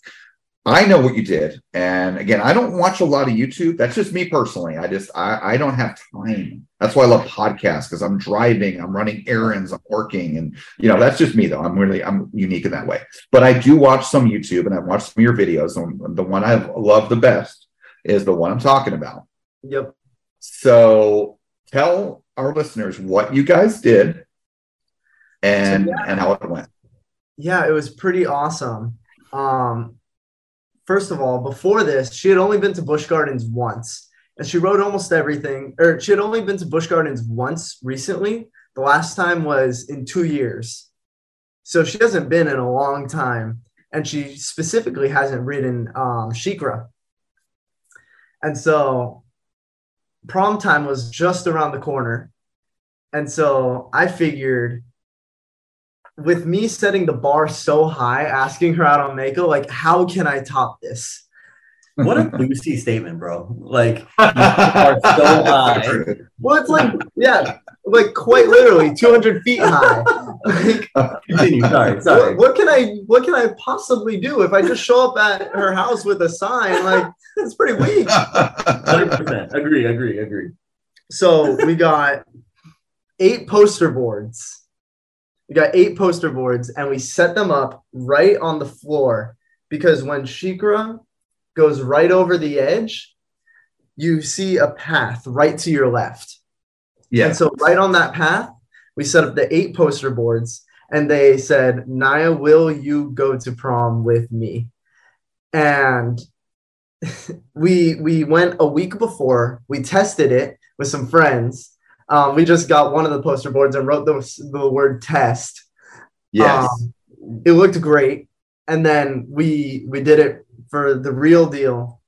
I know what you did. And again, I don't watch a lot of YouTube. That's just me personally. I just I, I don't have time. That's why I love podcasts because I'm driving, I'm running errands, I'm working, and you know, that's just me though. I'm really I'm unique in that way. But I do watch some YouTube and I've watched some of your videos. And the one I love the best is the one I'm talking about. Yep. So tell our listeners what you guys did and and how it went. Yeah, it was pretty awesome. Um, first of all, before this, she had only been to Busch Gardens once, and she wrote almost everything. Or she had only been to Busch Gardens once recently. The last time was in two years, so she hasn't been in a long time, and she specifically hasn't ridden um, SheiKra. And so, prom time was just around the corner, and so I figured with me setting the bar so high, asking her out on Mako, like, how can I top this? What a Lucy statement, bro. Like, so high. Well, it's like, yeah, like quite literally 200 feet high. Like, Continue. Sorry, sorry. what, what can I, what can I possibly do if I just show up at her house with a sign? Like, it's pretty weak. 100%. Agree, agree, agree. So we got eight poster boards. We got eight poster boards and we set them up right on the floor because when SheiKra goes right over the edge, you see a path right to your left. Yeah. And so right on that path, we set up the eight poster boards and they said, Naya, will you go to prom with me? And we we went a week before, we tested it with some friends. Um, we just got one of the poster boards and wrote the, the word test. Yes. Um, it looked great. And then we we did it for the real deal.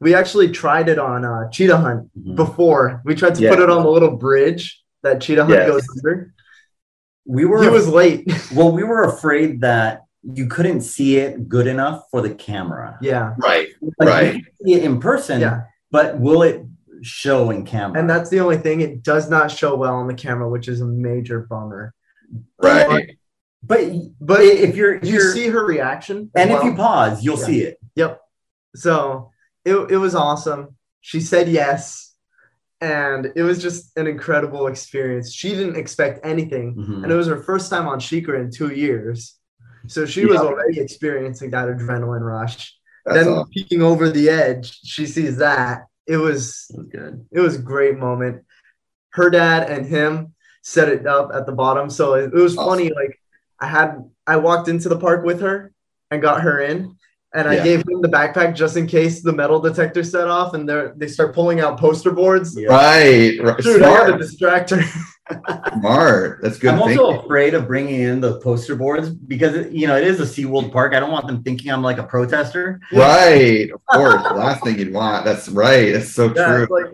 We actually tried it on uh, Cheetah Hunt before. We tried to put it on the little bridge that Cheetah Hunt Yes. goes under. We were He was late. well, we were afraid that you couldn't see it good enough for the camera. Yeah. Right. Like, right. you see it in person, Yeah. but will it show in camera? And that's the only thing. It does not show well on the camera, which is a major bummer. Right. But But if you're, if you you're see her reaction. and if you pause, you'll Yeah. see it. Yep. So it, it was awesome. She said yes. And it was just an incredible experience. She didn't expect anything. Mhm. And it was her first time on SheiKra in two years. So she was already experiencing that adrenaline rush. That's then awesome. peeking over the edge, she sees that. It was It was good. it was a great moment. Her dad and him set it up at the bottom. So it, it was funny. Like I had I walked into the park with her and got her in. And I Yeah. gave him the backpack just in case the metal detector set off and they they start pulling out poster boards. Right. right. Dude, I had to Smart. distract her. Smart. That's good I'm thinking. also afraid of bringing in the poster boards because it, you know it is a SeaWorld park. I don't want them thinking I'm like a protester. Right. Of course. The last thing you'd want. That's right. That's so Yeah, true. it's like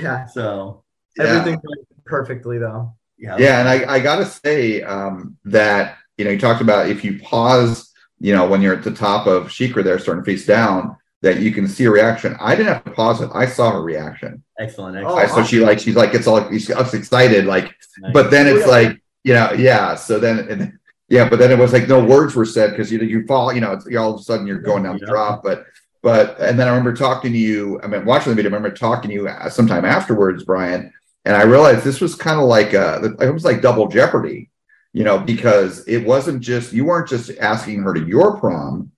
yeah, So Yeah. everything went perfectly though. yeah, Yeah, and I, I gotta say um, that you know you talked about if you pause, you know, when you're at the top of SheiKra there, starting to face down, that you can see a reaction. I didn't have to pause it. I saw her reaction. excellent. Oh, excellent. I, so she like she's like it's all she's excited like, Nice. but then it's yeah. like you know yeah. So then and, yeah, but then it was like no words were said because you you fall you know it's, all of a sudden you're going down the Yeah. drop, but. But and then I remember talking to you. I mean, watching the video. I remember talking to you uh, sometime afterwards, Bryan, and I realized this was kind of like a, it was like double jeopardy, you know, because it wasn't just you weren't just asking her to your prom,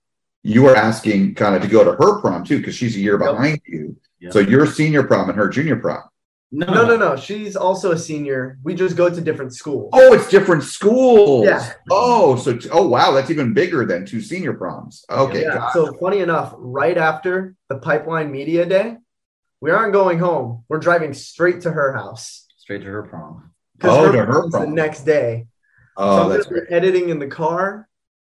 you were asking kind of to go to her prom too, because she's a year Yep. behind you. Yep. So your senior prom and her junior prom. no, No, no, no. She's also a senior. We just go to different schools. Oh, it's different schools. Yeah. Oh, so oh wow, that's even bigger than two senior proms. Okay. Yeah. got it. So funny enough, right after the pipeline media day, we aren't going home. We're driving straight to her house. Straight to her prom. Because Oh, to her prom's the next day. So Oh, I'm that's great. editing in the car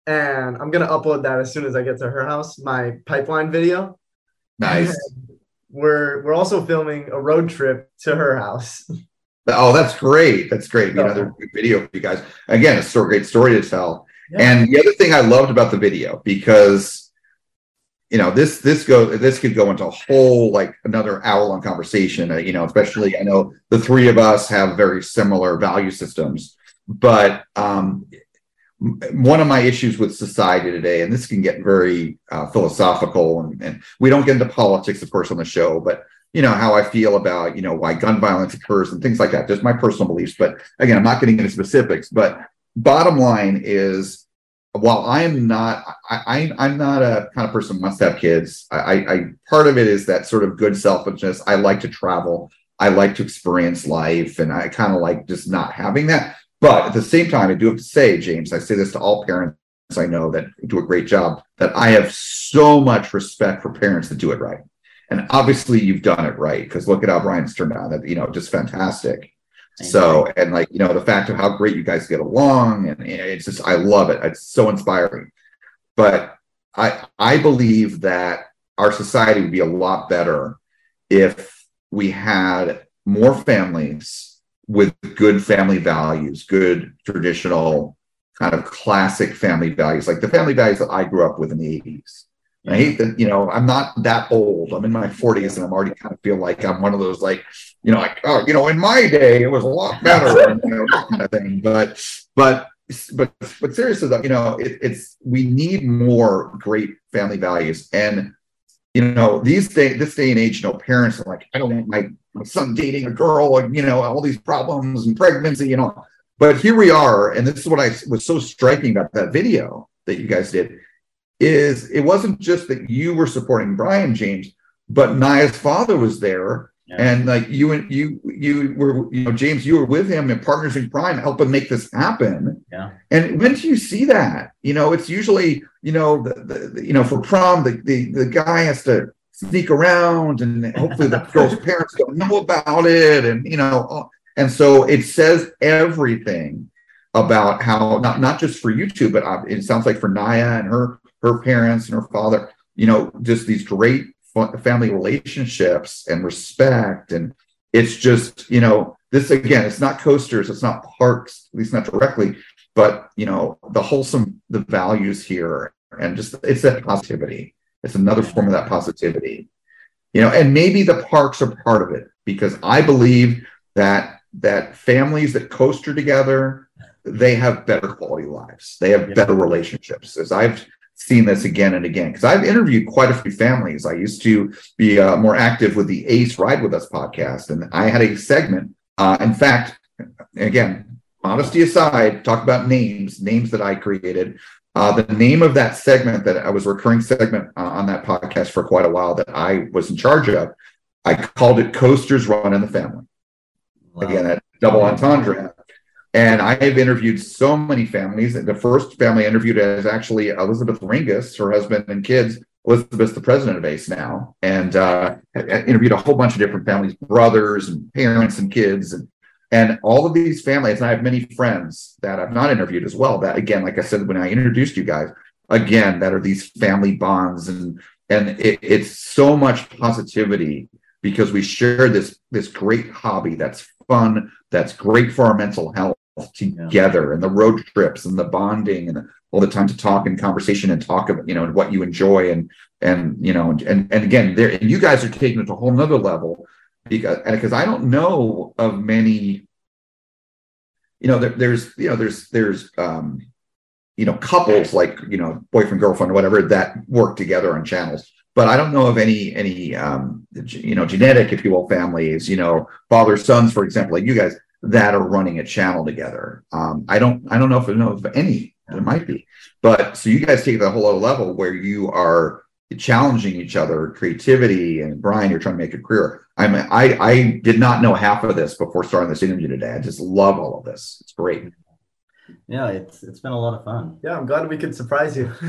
and I'm gonna upload that as soon as I get to her house, my pipeline video. Nice. We're we're also filming a road trip to her house. Oh, that's great. That's great. So- Another good video for you guys. Again, it's a great story to tell. Yeah. And the other thing I loved about the video because you know this this go this could go into a whole like another hour long conversation. Uh, you know, especially I know the three of us have very similar value systems, but um, one of my issues with society today, and this can get very uh, philosophical, and, and we don't get into politics, of course, on the show, but you know how I feel about you know why gun violence occurs and things like that. Just my personal beliefs, but again, I'm not getting into specifics. But bottom line is, while I am not, I, I I'm not a kind of person who wants to have kids. I, I part of it is that sort of good selfishness. I like to travel. I like to experience life, and I kind of like just not having that. But at the same time, I do have to say, James, I say this to all parents I know that do a great job, that I have so much respect for parents that do it right. And obviously you've done it right because look at how Bryan's turned out. That you know, just fantastic. Thank So and like you know, the fact of how great you guys get along, and it's just I love it. It's so inspiring. But I I believe that our society would be a lot better if we had more families with good family values, good traditional kind of classic family values, like the family values that I grew up with in the 80s. I hate that, you know, I'm not that old. I'm in my 40s and I'm already kind of feel like I'm one of those like, you know, like, oh, you know, in my day it was a lot better, you know, that kind of thing. But but but but seriously though, you know, it, it's we need more great family values. And you know, these day this day and age, you know, parents are like, I don't want my, my son dating a girl and you know, all these problems and pregnancy, you know. But here we are, and this is what I was so striking about that video that you guys did is it wasn't just that you were supporting Bryan James, but Naya's father was there. And like you and you, you were, you know, James, you were with him and partners in crime, helping make this happen. Yeah. And when do you see that? You know, it's usually, you know, the, the, the you know, for prom, the, the the guy has to sneak around, and hopefully the girl's parents don't know about it, and you know, and so it says everything about how not not just for you two, but uh, it sounds like for Naya and her her parents and her father, you know, just these great family relationships and respect, and it's just you know this again, it's not coasters, it's not parks, at least not directly, but you know the wholesome the values here, and just it's that positivity. It's another form of that positivity, you know, and maybe the parks are part of it because I believe that that families that coaster together they have better quality lives. They have better relationships as i've seen this again and again. Because i've interviewed quite a few families. I used to be uh, more active with the ace ride with us podcast and i had a segment uh, in fact again modesty aside talk about names names that i created uh, the name of that segment that i was a recurring segment uh, on that podcast for quite a while that i was in charge of i called it coasters run in the family again that double entendre and I have interviewed so many families. The first family I interviewed is actually Elizabeth Ringas, her husband and kids. Elizabeth's the president of ACE now, and uh, interviewed a whole bunch of different families, brothers and parents and kids, and and all of these families. And I have many friends that I've not interviewed as well. That again, like I said when I introduced you guys, again, that are these family bonds, and and it, it's so much positivity because we share this this great hobby that's fun, that's great for our mental health together and the road trips and the bonding and all the time to talk and conversation and talk about you know and what you enjoy and and you know and and, and again there and you guys are taking it to a whole nother level because because I don't know of many you know there, there's you know there's there's um you know couples like you know boyfriend girlfriend or whatever that work together on channels but I don't know of any any um you know genetic if you will families you know father sons for example like you guys that are running a channel together. Um, I don't I don't know if I know of any. There might be, but so you guys take it a whole other level where you are challenging each other, creativity, and Bryan, you're trying to make a career. I'm I I did not know half of this before starting this interview today. I just love all of this. It's great. Yeah, it's it's been a lot of fun. Yeah, I'm glad we could surprise you.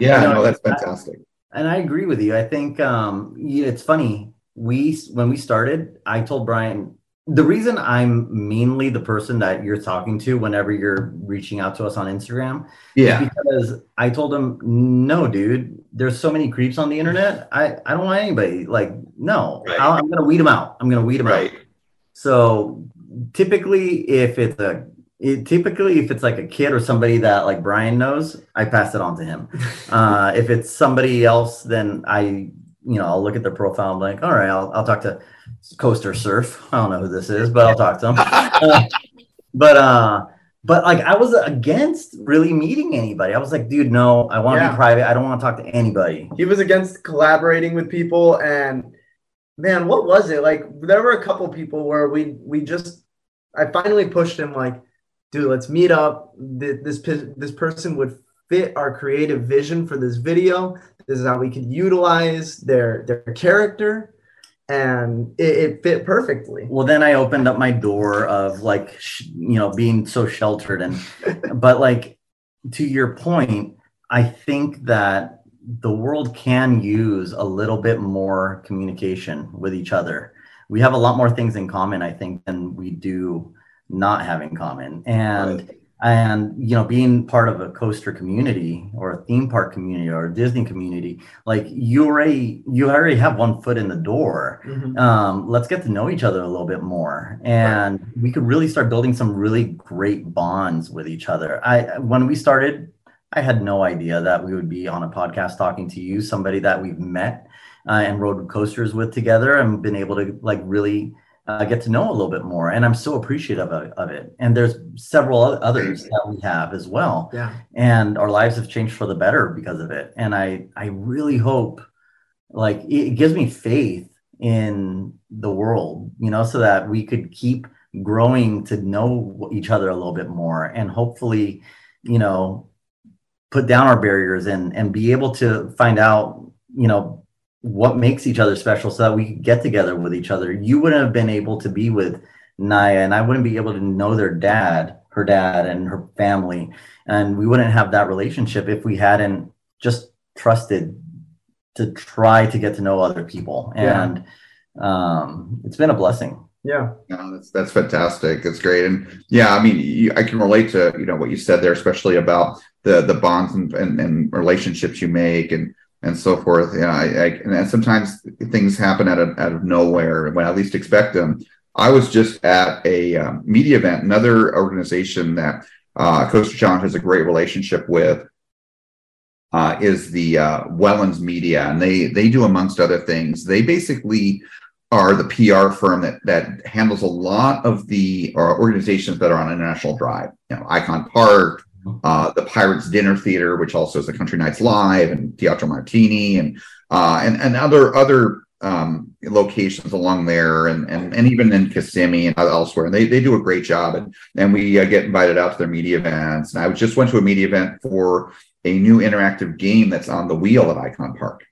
Yeah, You know, no, that's I- fantastic. and I agree with you. I think um, yeah, it's funny. We when we started, I told Bryan the reason I'm mainly the person that you're talking to whenever you're reaching out to us on Instagram. Yeah. is because I told him, no, dude. There's so many creeps on the internet. I I don't want anybody. Like, no, I'll- I'm gonna weed them out. I'm gonna weed them out. So typically, if it's a it, typically if it's like a kid or somebody that like Bryan knows, I pass it on to him. uh, if it's somebody else, then I you know I'll look at their profile. and be like, all right, I'll I'll talk to Coaster Surf. I don't know who this is, but I'll talk to him. Uh, but uh, but like I was against really meeting anybody. I was like, dude, no, I want to Yeah. be private. I don't want to talk to anybody. he was against collaborating with people and man what was it like there were a couple people where we we just i finally pushed him like dude let's meet up Th- this this person would fit our creative vision for this video this is how we could utilize their their character and it, it fit perfectly Well, then I opened up my door of like, sh- you know, being so sheltered. And, but like, to your point, I think that the world can use a little bit more communication with each other. We have a lot more things in common, I think, than we do not have in common. And, and you know being part of a coaster community or a theme park community or a disney community like you already you already have one foot in the door. Mhm. um, let's get to know each other a little bit more. And we could really start building some really great bonds with each other. I when we started i had no idea that we would be on a podcast talking to you somebody that we've met uh, and rode coasters with together and been able to like really uh, get to know a little bit more and i'm so appreciative of, of it. And there's several others that we have as well. Yeah. And our lives have changed for the better because of it. And i i really hope like it, it gives me faith in the world you know so that we could keep growing to know each other a little bit more and hopefully you know put down our barriers and and be able to find out you know what makes each other special so that we could get together with each other. You wouldn't have been able to be with Naya, and I wouldn't be able to know their dad, her dad, and her family. And we wouldn't have that relationship if we hadn't just trusted to try to get to know other people. Yeah. And um, it's been a blessing. Yeah. No, that's that's fantastic. That's great, and yeah, I mean, you, I can relate to you know what you said there, especially about the the bonds and, and, and relationships you make and and so forth. Yeah, I, I and sometimes things happen out of out of nowhere when I least expect them. I was just at a um, media event, another organization that uh, Coaster Challenge has a great relationship with. Uh, is the uh, Wellens Media, and they they do amongst other things. They basically are the PR firm that that handles a lot of the uh, organizations that are on International Drive. You know, Icon Park, uh, the Pirates Dinner Theater, which also is the Country Nights Live, and Teatro Martini, and uh, and and other other um, locations along there, and and and even in Kissimmee and elsewhere. And they they do a great job, and and we uh, get invited out to their media events. And I just went to a media event for a new interactive game that's on the wheel at Icon Park.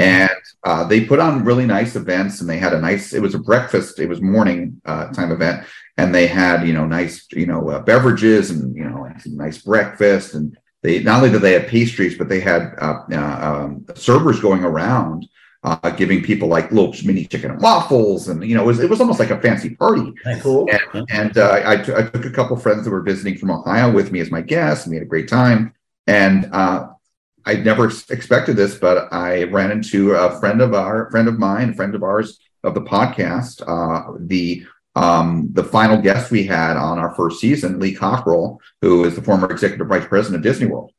And uh, they put on really nice events, and they had a nice. It was a breakfast. It was morning uh, time event, and they had you know nice you know uh, beverages and you know nice breakfast. And they not only did they have pastries, but they had uh, uh, um, servers going around uh, giving people like little mini chicken and waffles, and you know it was it was almost like a fancy party. Cool. And, and uh, I, t- I took a couple friends that were visiting from Ohio with me as my guests, and we had a great time. And uh, I never expected this, but I ran into a friend of our friend of mine, a friend of ours of the podcast. Uh, the um, the final guest we had on our first season, Lee Cockrell, who is the former executive vice president of Disney World.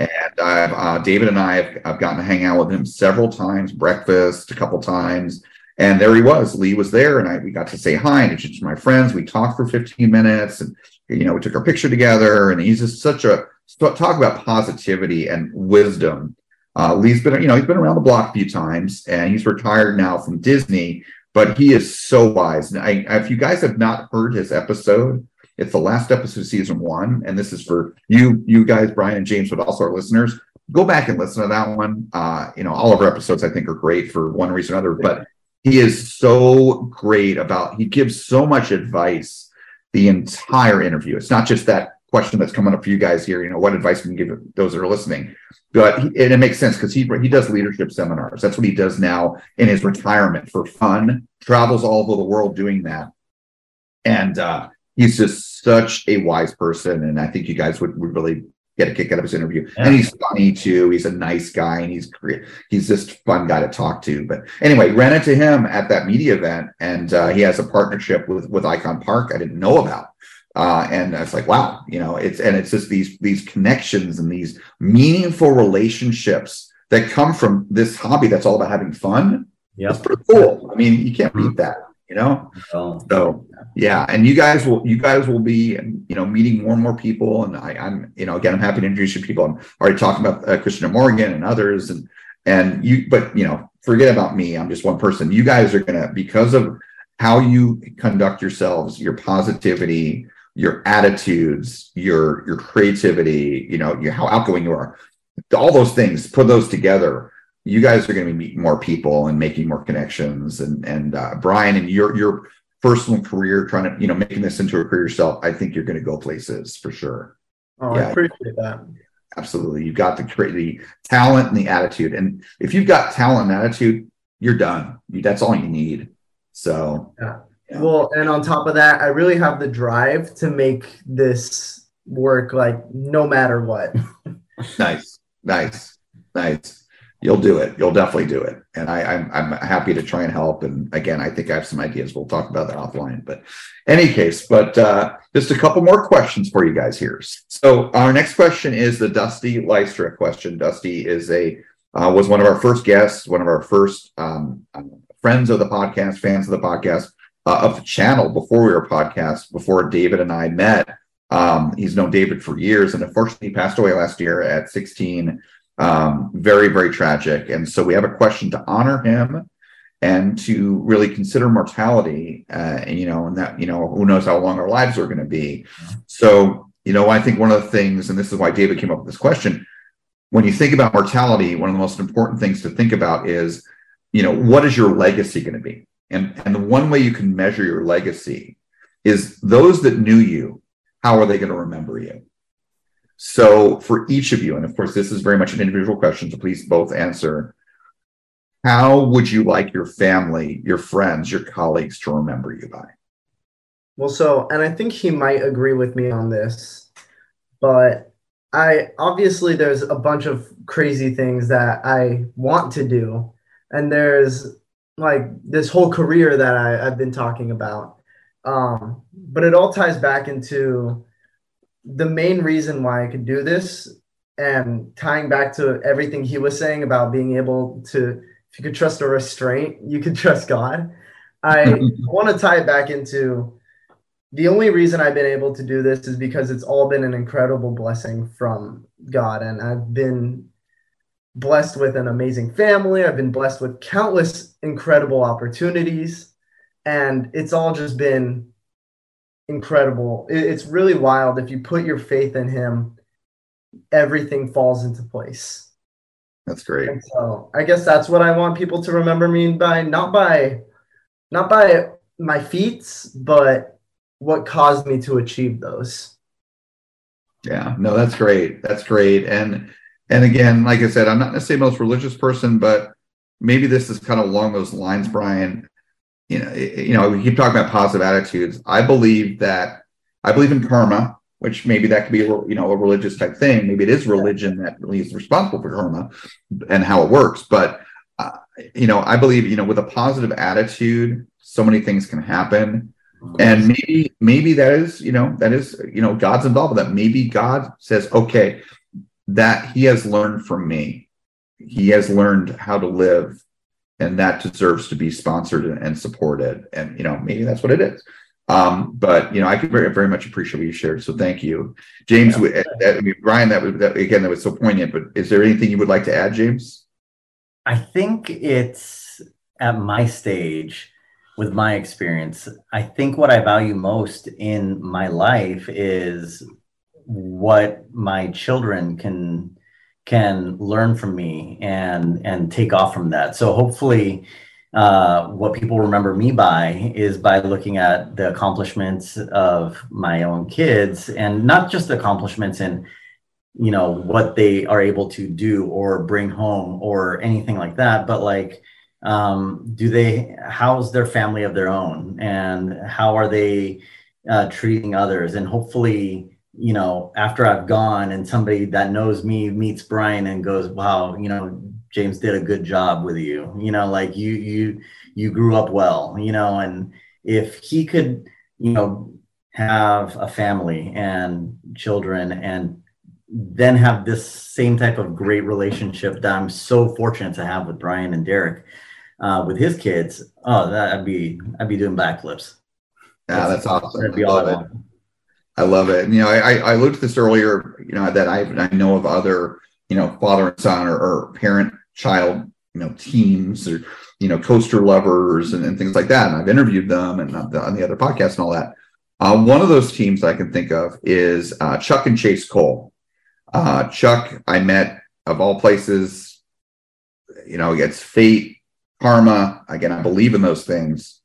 And I've, uh, David and I have I've gotten to hang out with him several times, breakfast a couple times, and there he was. Lee was there, and I we got to say hi and introduce my friends. We talked for 15 minutes, and you know we took our picture together. And he's just such a talk about positivity and wisdom. Uh, Lee's been you know he's been around the block a few times, and he's retired now from Disney, but he is so wise. And I, if you guys have not heard his episode, it's the last episode of season one, and this is for you, you guys, Bryan and James, but also our listeners. Go back and listen to that one. Uh, you know, all of our episodes I think are great for one reason or another, but he is so great about he gives so much advice the entire interview. It's not just that question that's coming up for you guys here. You know, what advice can you give those that are listening? But he, and it makes sense because he he does leadership seminars. That's what he does now in his retirement for fun. Travels all over the world doing that, and uh, he's just such a wise person. And I think you guys would, would really get a kick out of his interview. And he's funny too. He's a nice guy, and he's. He's just a fun guy to talk to. But anyway, ran into him at that media event, and uh, he has a partnership with with Icon Park I didn't know about. Uh, and it's like, wow, you know, it's and it's just these these connections and these meaningful relationships that come from this hobby that's all about having fun. Yeah, it's pretty cool. I mean, you can't beat that, you know. So yeah, and you guys will you guys will be you know meeting more and more people, and I, I'm you know again I'm happy to introduce you to people. I'm already talking about uh, Christian Morgan and others, and and you but you know forget about me. I'm just one person. You guys are gonna because of how you conduct yourselves, your positivity, your attitudes, your your creativity, you know, your, how outgoing you are, all those things. Put those together. You guys are going to be meeting more people and making more connections. And and uh, Bryan, and your your personal career, trying to you know making this into a career yourself, I think you're going to go places for sure. Oh, I appreciate that. Absolutely, you've got the the talent and the attitude, and if you've got talent and attitude, you're done. That's all you need. So Yeah. Well, and on top of that, I really have the drive to make this work like no matter what. nice, nice, nice. You'll do it. You'll definitely do it. And I, I'm I'm happy to try and help. And again, I think I have some ideas. We'll talk about that offline. But any case, but uh, just a couple more questions for you guys here. So our next question is the Dusty Lystra question. Dusty is a uh, was one of our first guests, one of our first um, friends of the podcast, fans of the podcast, uh, of the channel before we were podcast, before David and I met. Um, he's known David for years, and unfortunately, he passed away last year at 16. Um, very, very tragic. And so we have a question to honor him and to really consider mortality. Uh, and, you know, and that, you know, who knows how long our lives are going to be. So, you know, I think one of the things, and this is why David came up with this question, when you think about mortality, one of the most important things to think about is, you know, what is your legacy going to be? And, and the one way you can measure your legacy is those that knew you, how are they going to remember you? So for each of you, and of course, this is very much an individual question, so please both answer. How would you like your family, your friends, your colleagues to remember you by? Well, so, and I think he might agree with me on this, but I obviously there's a bunch of crazy things that I want to do. And there's like this whole career that I, I've been talking about. Um, but it all ties back into the main reason why I could do this and tying back to everything he was saying about being able to, if you could trust a restraint, you could trust God. I want to tie it back into the only reason I've been able to do this is because it's all been an incredible blessing from God. And I've been blessed with an amazing family. I've been blessed with countless incredible opportunities. And it's all just been incredible. It's really wild. If you put your faith in Him, everything falls into place. That's great. And so I guess that's what I want people to remember me by, not by, not by my feats, but what caused me to achieve those. Yeah, no, that's great. That's great. And and again, like I said, I'm not necessarily the most religious person, but maybe this is kind of along those lines, Bryan. You know, you know, we keep talking about positive attitudes. I believe that I believe in karma, which maybe that could be a, you know a religious type thing. Maybe it is religion that really is responsible for karma and how it works. But uh, you know, I believe you know with a positive attitude, so many things can happen and maybe maybe that is you know that is you know god's involved with that maybe god says okay that he has learned from me. He has learned how to live and that deserves to be sponsored and supported. And you know maybe that's what it is. Um, but you know i can very, very much appreciate what you shared so thank you. James yeah. that, I mean, bryan that was that, again that was so poignant but is there anything you would like to add james? I think it's at my stage with my experience, I think what I value most in my life is what my children can can learn from me and and take off from that. So hopefully uh, what people remember me by is by looking at the accomplishments of my own kids and not just the accomplishments in you know what they are able to do or bring home or anything like that but like um, do they house their family of their own and how are they uh, treating others and hopefully you know after i've gone and somebody that knows me meets bryan and goes wow you know james did a good job with you you know like you you you grew up well you know and if he could you know have a family and children and then have this same type of great relationship that i'm so fortunate to have with bryan and derek uh, with his kids, oh, that I'd be I'd be doing backflips. Yeah, that's, that's awesome. That'd be all I love it. I love it. And, you know, I, I looked to this earlier. You know that I I know of other you know father and son or, or parent child you know teams or you know coaster lovers and, and things like that. And I've interviewed them and on the, on the other podcast and all that. Uh, one of those teams I can think of is uh, Chuck and Chase Cole. Uh, Chuck, I met of all places, you know, against fate, karma. Again, I believe in those things.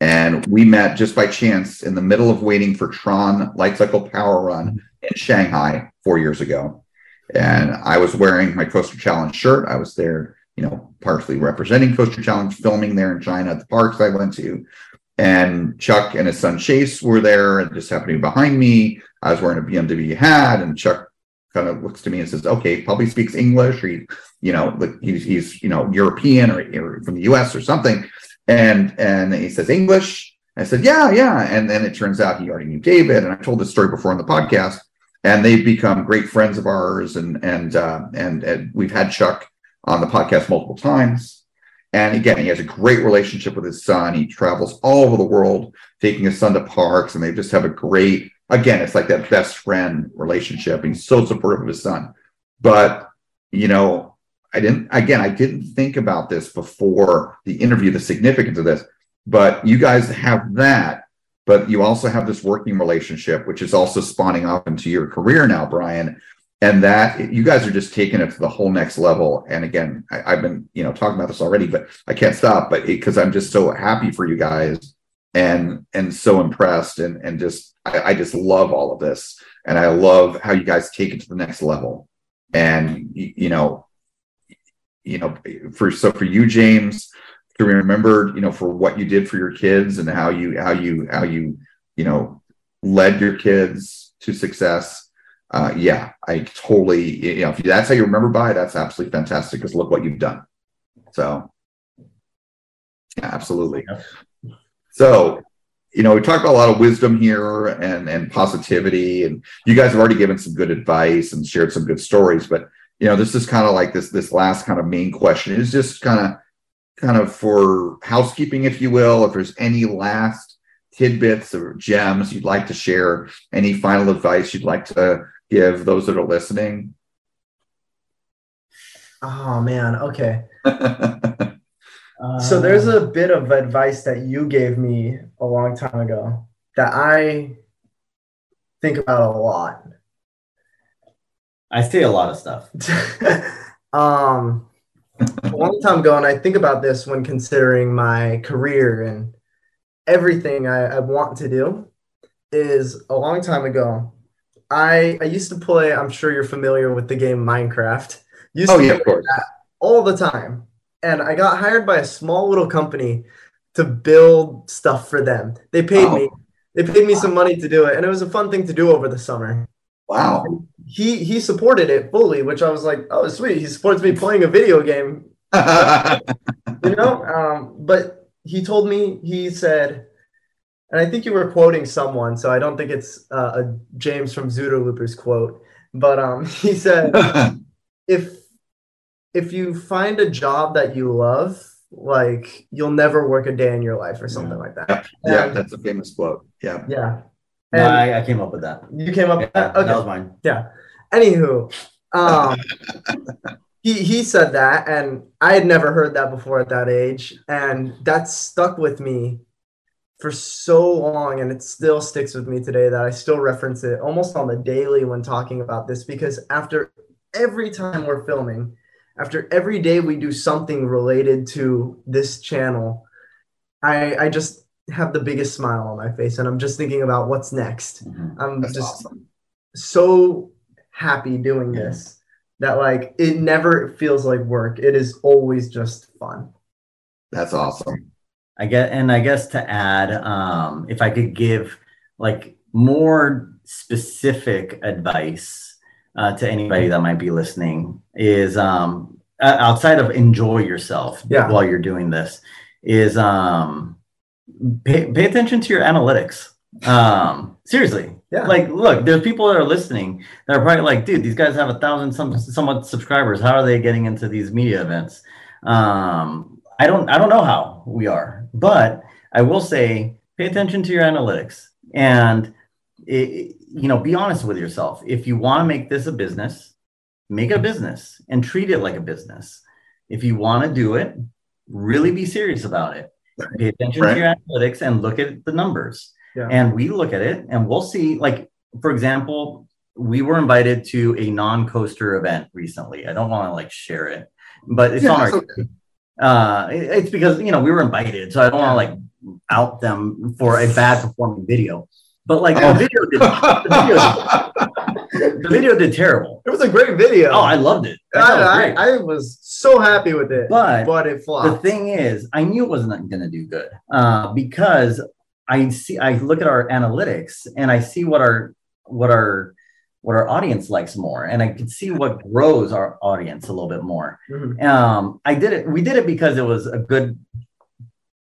And we met just by chance in the middle of waiting for Tron Light Cycle Power Run in Shanghai four years ago. And I was wearing my Coaster Challenge shirt. I was there, you know, partially representing Coaster Challenge, filming there in China at the parks I went to. And Chuck and his son Chase were there and just happening behind me. I was wearing a BMW hat, and Chuck kind of looks to me and says, "Okay, probably speaks English. Or he, you know, he's, he's you know European or, or, from the U.S. or something." And and he says English. I said, "Yeah, yeah." And then it turns out he already knew David, and I told this story before on the podcast. And they've become great friends of ours, and and uh, and, and we've had Chuck on the podcast multiple times. And again, he has a great relationship with his son. He travels all over the world, taking his son to parks, and they just have a great again, it's like that best friend relationship. He's so supportive of his son. But, you know, I didn't, again, I didn't think about this before the interview, the significance of this. But you guys have that, but you also have this working relationship, which is also spawning off into your career now, Bryan. and that you guys are just taking it to the whole next level. And again, I, have been you know talking about this already, but I can't stop. But because I'm just so happy for you guys and and so impressed and and just I, I just love all of this and I love how you guys take it to the next level. And you know, you know, for so for you, James, to remember, you know, for what you did for your kids and how you how you how you you know led your kids to success. Uh, yeah, I totally, you know, if that's how you remember by, that's absolutely fantastic. Because look what you've done. So, yeah, absolutely. So, you know, we talked about a lot of wisdom here and and positivity, and you guys have already given some good advice and shared some good stories. But you know, this is kind of like this this last kind of main question is just kind of kind of for housekeeping, if you will. If there's any last tidbits or gems you'd like to share, any final advice you'd like to give those that are listening. Oh man, okay. so there's a bit of advice that you gave me a long time ago that I think about a lot. I say a lot of stuff. um, a long time ago, and I think about this when considering my career and everything I, I want to do. Is a long time ago. I I used to play. I'm sure you're familiar with the game Minecraft. Used oh to yeah, of course. All the time and I got hired by a small little company to build stuff for them. They paid me. They paid me some money to do it, and it was a fun thing to do over the summer. Wow. And he he supported it fully, which I was like, oh sweet. He supports me playing a video game. you know, um, but he told me he said, and I think you were quoting someone, so I don't think it's uh, a James from Zooder Loopers quote, but um, he said, if if you find a job that you love, like you'll never work a day in your life or something yeah. like that. Yeah, yeah that's a famous quote. Yeah. Yeah. No, I, I, came up with that. You came up yeah, with that? Okay. That was mine. Yeah. Anywho, um, he, he said that, and I had never heard that before at that age. And that stuck with me for so long, and it still sticks with me today that I still reference it almost on the daily when talking about this because after every time we're filming, after every day we do something related to this channel, I I just have the biggest smile on my face and I'm just thinking about what's next. Mm-hmm. I'm That's just awesome. so happy doing this that like it never feels like work. It is always just fun. That's awesome. I get and I guess to add, um, if I could give like more specific advice uh, to anybody that might be listening is um, outside of enjoy yourself yeah. while you're doing this is um, pay, pay attention to your analytics um, seriously yeah. like look there's people that are listening that are probably like dude these guys have a thousand some somewhat subscribers how are they getting into these media events um, i don't i don't know how we are but i will say pay attention to your analytics and it, you know, be honest with yourself. If you want to make this a business, make a business and treat it like a business. If you want to do it, really be serious about it. Pay attention right. to your analytics and look at the numbers. Yeah. And we look at it and we'll see, like, for example, we were invited to a non-coaster event recently. I don't want to like share it, but it's Yeah, on our okay. uh it's because you know we were invited, so I don't want to like out them for a bad performing video. But like Oh. the video did the video did, the video did terrible. It was a great video. Oh, I loved it. I thought it was I. I, I was so happy with it, But but it flopped. the thing is, I knew it wasn't going to do good uh, because I see, I look at our analytics and I see what our, what our, what our audience likes more, and I can see what grows our audience a little bit more. Mhm. Um, I did it. We did it because it was a good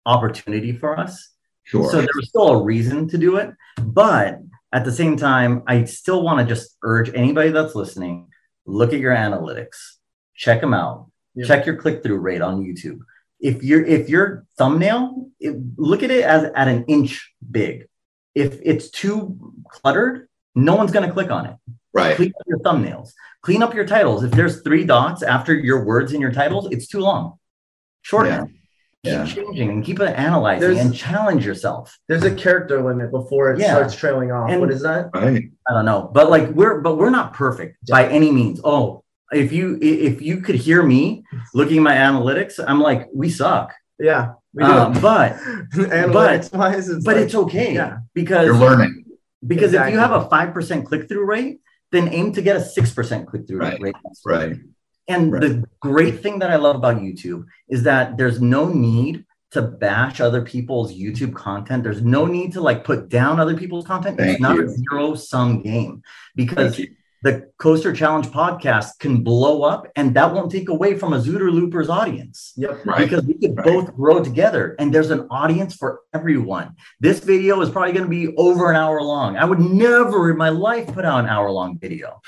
opportunity for us. Sure. So there was still a reason to do it, but at the same time, I still want to just urge anybody that's listening: look at your analytics, check them out, Yeah. check your click through rate on YouTube. If your if your thumbnail, it, look at it as at an inch big. If it's too cluttered, no one's going to click on it. right. Clean up your thumbnails. Clean up your titles. If there's three dots after your words in your titles, it's too long. Shorten Yeah. It. Yeah. changing and keep analyzing There's- and challenge yourself. There's a character limit before it Yeah. starts trailing off. And- what is that? Right. I don't know, but like we're but we're not perfect by any means. Oh, if you if you could hear me looking at my analytics, I'm like we suck. Yeah. We do. Uh, but Analytics wise, it's but like- it's okay Yeah. because You're learning. because if you have a five percent click through rate, then aim to get a six percent click through Right. rate. Right. And Right. the great thing that I love about YouTube is that there's no need to bash other people's YouTube content. There's no need to like put down other people's content. Thank it's not you. a zero sum game because the Coaster Challenge podcast can blow up and that won't take away from a Zooder Loopers audience. Yep. Right. Because we could Right. both grow together and there's an audience for everyone. This video is probably going to be over an hour long. I would never in my life put out an hour long video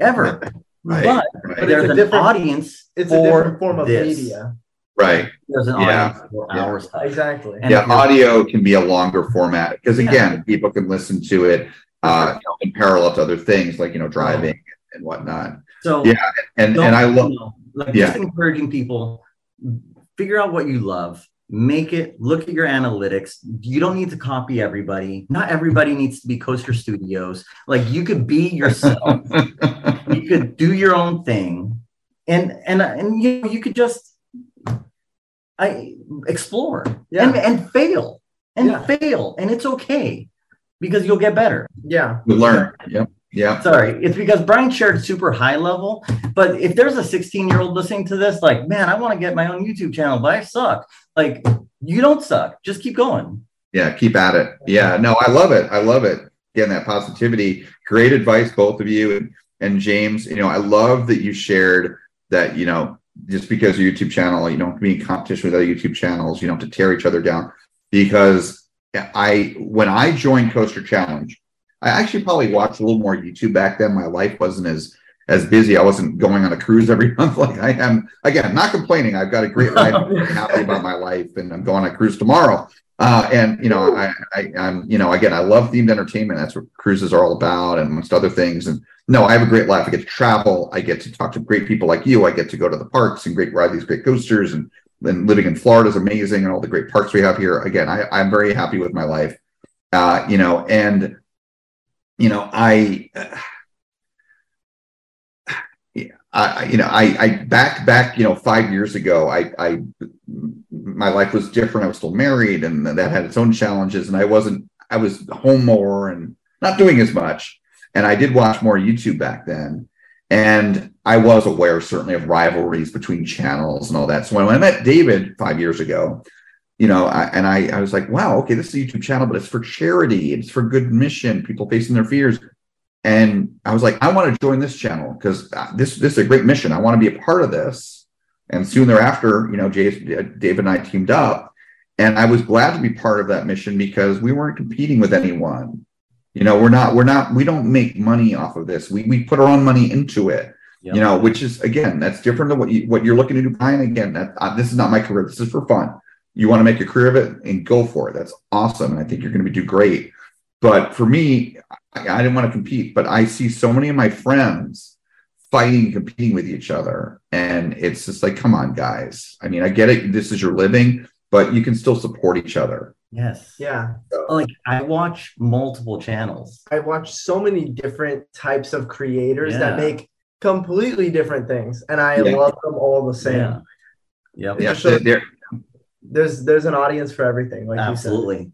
ever. Right. But, Right. but there's it's a an different- audience It's a for different form of this. media. Right. There's an Yeah. audience for Yeah. our stuff. Exactly. And yeah, audio can be a longer format because again, people can listen to it uh, you know, in parallel to other things like you know driving and whatnot. So Yeah, and and I love you know, like Yeah. just encouraging people figure out what you love make it look at your analytics you don't need to copy everybody not everybody needs to be coaster studios like you could be yourself you could do your own thing and and and you know you could just i explore Yeah. and and fail and Yeah. fail and it's okay because you'll get better Yeah. we learn. Yep. Yeah. Sorry, it's because Bryan shared super high level. But if there's a 16 year old listening to this, like, man, I want to get my own YouTube channel, but I suck. Like, you don't suck. Just keep going. Yeah, keep at it. Yeah, no, I love it. I love it. Again, that positivity. Great advice, both of you and, and James. You know, I love that you shared that, you know, just because your YouTube channel, you don't have to be in competition with other YouTube channels, you don't have to tear each other down. Because I when I joined Coaster Challenge, I actually probably watched a little more YouTube back then. My life wasn't as as busy. I wasn't going on a cruise every month like I am. Again, not complaining. I've got a great life. I'm happy about my life, and I'm going on a cruise tomorrow. Uh, and you know, I, I, I'm, you know, again, I love themed entertainment. That's what cruises are all about, and amongst other things. And no, I have a great life. I get to travel. I get to talk to great people like you. I get to go to the parks and great ride these great coasters. And then living in Florida is amazing, and all the great parks we have here. Again, I, I'm very happy with my life. Uh, you know, and you know, I. I, you know, I, I back back, you know, five years ago, I, I, my life was different. I was still married, and that had its own challenges. And I wasn't, I was home more and not doing as much. And I did watch more YouTube back then, and I was aware certainly of rivalries between channels and all that. So when I met David five years ago, you know, I, and I, I was like, wow, okay, this is a YouTube channel, but it's for charity, it's for good mission, people facing their fears. And I was like, I want to join this channel because this this is a great mission. I want to be a part of this. And soon thereafter, you know, Jay, Dave and I teamed up, and I was glad to be part of that mission because we weren't competing with anyone. You know, we're not we're not we don't make money off of this. We we put our own money into it. Yep. You know, which is again that's different than what you what you're looking to do. Bryan, again, that uh, this is not my career. This is for fun. You want to make a career of it and go for it. That's awesome, and I think you're going to do great. But for me, I, I didn't want to compete, but I see so many of my friends fighting, competing with each other. And it's just like, come on, guys. I mean, I get it. This is your living, but you can still support each other. Yes. Yeah. Like I watch multiple channels. I watch so many different types of creators that make completely different things, and I Yeah. love them all the same. Yeah. Yep. It Yeah, just shows there- there's there's an audience for everything, like Absolutely.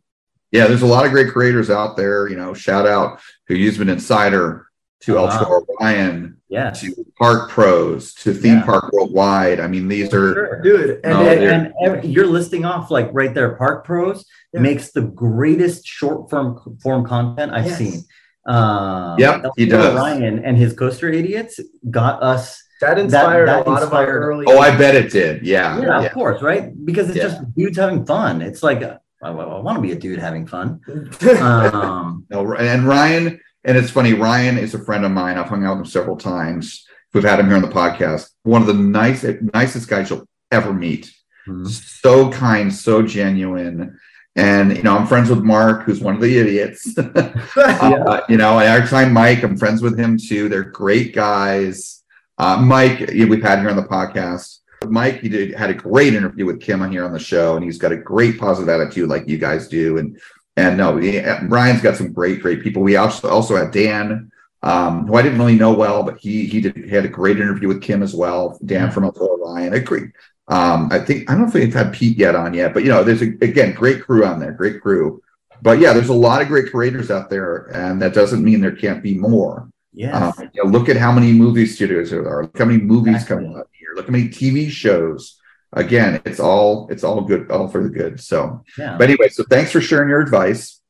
Yeah, there's a lot of great creators out there. You know, shout out to Usman Insider, to Uh-huh. Ultra Orion, Yes. to Park Pros, to Theme Yeah. Park Worldwide. I mean, these are Sure. dude. And No, And, and every- you're listing off like right there, Park Pros Yeah. makes the greatest short form form content I've Yes. seen. Uh, Yep, he does. Ryan and his coaster idiots got us. that inspired that a lot of our early. oh, I bet it did. Yeah, Yeah, yeah. of course, right? Because it's Yeah. just dudes having fun. It's like uh, I, want to be a dude having fun. Um, No, and Ryan, and it's funny. Ryan is a friend of mine. I've hung out with him several times. We've had him here on the podcast. One of the nice, nicest guys you'll ever meet. mhm. So kind, so genuine. And you know, I'm friends with Mark, who's one of the idiots. Uh, you know, and our time Mike, I'm friends with him too. They're great guys. Uh, Mike, we've had here on the podcast. Mike, you did had a great interview with Kim on here on the show, and he's got a great positive attitude like you guys do. And and no, yeah, Brian's got some great, great people. We also also had Dan, um, who I didn't really know well, but he he did he had a great interview with Kim as well. Dan from Elko Ryan, a great. Um, I think I don't know if we've had Pete yet on yet, but you know, there's a, again great crew on there, great crew. But yeah, there's a lot of great creators out there, and that doesn't mean there can't be more. Yeah. Um, you know, look at how many movie studios there are. Look how many movies coming out here. Look how many TV shows. Again, it's all it's all good, all for the good. So, Yeah. but anyway, so thanks for sharing your advice.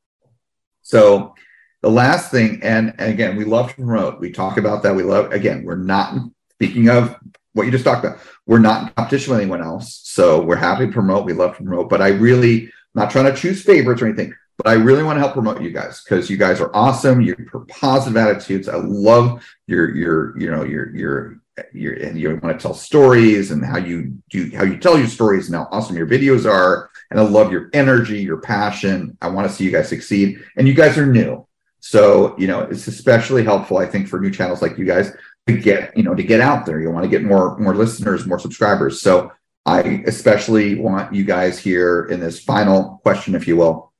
So, the last thing, and, and again, we love to promote. We talk about that. We love again. We're not speaking of what you just talked about. We're not in competition with anyone else. So we're happy to promote. We love to promote. But I really I'm not trying to choose favorites or anything. But I really want to help promote you guys because you guys are awesome. You're positive attitudes. I love your your you know your your your and you want to tell stories and how you do how you tell your stories and how awesome your videos are. And I love your energy, your passion. I want to see you guys succeed. And you guys are new. So, you know, it's especially helpful, I think, for new channels like you guys to get, you know, to get out there. You want to get more, more listeners, more subscribers. So I especially want you guys here in this final question, if you will,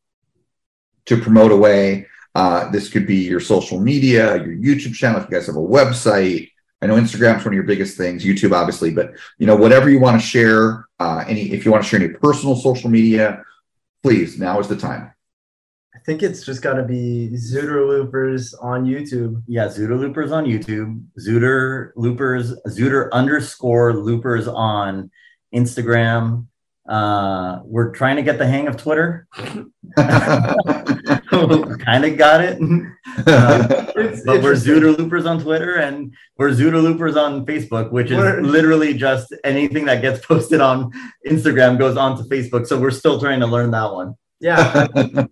to promote away. Uh, this could be your social media, your YouTube channel. If you guys have a website, I know Instagram's one of your biggest things, YouTube obviously, but you know whatever you want to share. Uh, any if you want to share any personal social media, please now is the time. I think it's just got to be Zooder Loopers on YouTube. Yeah, Zooder Loopers on YouTube. Zooder Loopers, Zooder underscore Loopers on Instagram. Uh, we're trying to get the hang of Twitter. kind of got it. Uh, but we're Zooder Loopers on Twitter and we're Zooder Loopers on Facebook, which is We're- literally just anything that gets posted on Instagram goes on to Facebook. So we're still trying to learn that one. Yeah,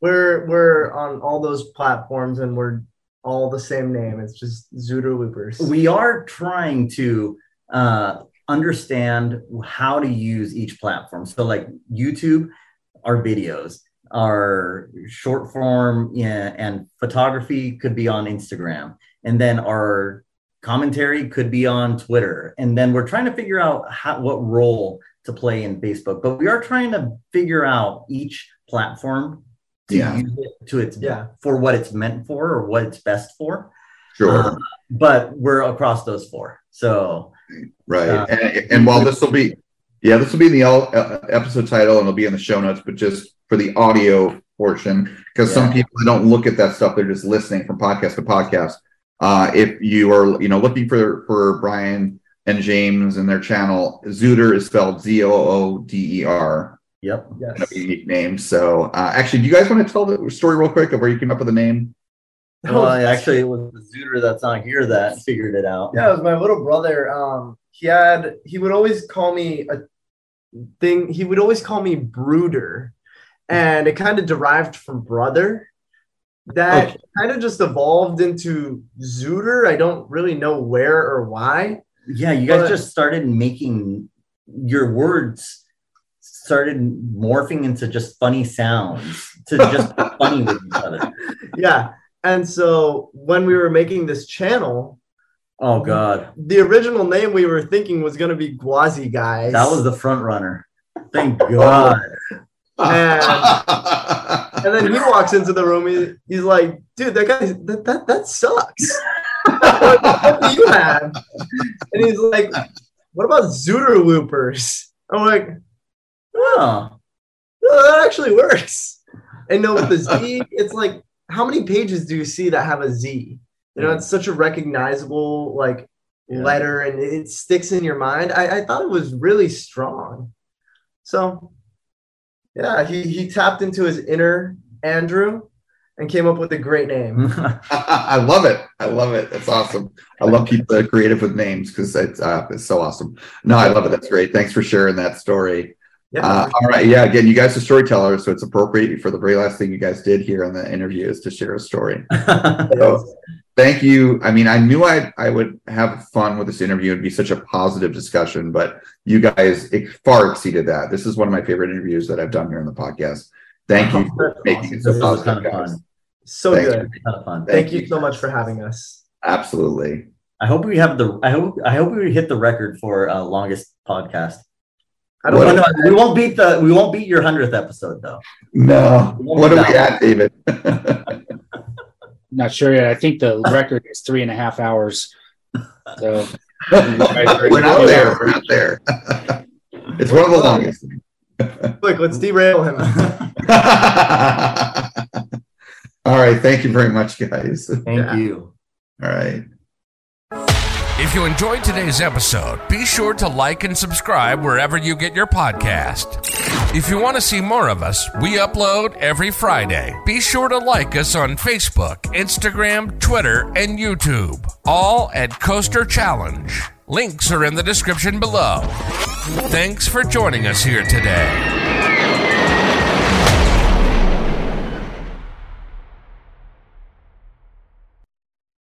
we're we're on all those platforms and we're all the same name. It's just Zooder Loopers. we are trying to uh, understand how to use each platform. So, like YouTube, our videos, our short form yeah, and photography could be on Instagram, and then our commentary could be on Twitter. And then we're trying to figure out how, what role to play in Facebook. But we are trying to figure out each platform to Yeah. use it to its Yeah. for what it's meant for or what it's best for. Sure. Uh, but we're across those four. So Right. Uh, and, and while this will be, yeah, this will be in the uh, episode title and it'll be in the show notes, but just for the audio portion, because some people don't look at that stuff, they're just listening from podcast to podcast. Uh, if you are, you know, looking for for Bryan and James and their channel, Zooder is spelled Z O O D E R. Yep. Yes. A unique name. So, uh, actually, do you guys want to tell the story real quick of where you came up with the name? Well, actually, it was the Zooder that's not here that figured it out. Yeah, it was my little brother. Um, he had he would always call me a thing. He would always call me brooder, and it kind of derived from brother. That Okay. kind of just evolved into Zooder. I don't really know where or why. Yeah, you guys just started making your words started morphing into just funny sounds to just funny with each other. Yeah, and so when we were making this channel, Oh god, the original name we were thinking was going to be Gwazi Guys. that was the front runner. Thank God. and, and then he walks into the room. He, he's like, "Dude, that guy, that that, that sucks. what, what do you have?" And he's like, "What about Zooder Loopers?" I'm like, Oh, "Oh, that actually works." And no, with the Z, it's like, how many pages do you see that have a Z? You know, it's such a recognizable like Yeah. letter, and it, it sticks in your mind. I, I thought it was really strong. So, yeah, he he tapped into his inner Andrew and came up with a great name. I love it. I love it. That's awesome. I love people that are creative with names because it's uh, it's so awesome. No, I love it. That's great. Thanks for sharing that story. Yeah. Uh, all right. Yeah. Again, you guys are storytellers, so it's appropriate for the very last thing you guys did here in the interview is to share a story. So, thank you. I mean, I knew I I would have fun with this interview and be such a positive discussion, but you guys far exceeded that. This is one of my favorite interviews that I've done here on the podcast. Thank you for making it so This was a of fun. So Thanks. good. Ton of fun. Thank you so much for having us. Absolutely. I hope we have the. I hope. I hope we hit the record for uh, longest podcast. I don't Well, know. we won't beat the. We won't beat your hundredth episode though. No. What are we at, David? Not sure yet. I think the record is three and a half hours. So We're not there. We're not there. it's one of the longest. Quick, let's derail him. All right. Thank you very much, guys. Thank you. All right. If you enjoyed today's episode, be sure to like and subscribe wherever you get your podcast. If you want to see more of us, we upload every Friday. Be sure to like us on Facebook, Instagram, Twitter, and YouTube, all at Coaster Challenge. Links are in the description below. Thanks for joining us here today.